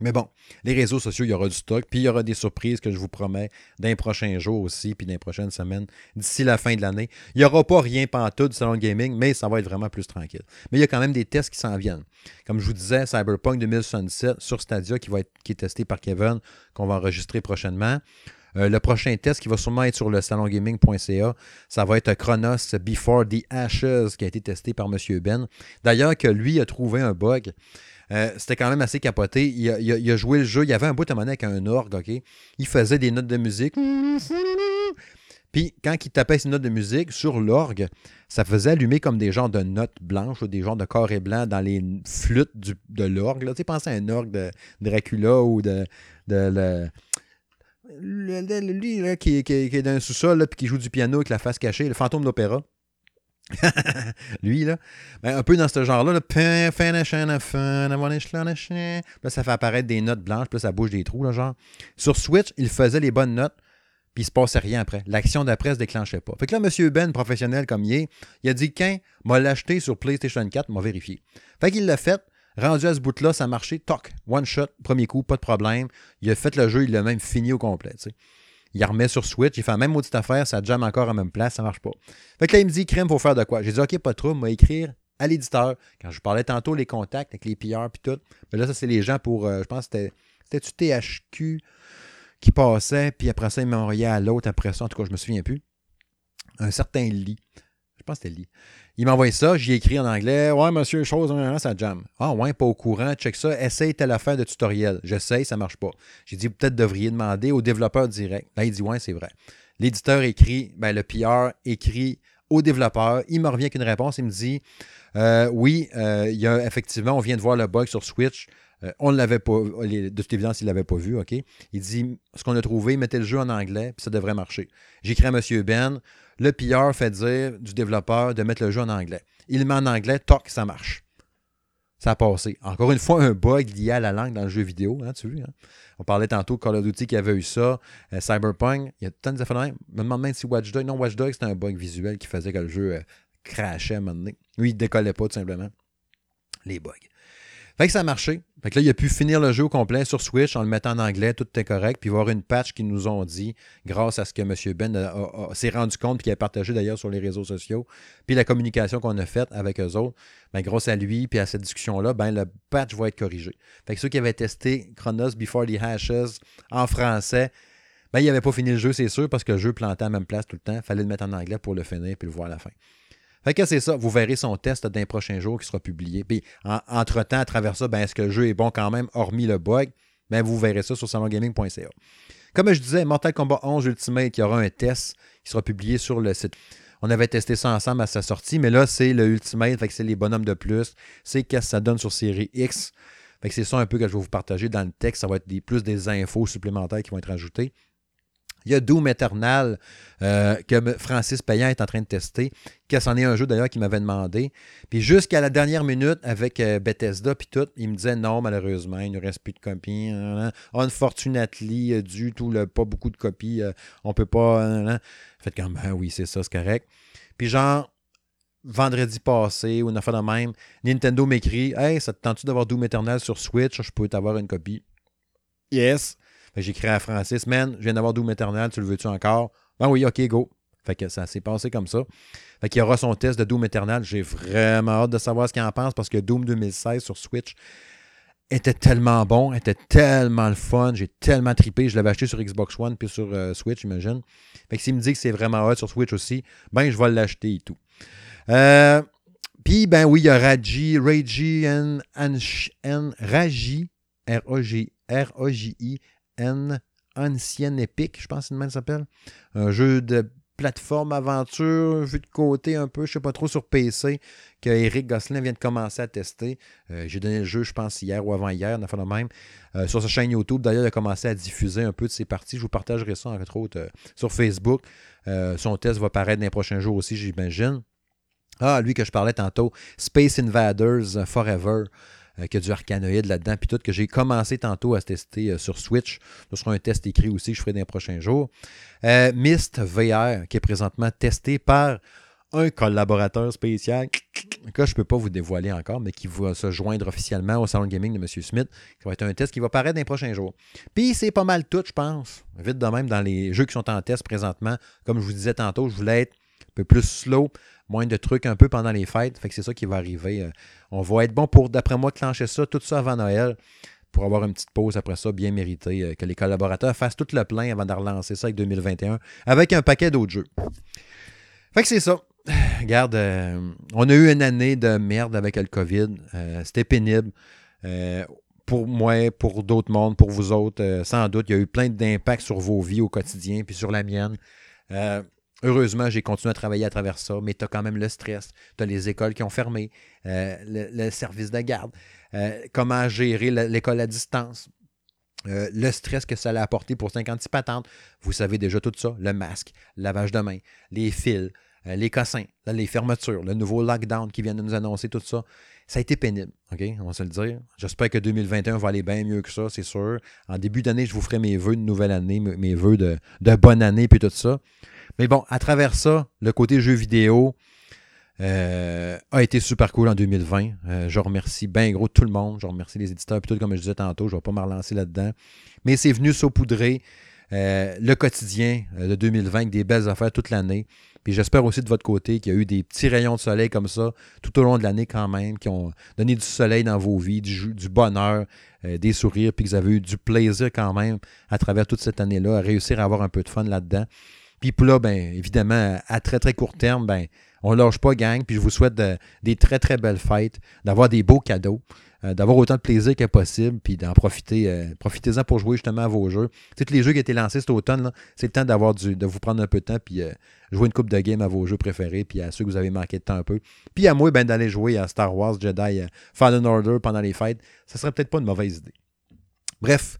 Mais bon, les réseaux sociaux, il y aura du stock, puis il y aura des surprises que je vous promets d'un prochain jour aussi, puis dans les prochaines semaines, d'ici la fin de l'année. Il n'y aura pas rien pantoute du salon gaming, mais ça va être vraiment plus tranquille. Mais il y a quand même des tests qui s'en viennent. Comme je vous disais, Cyberpunk 2077 sur Stadia, qui, va être, est testé par Kevin, qu'on va enregistrer prochainement. Euh, le prochain test qui va sûrement être sur le salongaming.ca, ça va être Chronos Before the Ashes qui a été testé par M. Ben. D'ailleurs, que lui a trouvé un bug. Euh, c'était quand même assez capoté. Il a, joué le jeu. Il y avait un bout de monnaie avec un orgue, OK? Il faisait des notes de musique. Puis quand il tapait ses notes de musique sur l'orgue, ça faisait allumer comme des genres de notes blanches ou des genres de carrés blancs dans les flûtes de l'orgue. Tu sais, pensez à un orgue de Dracula ou de, de lui qui, est dans un sous-sol puis qui joue du piano avec la face cachée, le fantôme d'opéra. Lui, là, ben, un peu dans ce genre-là, là, ça fait apparaître des notes blanches, puis ça bouge des trous, là, genre. Sur Switch, il faisait les bonnes notes, puis il se passait rien après. L'action d'après se déclenchait pas. Fait que là, M. Ben, professionnel comme il est, il a dit qu'un m'a l'acheté sur PlayStation 4, m'a vérifié. Fait qu'il l'a fait. Rendu à ce bout-là, ça a marché. Toc, one shot, premier coup, pas de problème. Il a fait le jeu, il l'a même fini au complet. tu sais. Il remet sur Switch, il fait la même maudite affaire, ça jamme encore à même place, ça marche pas. Fait que là, il me dit, crème, faut faire de quoi? J'ai dit, OK, pas trouble, m'a écrire à l'éditeur. Quand je parlais tantôt, les contacts avec les PR puis tout. Mais là, ça, c'est les gens pour, euh, je pense c'était, c'était-tu THQ qui passait, puis après ça, il m'a envoyé à l'autre après ça. En tout cas, je me souviens plus. Un certain lit. Je pense que c'était lit. Il m'a ça, j'y ai écrit en anglais. Ouais, monsieur, chose, hein, hein, ça jamme. Ah, ouais, pas au courant, check ça. Essaye telle affaire de tutoriel. J'essaye, ça marche pas. J'ai dit, peut-être devriez demander au développeur direct. Là, il dit, ouais, c'est vrai. L'éditeur écrit, ben, le PR écrit au développeur. Il me revient avec une réponse. Il me dit, euh, oui, euh, y a effectivement, on vient de voir le bug sur Switch. Euh, on ne l'avait pas, de toute évidence, il ne l'avait pas vu, OK? Il dit, ce qu'on a trouvé, mettez le jeu en anglais, puis ça devrait marcher. J'écris à M. Ben, le PR fait dire du développeur de mettre le jeu en anglais. Il met en anglais, toc, ça marche. Ça a passé. Encore une fois, un bug lié à la langue dans le jeu vidéo, hein, tu vois. hein? On parlait tantôt de Call of Duty qui avait eu ça, euh, Cyberpunk, il y a tant de affaires. Je me demande même si Watch Dogs, non, Watch Dogs, c'était un bug visuel qui faisait que le jeu euh, crashait à un moment donné. Lui, il décollait pas, tout simplement. Les bugs. Fait que ça a marché. Là, il a pu finir le jeu au complet sur Switch en le mettant en anglais, tout était correct. Puis avoir une patch qu'ils nous ont dit, grâce à ce que M. Ben s'est rendu compte, puis qu'il a partagé d'ailleurs sur les réseaux sociaux, puis la communication qu'on a faite avec eux autres, ben, grâce à lui, puis à cette discussion-là, ben, le patch va être corrigé. Fait que ceux qui avaient testé Chronos Before the Hashes en français, ben, ils n'avaient pas fini le jeu, c'est sûr, parce que le jeu plantait à la même place tout le temps. fallait le mettre en anglais pour le finir, puis le voir à la fin. Fait que c'est ça, vous verrez son test dans les prochains jours qui sera publié. Puis en- entre-temps, à travers ça, ben, est-ce que le jeu est bon quand même, hormis le bug? Ben, vous verrez ça sur salongaming.ca. Comme je disais, Mortal Kombat 11 Ultimate, il y aura un test qui sera publié sur le site. On avait testé ça ensemble à sa sortie, mais là, c'est le Ultimate, fait que c'est les bonhommes de plus. C'est qu'est-ce que ça donne sur série X. Fait que c'est ça un peu que je vais vous partager dans le texte. Ça va être des, plus des infos supplémentaires qui vont être ajoutées. Il y a Doom Eternal euh, que Francis Payan est en train de tester. Que c'en est un jeu d'ailleurs qu'il m'avait demandé. Puis jusqu'à la dernière minute avec euh, Bethesda puis tout, il me disait non, malheureusement, il ne reste plus de copies. Unfortunately, euh, du tout, pas beaucoup de copies. on peut pas. Faites comme ben oui, c'est ça, c'est correct. Puis genre, vendredi passé ou une affaire de même, Nintendo m'écrit Hey, ça te tente-tu d'avoir Doom Eternal sur Switch? Je peux t'avoir une copie. Yes. Que J'écris à Francis, man, je viens d'avoir Doom Eternal, tu le veux-tu encore? Ben oui, ok, go. Fait que ça s'est passé comme ça. Fait qu'il y aura son test de Doom Eternal. J'ai vraiment hâte de savoir ce qu'il en pense parce que Doom 2016 sur Switch était tellement bon, était tellement le fun. J'ai tellement trippé. Je l'avais acheté sur Xbox One puis sur euh, Switch, j'imagine. Fait que s'il me dit que c'est vraiment hot sur Switch aussi, ben je vais l'acheter et tout. Euh, puis, ben oui, il y a Raji, Raji, N, N, N, Raji, R-A-J, R-A-J-I, N, Ancienne Epic, je pense que s'appelle. Un jeu de plateforme aventure, vu de côté un peu, je sais pas trop, sur PC, que Eric Gosselin vient de commencer à tester. Euh, J'ai donné le jeu, je pense, hier ou avant-hier, on a fait le même. Euh, sur sa chaîne YouTube, d'ailleurs, il a commencé à diffuser un peu de ses parties. Je vous partagerai ça, entre autres, euh, sur Facebook. Son test va paraître dans les prochains jours aussi, j'imagine. Ah, lui que je parlais tantôt, Space Invaders Forever, euh, qui a du arcanoïde là-dedans, puis tout, que j'ai commencé tantôt à tester euh, sur Switch. Ce sera un test écrit aussi que je ferai dans les prochains jours. Euh, Myst VR, qui est présentement testé par un collaborateur spécial que je ne peux pas vous dévoiler encore, mais qui va se joindre officiellement au Salon Gaming de M. Smith. Ça va être un test qui va paraître dans les prochains jours. Puis c'est pas mal tout, je pense. Vite de même, dans les jeux qui sont en test présentement, comme je vous disais tantôt, je voulais être un peu plus slow, moins de trucs un peu pendant les fêtes. Fait que c'est ça qui va arriver. Euh, On va être bon pour, d'après moi, clencher ça, tout ça avant Noël, pour avoir une petite pause après ça, bien méritée, euh, que les collaborateurs fassent tout le plein avant de relancer ça avec 2021, avec un paquet d'autres jeux. Fait que c'est ça. Regarde, euh, on a eu une année de merde avec le COVID. C'était pénible. Pour moi, pour d'autres mondes, pour vous autres, sans doute, il y a eu plein d'impacts sur vos vies au quotidien, puis sur la mienne. Heureusement, j'ai continué à travailler à travers ça, mais tu as quand même le stress. Tu as les écoles qui ont fermé, euh, le, service de garde, euh, comment gérer l'école à distance? euh, le stress que ça a apporté pour 56 patentes. Vous savez déjà tout ça. Le masque, le lavage de main, les fils, les cossins, les fermetures, le nouveau lockdown qui vient de nous annoncer, tout ça. Ça a été pénible, OK? On va se le dire. J'espère que 2021 va aller bien mieux que ça, c'est sûr. En début d'année, je vous ferai mes vœux de nouvelle année, mes mes vœux de, de bonne année, puis tout ça. Mais bon, à travers ça, le côté jeu vidéo euh, a été super cool en 2020. Euh, je remercie bien gros tout le monde. Je remercie les éditeurs, puis tout comme je disais tantôt, je ne vais pas me relancer là-dedans. Mais c'est venu saupoudrer euh, le quotidien de 2020 avec des belles affaires toute l'année. Puis j'espère aussi de votre côté qu'il y a eu des petits rayons de soleil comme ça tout au long de l'année quand même, qui ont donné du soleil dans vos vies, du, bonheur, des sourires, puis que vous avez eu du plaisir quand même à travers toute cette année-là, à réussir à avoir un peu de fun là-dedans. Puis là, ben, évidemment, à très très court terme, ben, on lâche pas, gang. Puis je vous souhaite de- des très très belles fêtes, d'avoir des beaux cadeaux, euh, d'avoir autant de plaisir que possible, puis d'en profiter. euh, Profitez-en pour jouer justement à vos jeux. Tous les jeux qui été lancés cet automne, c'est le temps d'avoir de vous prendre un peu de temps, puis euh, jouer une coupe de game à vos jeux préférés, puis à ceux que vous avez manqué de temps un peu. Puis à moi, ben, d'aller jouer à Star Wars Jedi Fallen Order pendant les fêtes, ça serait peut-être pas une mauvaise idée. Bref.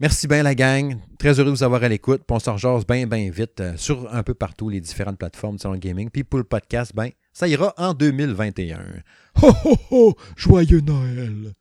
Merci bien la gang. Très heureux de vous avoir à l'écoute. Puis on se rejase bien, bien vite euh, sur un peu partout les différentes plateformes de Salon Gaming. Puis pour le podcast, ben, ça ira en 2021. Ho ho ho! Joyeux Noël!